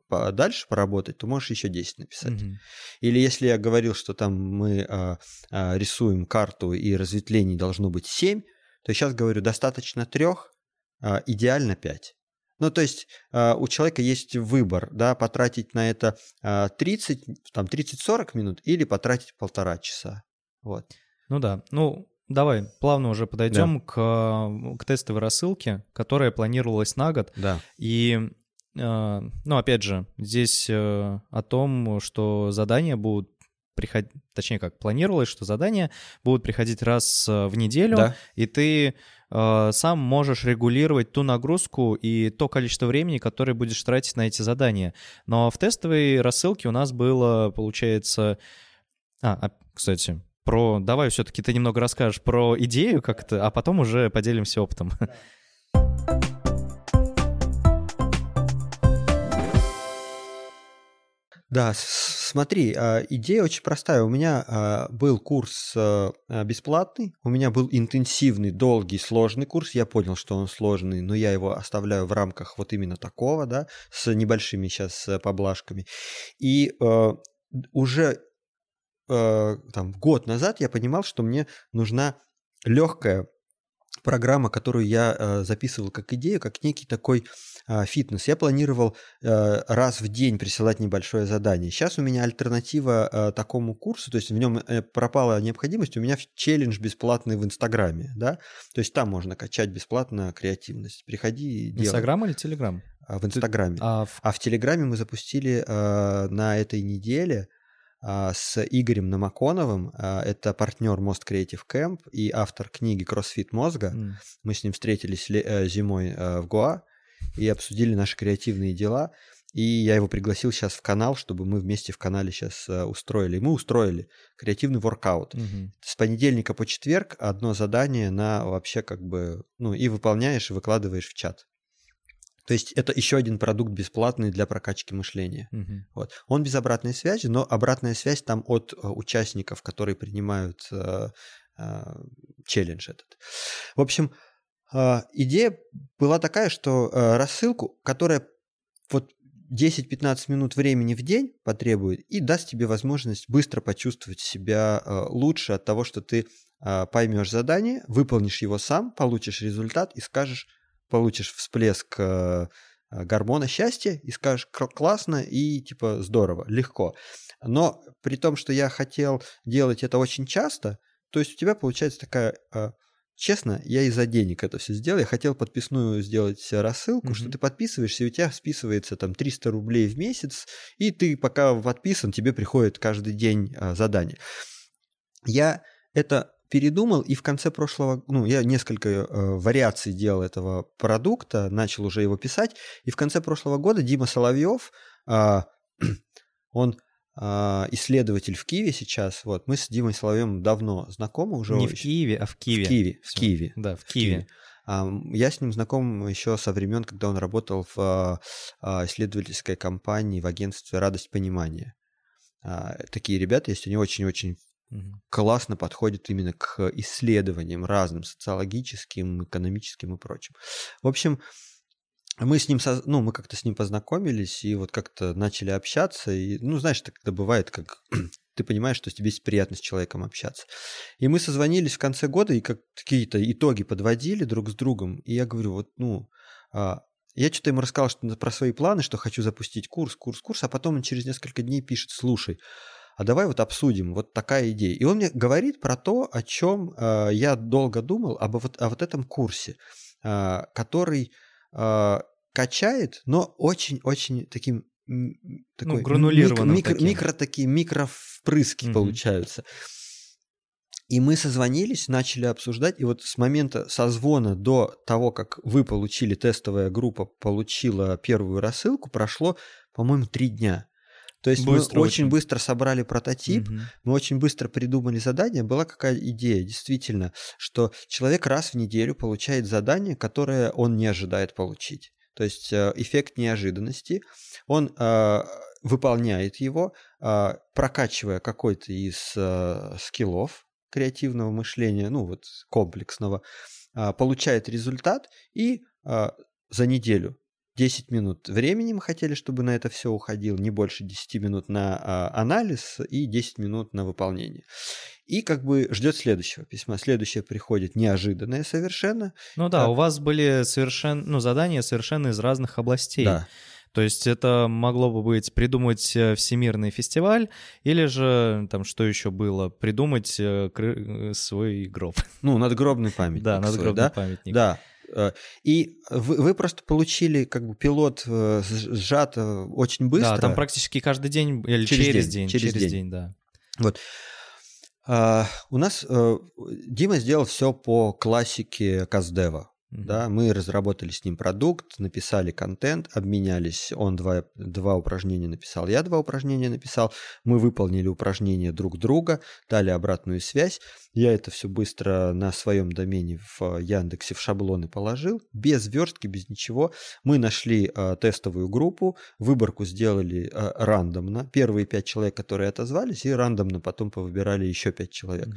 дальше поработать, то можешь еще 10 написать. Mm-hmm. Или если я говорил, что там мы а, а, рисуем карту и разветвлений должно быть 7, то сейчас говорю, достаточно трех, а, идеально 5. Ну, то есть а, у человека есть выбор, да, потратить на это 30, там, 30-40 минут или потратить полтора часа. Вот. Ну да, ну Давай, плавно уже подойдем да. к, к тестовой рассылке, которая планировалась на год. Да. И, э, ну, опять же, здесь э, о том, что задания будут приходить, точнее как, планировалось, что задания будут приходить раз э, в неделю, да. и ты э, сам можешь регулировать ту нагрузку и то количество времени, которое будешь тратить на эти задания. Но в тестовой рассылке у нас было, получается... А, а кстати, про... Давай все-таки ты немного расскажешь про идею как-то, а потом уже поделимся опытом. Да, смотри, а, идея очень простая. У меня а, был курс а, бесплатный, у меня был интенсивный, долгий, сложный курс. Я понял, что он сложный, но я его оставляю в рамках вот именно такого, да, с небольшими сейчас э, поблажками. И уже э, там, год назад я понимал, что мне нужна легкая программа, которую я э, записывал как идею, как некий такой э, фитнес. Я планировал э, раз в день присылать небольшое задание. Сейчас у меня альтернатива э, такому курсу, то есть в нем э, пропала необходимость, у меня челлендж бесплатный в Инстаграме, да, то есть там можно качать бесплатно креативность. Приходи и делай. Инстаграм или Телеграм? А, в Инстаграме. А в... а в Телеграме мы запустили э, на этой неделе с Игорем Намаконовым. А, это партнер Most Creative Camp и автор книги «Кроссфит мозга». Mm. Мы с ним встретились э, зимой э, в Гоа и обсудили наши креативные дела. И я его пригласил сейчас в канал, чтобы мы вместе в канале сейчас устроили. И мы устроили креативный воркаут. Mm-hmm. С понедельника по четверг одно задание на вообще как бы... Ну, и выполняешь, и выкладываешь в чат. То есть это еще один продукт бесплатный для прокачки мышления. Мгм. Вот. Он без обратной связи, но обратная связь там от э, участников, которые принимают э, э, челлендж этот. В общем, э, идея была такая, что э, рассылку, которая вот 10-15 минут времени в день потребует и даст тебе возможность быстро почувствовать себя э, лучше от того, что ты э, поймешь задание, выполнишь его сам, получишь результат и скажешь, получишь всплеск э, э, гормона счастья и скажешь «К- классно и типа здорово, легко. Но при том, что я хотел делать это очень часто, то есть у тебя получается такая э, Честно, я из-за денег это все сделал. Я хотел подписную сделать рассылку, что Мгм. ты подписываешься, и у тебя списывается там 300 рублей в месяц, и ты пока подписан, тебе приходит каждый день а, задание. Я это передумал, и в конце прошлого, ну, я несколько э, вариаций делал этого продукта, начал уже его писать, и в конце прошлого года Дима Соловьев, а, он а, исследователь в Киеве сейчас, вот, мы с Димой Соловьевым давно знакомы уже. Не в Киеве, а в Киеве. В Киеве, в. Киеве. Да, в в Киеве. Киеве. А, Я с ним знаком еще со времен, когда он работал в исследовательской компании в агентстве «Радость понимания». Такие ребята есть, они очень-очень Мгм. классно подходят именно к исследованиям разным, социологическим, экономическим и прочим. В общем, мы с ним, ну, мы как-то с ним познакомились и вот как-то начали общаться. И, ну, знаешь, так это бывает, как ты понимаешь, что тебе есть приятно с человеком общаться. И мы созвонились в конце года и как какие-то итоги подводили друг с другом. И я говорю, вот, ну, а, я что-то ему рассказал что, про свои планы, что хочу запустить курс, курс, курс, а потом он через несколько дней пишет, слушай, а давай вот обсудим, вот такая идея. И он мне говорит про то, о чем э, я долго думал, об вот, о вот этом курсе, э, который э, качает, но очень-очень таким такой гранулированным микро, таким. микро такие микровпрыски Мгм. получаются. И мы созвонились, начали обсуждать, и вот с момента созвона до того, как вы получили, тестовая группа получила первую рассылку, прошло, по-моему, три дня. То есть Быстро мы очень очень. быстро собрали прототип, Мгм. мы очень быстро придумали задание. Была какая идея, действительно, что человек раз в неделю получает задание, которое он не ожидает получить. То есть э, эффект неожиданности. Он э, выполняет его, э, прокачивая какой-то из э, скиллов креативного мышления, ну вот комплексного, а, получает результат и а, за неделю 10 минут времени мы хотели, чтобы на это все уходило, не больше 10 минут на а, анализ и 10 минут на выполнение. И как бы ждет следующего письма. Следующее приходит неожиданное совершенно. Ну да, Так. у вас были совершенно, ну, задания совершенно из разных областей. Да. То есть это могло бы быть придумать э, всемирный фестиваль, или же там что еще было, придумать э, кры- э, свой гроб. Ну, надгробный памятник. Да, свой, надгробный да? памятник. Да. Э, И вы, вы просто получили как бы пилот э, сж- сжато очень быстро. Да, там практически каждый день или Через через, день, день, через через, день. день. да. А, у нас э, Дима сделал все по классике Каздева. Да, мы разработали с ним продукт, написали контент, обменялись. Он два, два упражнения написал, я два упражнения написал. Мы выполнили упражнения друг друга, дали обратную связь. Я это все быстро на своем домене в Яндексе в шаблоны положил, без верстки, без ничего. Мы нашли э, тестовую группу, выборку сделали э, рандомно. Первые пять человек, которые отозвались, и рандомно потом повыбирали еще пять человек.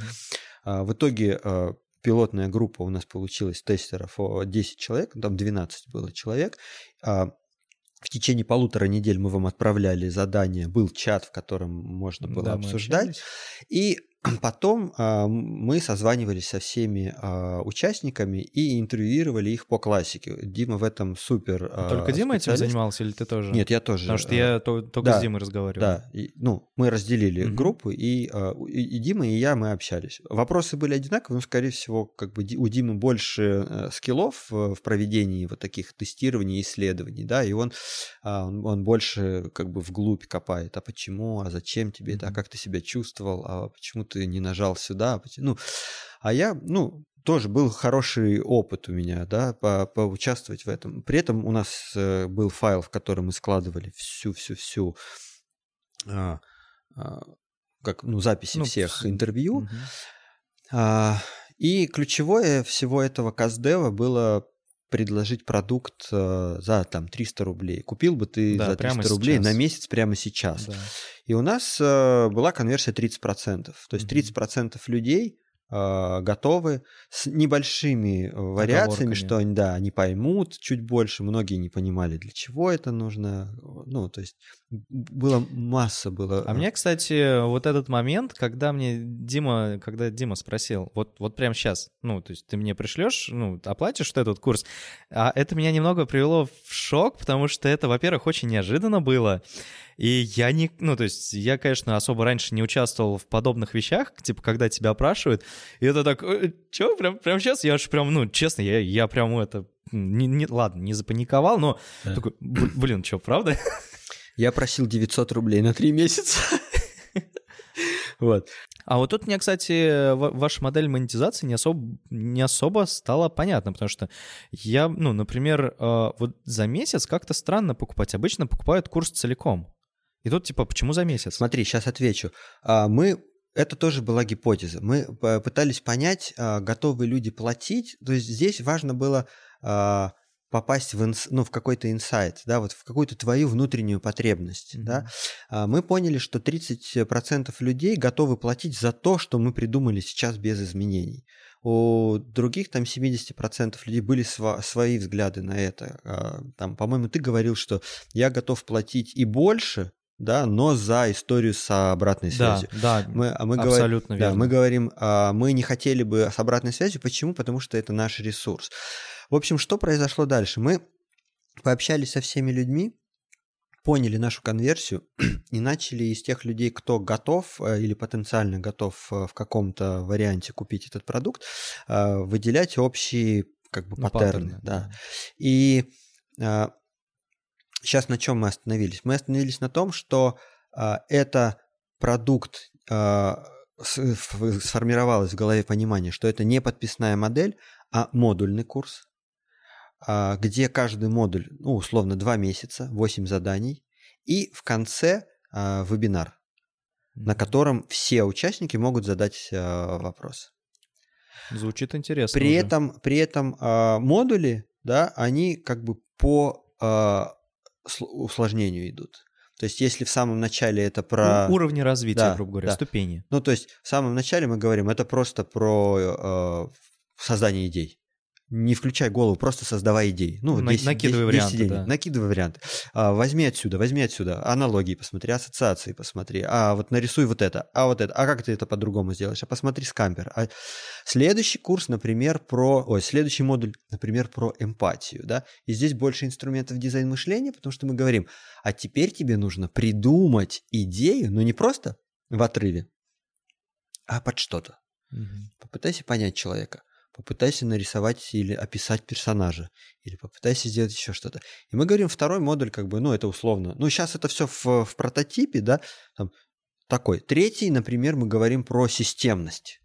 А, В итоге а, пилотная группа у нас получилась тестеров о, 10 человек, там 12 было человек. А, В течение полутора недель мы вам отправляли задания, был чат, в котором можно было Да, обсуждать. И потом а, мы созванивались со всеми а, участниками и интервьюировали их по классике. Дима в этом супер. а, Только Дима этим занимался или ты тоже? Нет, я тоже. Потому что а, я то- только да, с Димой разговаривал. да, и, ну, мы разделили Мгм. группу, и, и, Дима, и я, мы общались. Вопросы были одинаковые, но, скорее всего, как бы у Димы больше э, скиллов э, в проведении вот таких тестирований, исследований, да, и он, он, больше как бы вглубь копает. А почему, а зачем тебе это, а как ты себя чувствовал, а почему ты не нажал сюда, ну, а я, ну, тоже был хороший опыт у меня, да, по, поучаствовать в этом. При этом у нас э, был файл, в котором мы складывали всю-всю-всю а, а, как, ну, записи Ну, всех интервью. Мгм. А, и ключевое всего этого Каздева было предложить продукт э, за там 300 рублей. Купил бы ты Да, за 300 прямо рублей сейчас. на месяц прямо сейчас. Да. И у нас э, была конверсия 30%. То есть Мгм. 30% людей э, готовы с небольшими вариациями, что они, да, они поймут чуть больше. Многие не понимали, для чего это нужно. Ну, то есть было масса было. А э, мне, кстати, вот этот момент, когда мне Дима, когда Дима спросил, вот, вот прямо сейчас, ну, то есть ты мне пришлешь, ну, оплатишь вот этот курс, а это меня немного привело в шок, потому что это, во-первых, очень неожиданно было, и я не, ну, то есть я, конечно, особо раньше не участвовал в подобных вещах, типа, когда тебя опрашивают, и это так, «Э, чё, прям, прям сейчас, я аж прям, ну, честно, я, я прям это, не, не- ладно, не запаниковал, но Да. такой, «Б- блин, что, правда? Я просил 900 рублей на 3 месяца. Вот. А вот тут мне, кстати, ва- ваша модель монетизации не особо, не особо стала понятна, потому что я, ну, например, э, вот за месяц как-то странно покупать. Обычно покупают курс целиком. И тут типа, почему за месяц? Смотри, сейчас отвечу. А, Мы это тоже была гипотеза. Мы пытались понять, а, готовы люди платить. То есть здесь важно было а, попасть в, инс- ну, в какой-то инсайт, да, вот в какую-то твою внутреннюю потребность. Мгм. Да. А, Мы поняли, что 30% людей готовы платить за то, что мы придумали сейчас без изменений. У других там 70% людей были сва- свои взгляды на это. А, Там, по-моему, ты говорил, что я готов платить и больше, да, но за историю с обратной Да, связью. да, Мы, а мы говорим, абсолютно да, верно. мы говорим, мы не хотели бы с обратной связью. Почему? Потому что это наш ресурс. В общем, что произошло дальше? Мы пообщались со всеми людьми, поняли нашу конверсию и начали из тех людей, кто готов э, или потенциально готов э, в каком-то варианте купить этот продукт, э, выделять общие как бы Ну, паттерны. Да. И сейчас на чем мы остановились? Мы остановились на том, что это продукт сформировалось в голове понимание, что это не подписная модель, а модульный курс, где каждый модуль, ну, условно, 2 месяца, 8 заданий, и в конце а, вебинар, на котором все участники могут задать а, вопрос. Звучит интересно. При уже. этом, при этом а, модули, да, они как бы по а, сл- усложненению идут. То есть, если в самом начале это про... Уровни развития, Да, грубо говоря, да. ступени. Ну, то есть, в самом начале мы говорим, это просто про э, создание идей. Не включай голову, просто создавай идеи. Ну, На- 10 накидывай 10 варианты, да. Накидывай варианты. А, возьми отсюда, возьми отсюда. Аналогии посмотри, ассоциации посмотри. А вот нарисуй вот это, а вот это. А как ты это по-другому сделаешь? А посмотри скампер. А следующий курс, например, про... Ой, следующий модуль, например, про эмпатию, да? И здесь больше инструментов дизайн мышления, потому что мы говорим, а теперь тебе нужно придумать идею, но не просто в отрыве, а под что-то. Мгм. Попытайся понять человека, попытайся нарисовать или описать персонажа, или попытайся сделать еще что-то. И мы говорим, второй модуль, как бы, ну, это условно. Ну, сейчас это все в, в прототипе, да, там, такой. Третий, например, мы говорим про системность.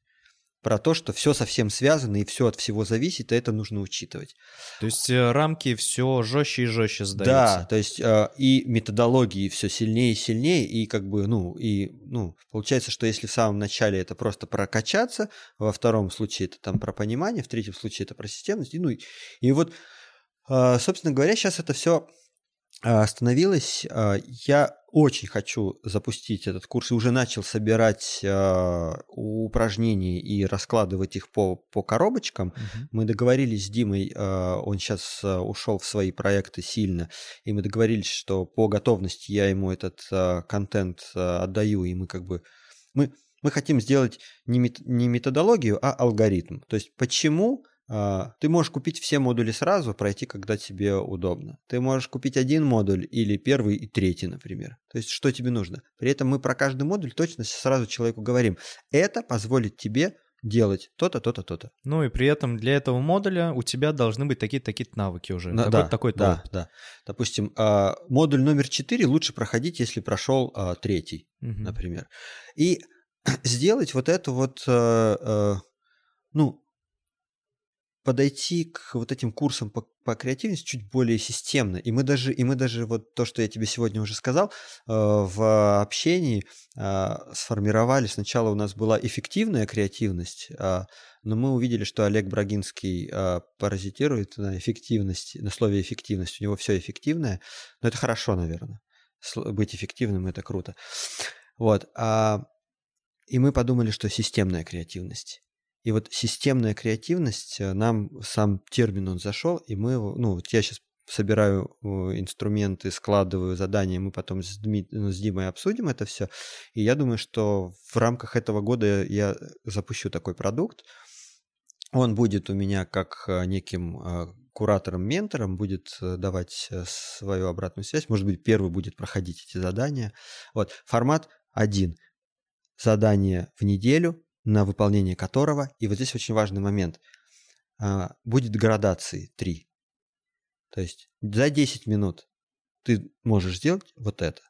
Про то, что все совсем связано и все от всего зависит, и это нужно учитывать. То есть э, рамки все жестче и жестче Да, сдаются. то есть э, и методологии все сильнее и сильнее, и как бы, ну, и, ну, получается, что если в самом начале это просто прокачаться, во втором случае это там про понимание, в третьем случае это про системность, и, ну, и, вот, э, собственно говоря, сейчас это все остановилось. Я очень хочу запустить этот курс и уже начал собирать э, упражнения и раскладывать их по, по коробочкам. Мгм. Мы договорились с Димой, э, он сейчас ушел в свои проекты сильно, и мы договорились, что по готовности я ему этот э, контент э, отдаю, и мы как бы... Мы, мы хотим сделать не, мет- не методологию, а алгоритм. То есть почему э, ты можешь купить все модули сразу, пройти, когда тебе удобно. Ты можешь купить один модуль или первый и третий, например. То есть что тебе нужно. При этом мы про каждый модуль точно сразу человеку говорим. Это позволит тебе делать то-то, то-то, то-то. Ну и при этом для этого модуля у тебя должны быть такие-то такие навыки уже. Такой, да, такой да, да. Допустим, а, модуль номер 4 лучше проходить, если прошел а, третий, например. И сделать вот это вот, э, э, ну, подойти к вот этим курсам по, по креативности чуть более системно. И мы даже, и мы даже вот то, что я тебе сегодня уже сказал, э, в общении э, сформировали. Сначала у нас была эффективная креативность, э, но мы увидели, что Олег Брагинский э, паразитирует на эффективности, на слове эффективность. У него все эффективное, но это хорошо, наверное. Быть эффективным это круто. Вот. А, и мы подумали, что системная креативность. И вот системная креативность, э, нам сам термин он зашел, и мы, ну, вот я сейчас собираю э, инструменты, складываю задания, мы потом с, Дми, ну, с Димой обсудим это все. И я думаю, что в рамках этого года я запущу такой продукт. Он будет у меня как э, неким куратором-ментором, будет давать свою обратную связь. Может быть, первый будет проходить эти задания. Вот, формат один. Задание в неделю, на выполнение которого, и вот здесь очень важный момент, а, будет градации 3. То есть за 10 минут ты можешь сделать вот это.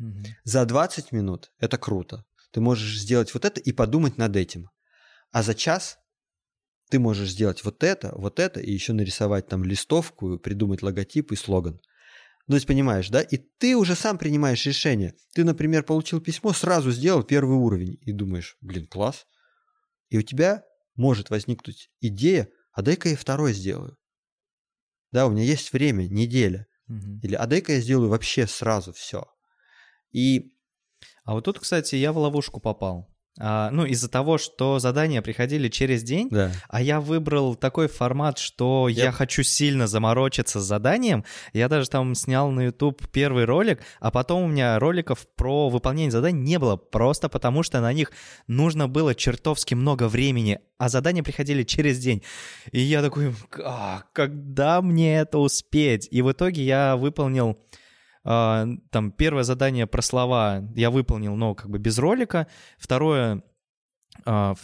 Угу. За 20 минут это круто. Ты можешь сделать вот это и подумать над этим. А за час ты можешь сделать вот это, вот это, и еще нарисовать там листовку, придумать логотип и слоган. Ну, то есть, понимаешь, да? И ты уже сам принимаешь решение. Ты, например, получил письмо, сразу сделал первый уровень и думаешь, блин, класс. И у тебя может возникнуть идея, а дай-ка я второй сделаю. Да, у меня есть время, неделя. Угу. Или а дай-ка я сделаю вообще сразу все. И... А вот тут, кстати, я в ловушку попал. А, ну, из-за того, что задания приходили через день, да. а я выбрал такой формат, что я... я хочу сильно заморочиться с заданием. Я даже там снял на YouTube первый ролик, а потом у меня роликов про выполнение заданий не было, просто потому что на них нужно было чертовски много времени, а задания приходили через день. И я такой, а, когда мне это успеть? И в итоге я выполнил а, там первое задание про слова я выполнил, но как бы без ролика. Второе, а,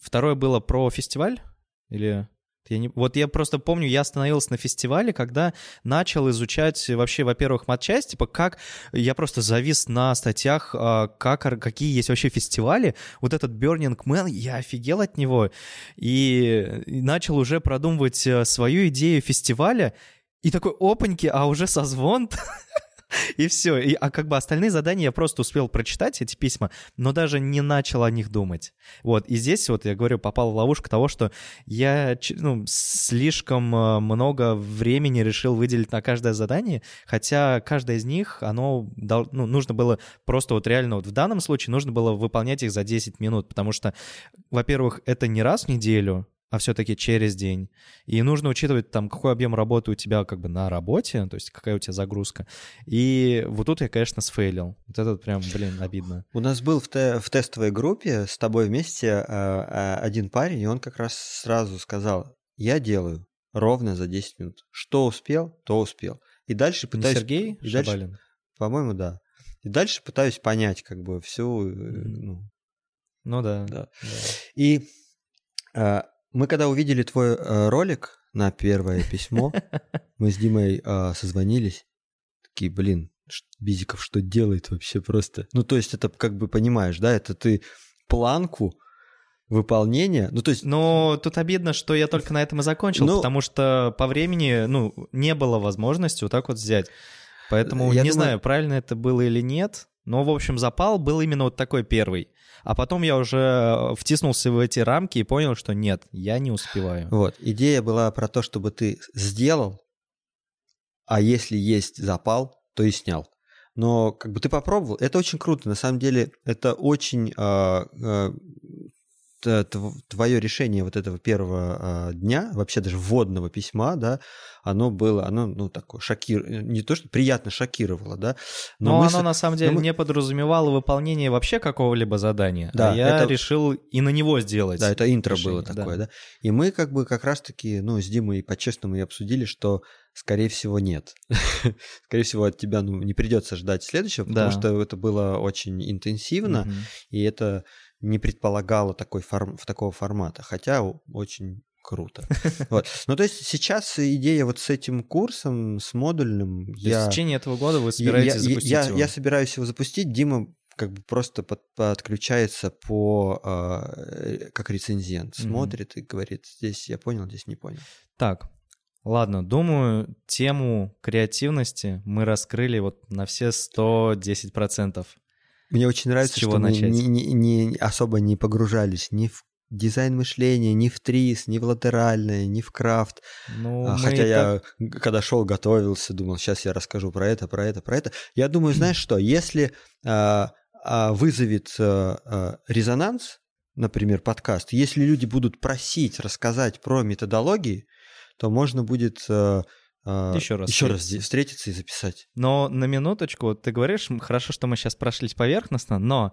второе было про фестиваль или я не... Вот я просто помню, я остановился на фестивале, когда начал изучать вообще, во-первых, матчасть, типа как... Я просто завис на статьях, а, как, какие есть вообще фестивали. Вот этот Burning Man, я офигел от него. И начал уже продумывать э, свою идею фестиваля. И такой, опаньки, а уже созвон И все. И, а как бы остальные задания я просто успел прочитать, эти письма, но даже не начал о них думать. Вот. И здесь вот, я говорю, попал в ловушку того, что я ну, слишком э, много времени решил выделить на каждое задание, хотя каждое из них, оно ну, нужно было просто вот реально вот в данном случае нужно было выполнять их за 10 минут, потому что, во-первых, это не раз в неделю, а все-таки через день. И нужно учитывать там, какой объем работы у тебя как бы на работе, то есть какая у тебя загрузка. И вот тут я, конечно, сфейлил. Вот это прям, блин, обидно. У нас был в, те, в тестовой группе с тобой вместе э, один парень, и он как раз сразу сказал, я делаю ровно за 10 минут. Что успел, то успел. И дальше пытаюсь... Не Сергей и дальше, По-моему, да. И дальше пытаюсь понять как бы всю... Mm-hmm. Ну, ну да. да. да. И э, мы когда увидели твой э, ролик на первое письмо, мы с Димой э, созвонились. Такие, блин, Бизиков что делает вообще просто? Ну, то есть это как бы понимаешь, да, это ты планку выполнения, ну то есть... Но тут обидно, что я только на этом и закончил, ну, потому что по времени, ну, не было возможности вот так вот взять. Поэтому я не думаю... знаю, правильно это было или нет, но, в общем, запал был именно вот такой первый. А потом я уже э, втиснулся в эти рамки и понял, что нет, я не успеваю. Вот, идея была про то, чтобы ты сделал, а если есть запал, то и снял. Но как бы ты попробовал, это очень круто. На самом деле это очень э, твое решение вот этого первого э, дня, вообще даже вводного письма, да, оно было, оно, ну, такое шокир... не то, что приятно шокировало, да. Но, но оно, с... на самом деле, мы... не подразумевало выполнение вообще какого-либо задания. Да, а я это... решил и на него сделать. Да, это интро решение, было такое, да. да. И мы как бы как раз-таки, ну, с Димой по-честному и обсудили, что Скорее всего, нет. Скорее всего, от тебя ну, не придется ждать следующего, потому да. что это было очень интенсивно, угу. и это не предполагало такой форм, такого формата, хотя очень круто. Вот. Ну, то есть сейчас идея вот с этим курсом, с модульным... То я, в течение этого года вы собираетесь я, запустить я, его? Я собираюсь его запустить. Дима как бы просто под, подключается по э, как рецензент, смотрит и говорит, здесь я понял, здесь не понял. Так, ладно, думаю, тему креативности мы раскрыли вот на все 110%. Мне очень нравится, что мы не, не- не- особо не погружались ни в дизайн мышления, ни в трис, ни в латеральное, ни в крафт. Ну, А, Хотя я, так- когда шел, готовился, думал, сейчас я расскажу про это, про это, про это. Я думаю, знаешь что, если а, а, вызовет а, а, резонанс, например, подкаст, если люди будут просить рассказать про методологии, то можно будет а, Еще раз еще раз встретиться. и записать. Но на минуточку, ты говоришь, хорошо, что мы сейчас прошлись поверхностно, но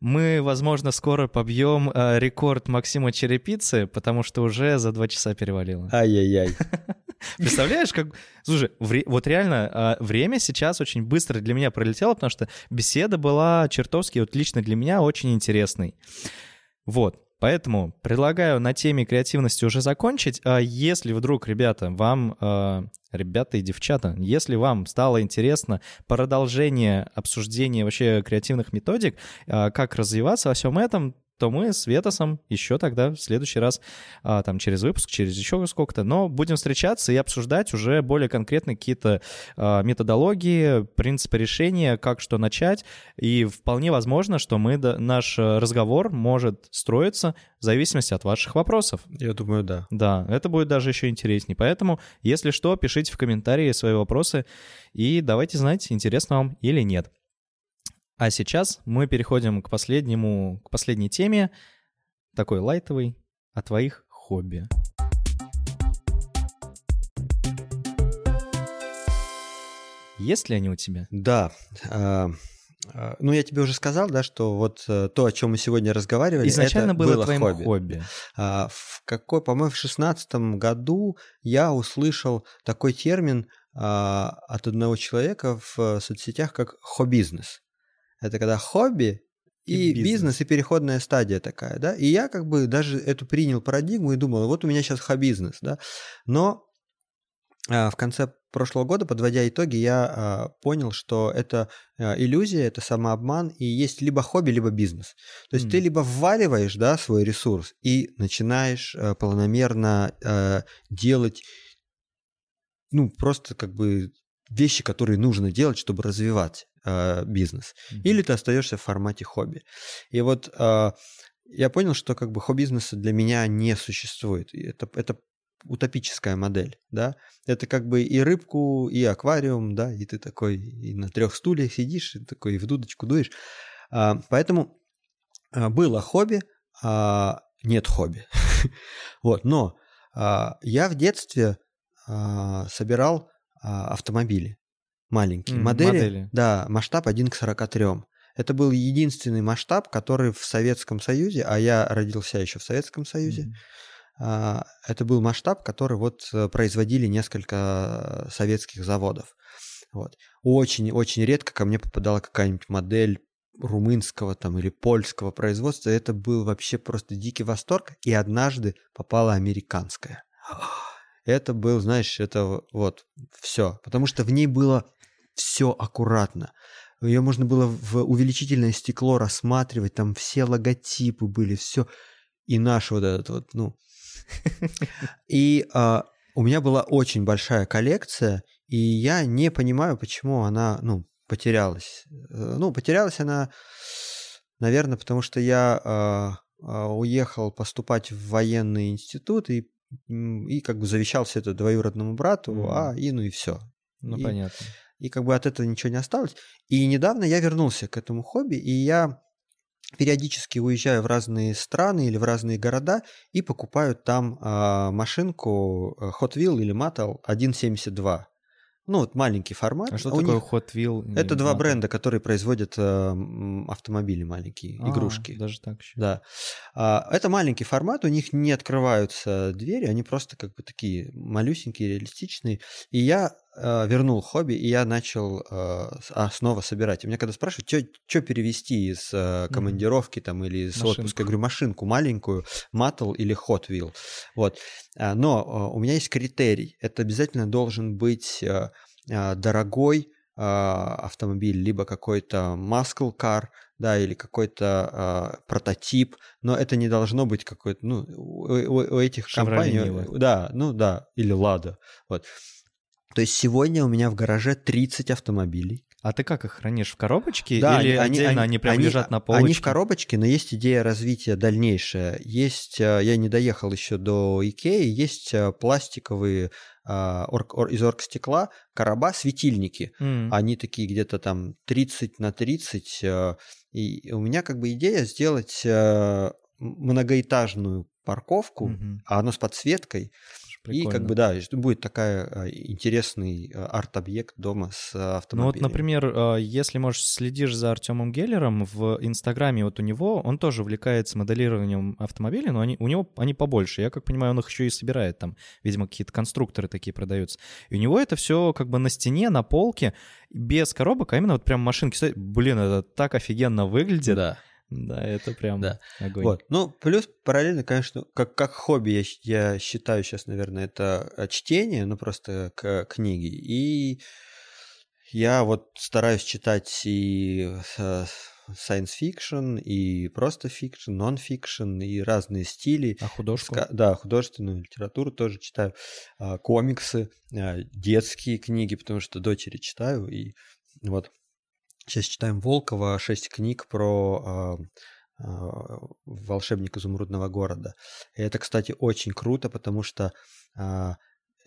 мы, возможно, скоро побьем э, рекорд Максима Черепицы, потому что уже за два часа перевалило. Ай-яй-яй. Представляешь, как... Слушай, вре- вот реально, а, время сейчас очень быстро для меня пролетело, потому что беседа была чертовски, вот лично для меня, очень интересной. Вот, поэтому предлагаю на теме креативности уже закончить. А Если вдруг, ребята, вам, а, ребята и девчата, если вам стало интересно продолжение обсуждения вообще креативных методик, а, как развиваться во всем этом, то мы с Ветосом еще тогда в следующий раз, а, там, через выпуск, через еще сколько-то, но будем встречаться и обсуждать уже более конкретно какие-то а, методологии, принципы решения, как что начать, и вполне возможно, что мы, наш разговор может строиться в зависимости от ваших вопросов. Я думаю, да. Да, это будет даже еще интереснее. Поэтому, если что, пишите в комментарии свои вопросы и давайте знать, интересно вам или нет. А сейчас мы переходим к последнему, к последней теме, такой лайтовой, о твоих хобби. Есть ли они у тебя? Да. а, а, Ну, я тебе уже сказал, да, что вот э, то, о чем мы сегодня разговаривали, Изначально это было, было твоим хобби. хобби. А, В какой, по-моему, в шестнадцатом году я услышал такой термин а, от одного человека в э, соцсетях, как хоббизнес. Это когда хобби И и, бизнес. бизнес. и переходная стадия такая, да. И я как бы даже эту принял парадигму и думал, вот у меня сейчас хоббизнес, да. Но а, в конце прошлого года, подводя итоги, я а, понял, что это а, иллюзия, это самообман, и есть либо хобби, либо бизнес. То есть М. ты либо вваливаешь, да, свой ресурс и начинаешь э, планомерно э, делать, ну, просто как бы вещи, которые нужно делать, чтобы развивать э, бизнес. Мгм. Или ты остаешься в формате хобби. И вот э, я понял, что как бы хобби-бизнеса для меня не существует. Это, это утопическая модель, да. Это как бы и рыбку, и аквариум, да, и ты такой и на трех стульях сидишь, и такой и в дудочку дуешь. А, поэтому а, было хобби, а нет хобби. вот, но а, я в детстве а, собирал а, автомобили маленькие М, модели, модели. да, масштаб 1 к 43. Это был единственный масштаб, который в Советском Союзе, а я родился еще в Советском Союзе, а, это был масштаб, который вот э, производили несколько советских заводов. Вот. Очень-очень редко ко мне попадала какая-нибудь модель румынского там или польского производства. Это был вообще просто дикий восторг. И однажды попала американская. Это был, знаешь, это вот все. Потому что в ней было все аккуратно. Ее можно было в увеличительное стекло рассматривать, там все логотипы были, все. И наш вот этот вот, ну, и а, у меня была очень большая коллекция, и я не понимаю, почему она, ну, потерялась. Э, Ну, потерялась она, наверное, потому что я а, а, уехал поступать в военный институт и, и как бы завещал все это двоюродному брату, Мгм. а, и ну и все. Ну, И- понятно. И как бы от этого ничего не осталось. И недавно я вернулся к этому хобби, и я периодически уезжаю в разные страны или в разные города и покупаю там а, машинку э, Hot Wheel или Mattel 1.72. Ну, вот маленький формат. А что У такое них- Hot Wheel? Это два Mattel? бренда, которые производят э, автомобили маленькие, А, игрушки. Даже так еще. Да. А, Это маленький формат, у них не открываются двери, они просто как бы такие малюсенькие, реалистичные. И я вернул хобби, и я начал э, а, снова собирать. И меня когда спрашивают, что перевести из э, командировки там или из Машинку. отпуска, я говорю, машинку маленькую, Mattel или Hot Wheel. Вот. А, Но э, у меня есть критерий. Это обязательно должен быть э, э, дорогой автомобиль, либо какой-то muscle car, да, или какой-то э, прототип, но это не должно быть какой-то, ну, у, у, у этих компаний, да, ну да, или Лада, вот. То есть сегодня у меня в гараже 30 автомобилей. А ты как их хранишь в коробочке да, или они, отдельно они, они прям они, лежат на полочке? Они в коробочке, но есть идея развития дальнейшая. Есть, э, я не доехал еще до Икеи, есть э, пластиковые а, орг, ор, из оргстекла короба светильники. Mm. Они такие где-то там 30 на 30. Э, и у меня как бы идея сделать многоэтажную парковку, mm-hmm. а она с подсветкой. Прикольно. И как бы, да, будет такая а, интересный а, арт-объект дома с автомобилем. Ну вот, например, а, если, можешь следишь за Артемом Геллером, в Инстаграме вот у него, он тоже увлекается моделированием автомобилей, но они, у него они побольше. Я как понимаю, он их еще и собирает там, видимо, какие-то конструкторы такие продаются. И у него это все как бы на стене, на полке, без коробок, а именно вот прям машинки. Блин, это так офигенно выглядит. Да. Да, это прям да. огонь. Вот. Ну, плюс параллельно, конечно, как, как хобби я, я считаю сейчас, наверное, это э, чтение, ну, просто к, книги. И я вот стараюсь читать и э, science fiction, и просто fiction, non-fiction, и разные стили. А художку? Да, художественную литературу тоже читаю. А, комиксы, а, детские книги, потому что дочери читаю, и вот Сейчас читаем Волкова, шесть книг про э, э, волшебника изумрудного города. И это, кстати, очень круто, потому что э,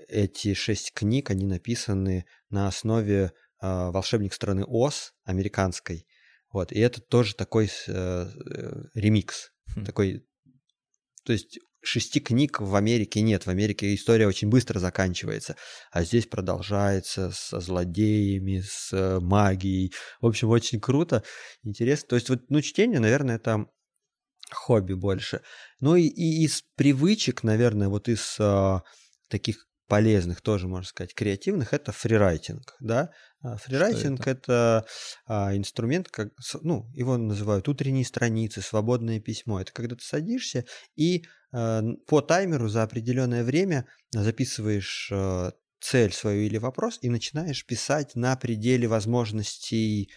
эти шесть книг, они написаны на основе э, волшебник страны Оз, американской. Вот, и это тоже такой э, э, ремикс, хм. такой, то есть шести книг в Америке нет. В Америке история очень быстро заканчивается. А здесь продолжается со злодеями, с э, магией. В общем, очень круто, интересно. То есть вот, ну, чтение, наверное, это хобби больше. Ну и, и из привычек, наверное, вот из а, таких полезных тоже, можно сказать, креативных, это фрирайтинг, да. А, фрирайтинг это, это а, инструмент, как, ну, его называют утренние страницы, свободное письмо. Это когда ты садишься и а, по таймеру за определенное время записываешь цель свою или вопрос и начинаешь писать на пределе возможностей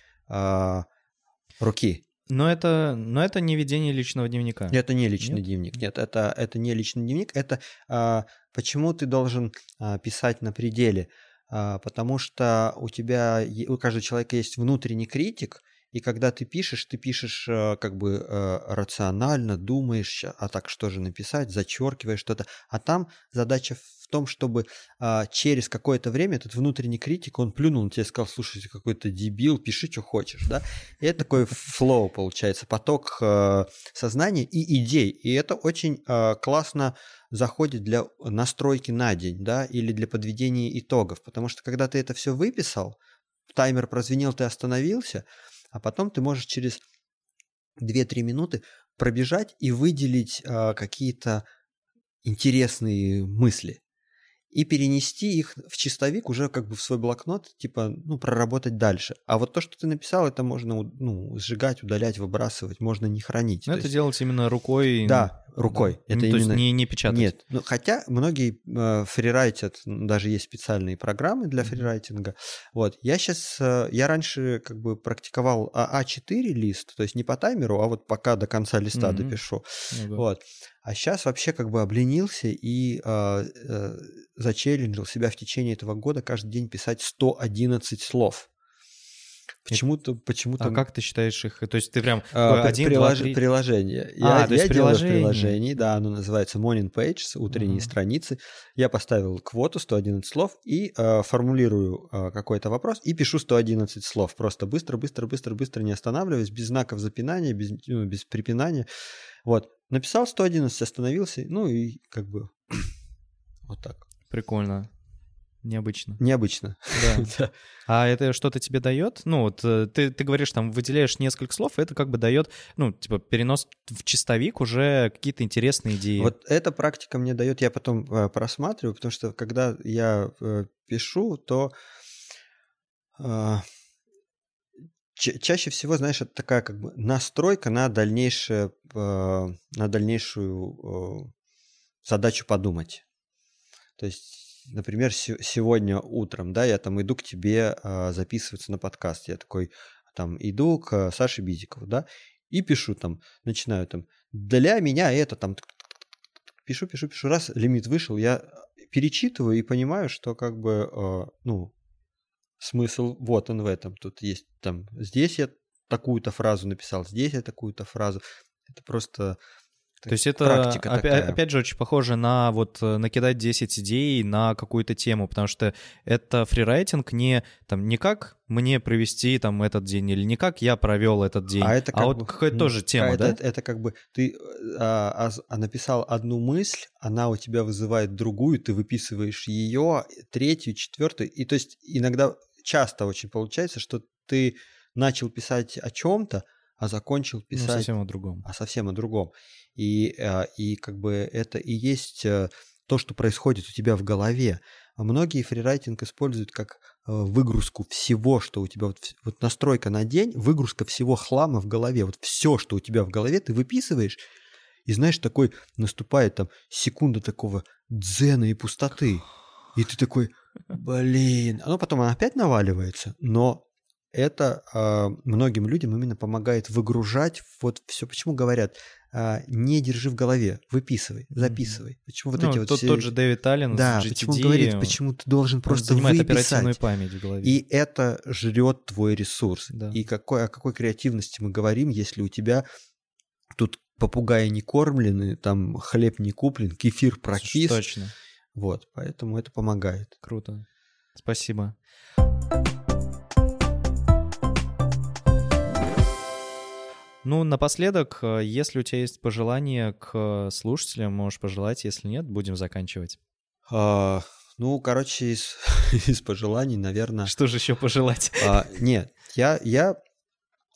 руки. Но это, но это не ведение личного дневника. Это не личный нет? дневник. Нет, это, это не личный дневник. Это а, почему ты должен а, писать на пределе? А, потому что у тебя, у каждого человека есть внутренний критик, и когда ты пишешь, ты пишешь а, как бы а, рационально, думаешь, а так что же написать, зачеркиваешь что-то. А там задача том, чтобы а, через какое-то время этот внутренний критик, он плюнул на тебя и сказал, слушай, какой-то дебил, пиши, что хочешь, да. И это такой флоу получается, поток а, сознания и идей. И это очень а, классно заходит для настройки на день, да, или для подведения итогов, потому что когда ты это все выписал, таймер прозвенел, ты остановился, а потом ты можешь через 2-3 минуты пробежать и выделить а, какие-то интересные мысли и перенести их в чистовик уже как бы в свой блокнот, типа, ну, проработать дальше. А вот то, что ты написал, это можно, ну, сжигать, удалять, выбрасывать, можно не хранить. Но это есть... делать именно рукой. Да, рукой. Да. Это ну, именно... То есть не, не печатать. Нет, ну, хотя многие э, фрирайтят, даже есть специальные программы для фрирайтинга. Вот, я сейчас, э, я раньше как бы практиковал А4 лист, то есть не по таймеру, а вот пока до конца листа mm-hmm. допишу. Ну, да. Вот. А сейчас вообще как бы обленился и э, э, зачелленджил себя в течение этого года каждый день писать 111 слов. Почему-то, почему-то. А как ты считаешь их? То есть ты прям а, один, прилож... два, три... приложение. А, я, то есть я приложение. делаю в приложении, да, оно называется Morning Pages, утренние uh-huh. страницы. Я поставил квоту 111 слов и э, формулирую э, какой-то вопрос и пишу 111 слов. Просто быстро, быстро, быстро, быстро, не останавливаясь, без знаков запинания, без, ну, без припинания. Вот. Написал 111, остановился, ну и как бы вот так. Прикольно. Необычно. Необычно. Да. А это что-то тебе дает? Ну, вот э, ты, ты говоришь, там, выделяешь несколько слов, и это как бы дает, ну, типа, перенос в чистовик уже какие-то интересные идеи. Вот эта практика мне дает, я потом э, просматриваю, потому что когда я э, пишу, то э, чаще всего, знаешь, это такая как бы настройка на дальнейшее, э, на дальнейшую э, задачу подумать. То есть например, сегодня утром, да, я там иду к тебе а, записываться на подкаст. Я такой там иду к Саше Бизикову, да, и пишу там, начинаю там, для меня это там, пишу, пишу, пишу, раз лимит вышел, я перечитываю и понимаю, что как бы, э, ну, смысл вот он в этом. Тут есть там, здесь я такую-то фразу написал, здесь я такую-то фразу. Это просто то есть это, опять, опять же, очень похоже на вот э, накидать 10 идей на какую-то тему, потому что это фрирайтинг не, там, не как мне провести там этот день, или не как я провел этот день, а, это а вот какая-то ну, тоже тема, это, да? Это, это как бы ты а, а, а написал одну мысль, она у тебя вызывает другую, ты выписываешь ее, третью, четвертую, и то есть иногда, часто очень получается, что ты начал писать о чем-то, а закончил ну, писать... Ну, совсем о другом. А совсем о другом. И, э, и как бы это и есть э, то, что происходит у тебя в голове. А многие фрирайтинг используют как э, выгрузку всего, что у тебя, вот, вот настройка на день, выгрузка всего хлама в голове. Вот все, что у тебя в голове, ты выписываешь, и знаешь, такой наступает там секунда такого дзена и пустоты. И ты такой, блин. Оно потом опять наваливается, но это э, многим людям именно помогает выгружать вот все. Почему говорят, э, не держи в голове, выписывай, записывай. Почему вот ну, эти тот, вот все... тот же Дэвид Аллен да, GTD, почему говорит, почему ты должен просто занимает выписать. оперативную память в голове. И это жрет твой ресурс. Да. И какой, о какой креативности мы говорим, если у тебя тут попугаи не кормлены, там хлеб не куплен, кефир прокис. Точно. Вот, поэтому это помогает. Круто. Спасибо. Ну, напоследок, э, если у тебя есть пожелания к слушателям, можешь пожелать, если нет, будем заканчивать. А, ну, короче, из, из пожеланий, наверное... Что же еще пожелать? А, нет, я, я,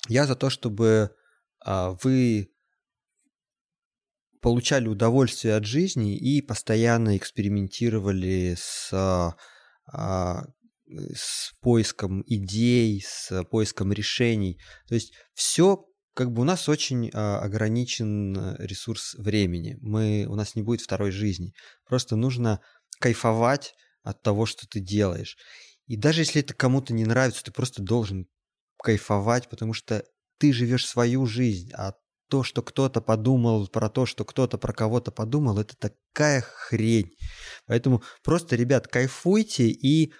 я за то, чтобы а, вы получали удовольствие от жизни и постоянно экспериментировали с, а, с поиском идей, с поиском решений. То есть все как бы у нас очень а, ограничен э, ресурс времени. Мы, у нас не будет второй жизни. Просто нужно кайфовать от того, что ты делаешь. И даже если это кому-то не нравится, ты просто должен кайфовать, потому что ты живешь свою жизнь, а то, что кто-то подумал про то, что кто-то про кого-то подумал, это такая хрень. Поэтому просто, ребят, кайфуйте и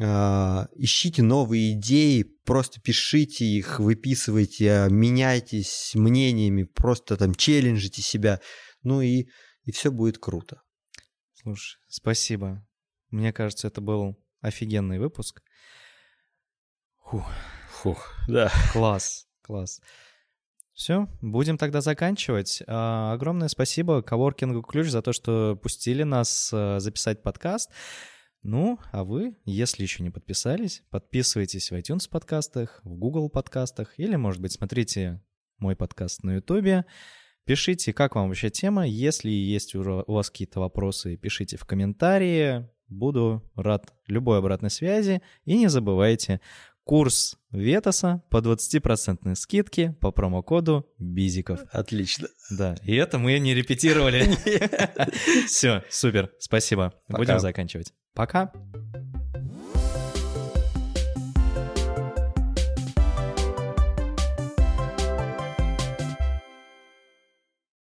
а, ищите новые идеи, просто пишите их, выписывайте, а, меняйтесь мнениями, просто там челленджите себя, ну и, и все будет круто. Слушай, спасибо. Мне кажется, это был офигенный выпуск. Фух, Фух да. Класс, класс. Все, будем тогда заканчивать. А, огромное спасибо Коворкингу Ключ за то, что пустили нас записать подкаст. Ну, а вы, если еще не подписались, подписывайтесь в iTunes подкастах, в Google подкастах или, может быть, смотрите мой подкаст на YouTube. Пишите, как вам вообще тема. Если есть у вас какие-то вопросы, пишите в комментарии. Буду рад любой обратной связи. И не забывайте, курс Ветоса по 20% скидке по промокоду Бизиков. Отлично. Да, и это мы не репетировали. Все, супер, спасибо. Будем заканчивать. Пока.